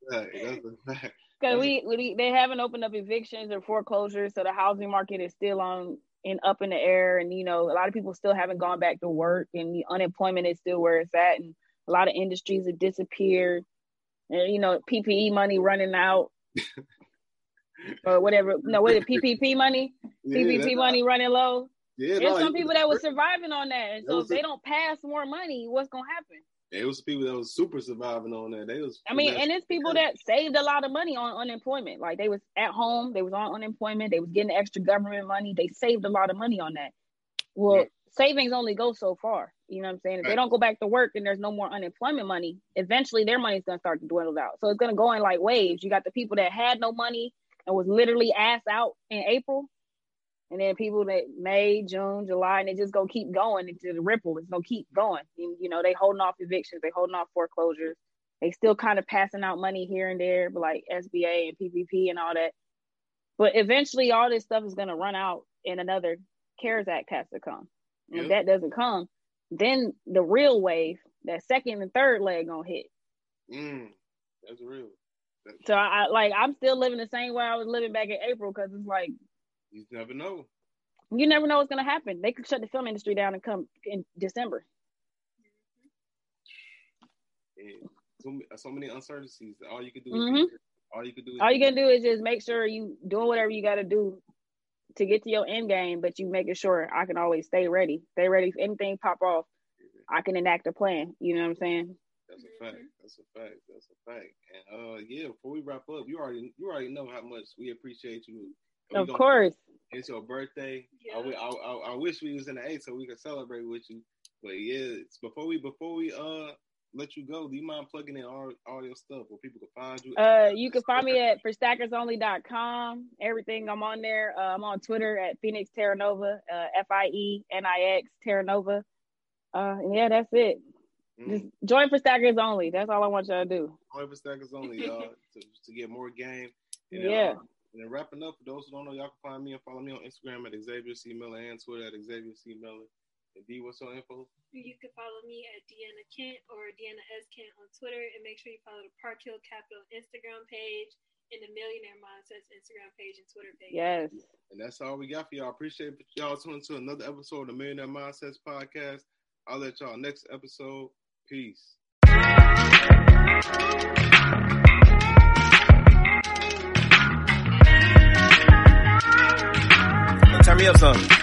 Because we, we they haven't opened up evictions or foreclosures, so the housing market is still on and up in the air. And you know, a lot of people still haven't gone back to work, and the unemployment is still where it's at, and a lot of industries have disappeared. And you know, PPE money running out. or whatever. No, what is it? PPP money? Yeah, PPP money running low. Yeah, there's no, some people that were surviving on that, and so if they don't pass more money, what's gonna happen? It was people that was super surviving on that. They was. I mean, and it's people that saved a lot of money on unemployment. Like they was at home, they was on unemployment, they was getting extra government money. They saved a lot of money on that. Well, yeah. savings only go so far. You know what I'm saying? If they don't go back to work and there's no more unemployment money, eventually their money's gonna start to dwindle out. So it's gonna go in like waves. You got the people that had no money and was literally ass out in April, and then people that May, June, July, and it just gonna keep going into the ripple. It's gonna keep going. And, you know, they holding off evictions, they holding off foreclosures, they still kind of passing out money here and there, but like SBA and PPP and all that. But eventually, all this stuff is gonna run out, and another CARES Act has to come. And yep. if that doesn't come, then the real wave, that second and third leg, gonna hit. Mm, that's real. That's so I like I'm still living the same way I was living back in April because it's like you never know. You never know what's gonna happen. They could shut the film industry down and come in December. And so, so many uncertainties. All you can do. Mm-hmm. all you can do. all you can do is just make sure you doing whatever you got to do to get to your end game, but you making sure I can always stay ready. Stay ready if anything pop off. I can enact a plan. You know what I'm saying? That's a fact. That's a fact. That's a fact. And uh, yeah, before we wrap up, you already you already know how much we appreciate you of course. It's your birthday. Yeah. I, I, I, wish we was in the eight so we could celebrate with you. But yeah, before we before we uh let you go, do you mind plugging in all, all your stuff where people can find you? Uh, you can find me at forstackersonly.com. Everything I'm on there. Uh, I'm on Twitter at Phoenix Tara Nova, uh, F I E N I X Tara Nova. Uh, yeah, that's it. Mm. Just join for stackers only. That's all I want y'all to do. Join for stackers only, y'all, to, to get more game. And, yeah. Uh, and then wrapping up, for those who don't know, y'all can find me and follow me on Instagram at Xavier C. Miller and Twitter at Xavier C. Miller. And D, what's your info? You can follow me at Deanna Kent or Deanna S. Kent on Twitter. And make sure you follow the Parkhill Capital Instagram page and the Millionaire Mindsets Instagram page and Twitter page. Yes. And that's all we got for y'all. Appreciate y'all tuning to another episode of the Millionaire Mindsets podcast. I'll let y'all next episode. Peace. Turn me up some.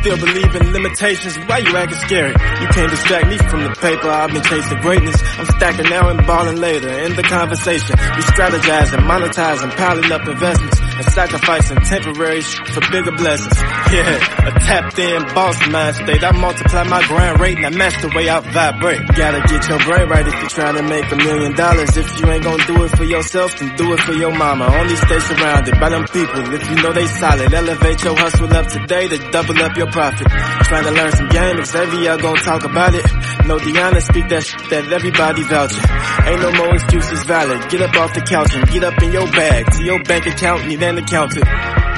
Still believe in limitations, why you acting scary? You can't distract me from the paper I've been chasing greatness. I'm stacking now and balling later. In the conversation, we strategizing, monetizing, piling up investments, and sacrificing temporary for bigger blessings. Yeah, a tapped in boss mind state. I multiply my grind rate and I match the way I vibrate. Gotta get your brain right if you're trying to make a million dollars. If you ain't gonna do it for yourself, then do it for your mama. Only stay surrounded by them people if you know they solid. Elevate your hustle up today to double up your profit. Trying to learn some game, Xavier gonna talk about it. No Deanna speak that shit that everybody vouching. Ain't no more excuses valid. Get up off the couch and get up in your bag. To your bank account, need and accountant.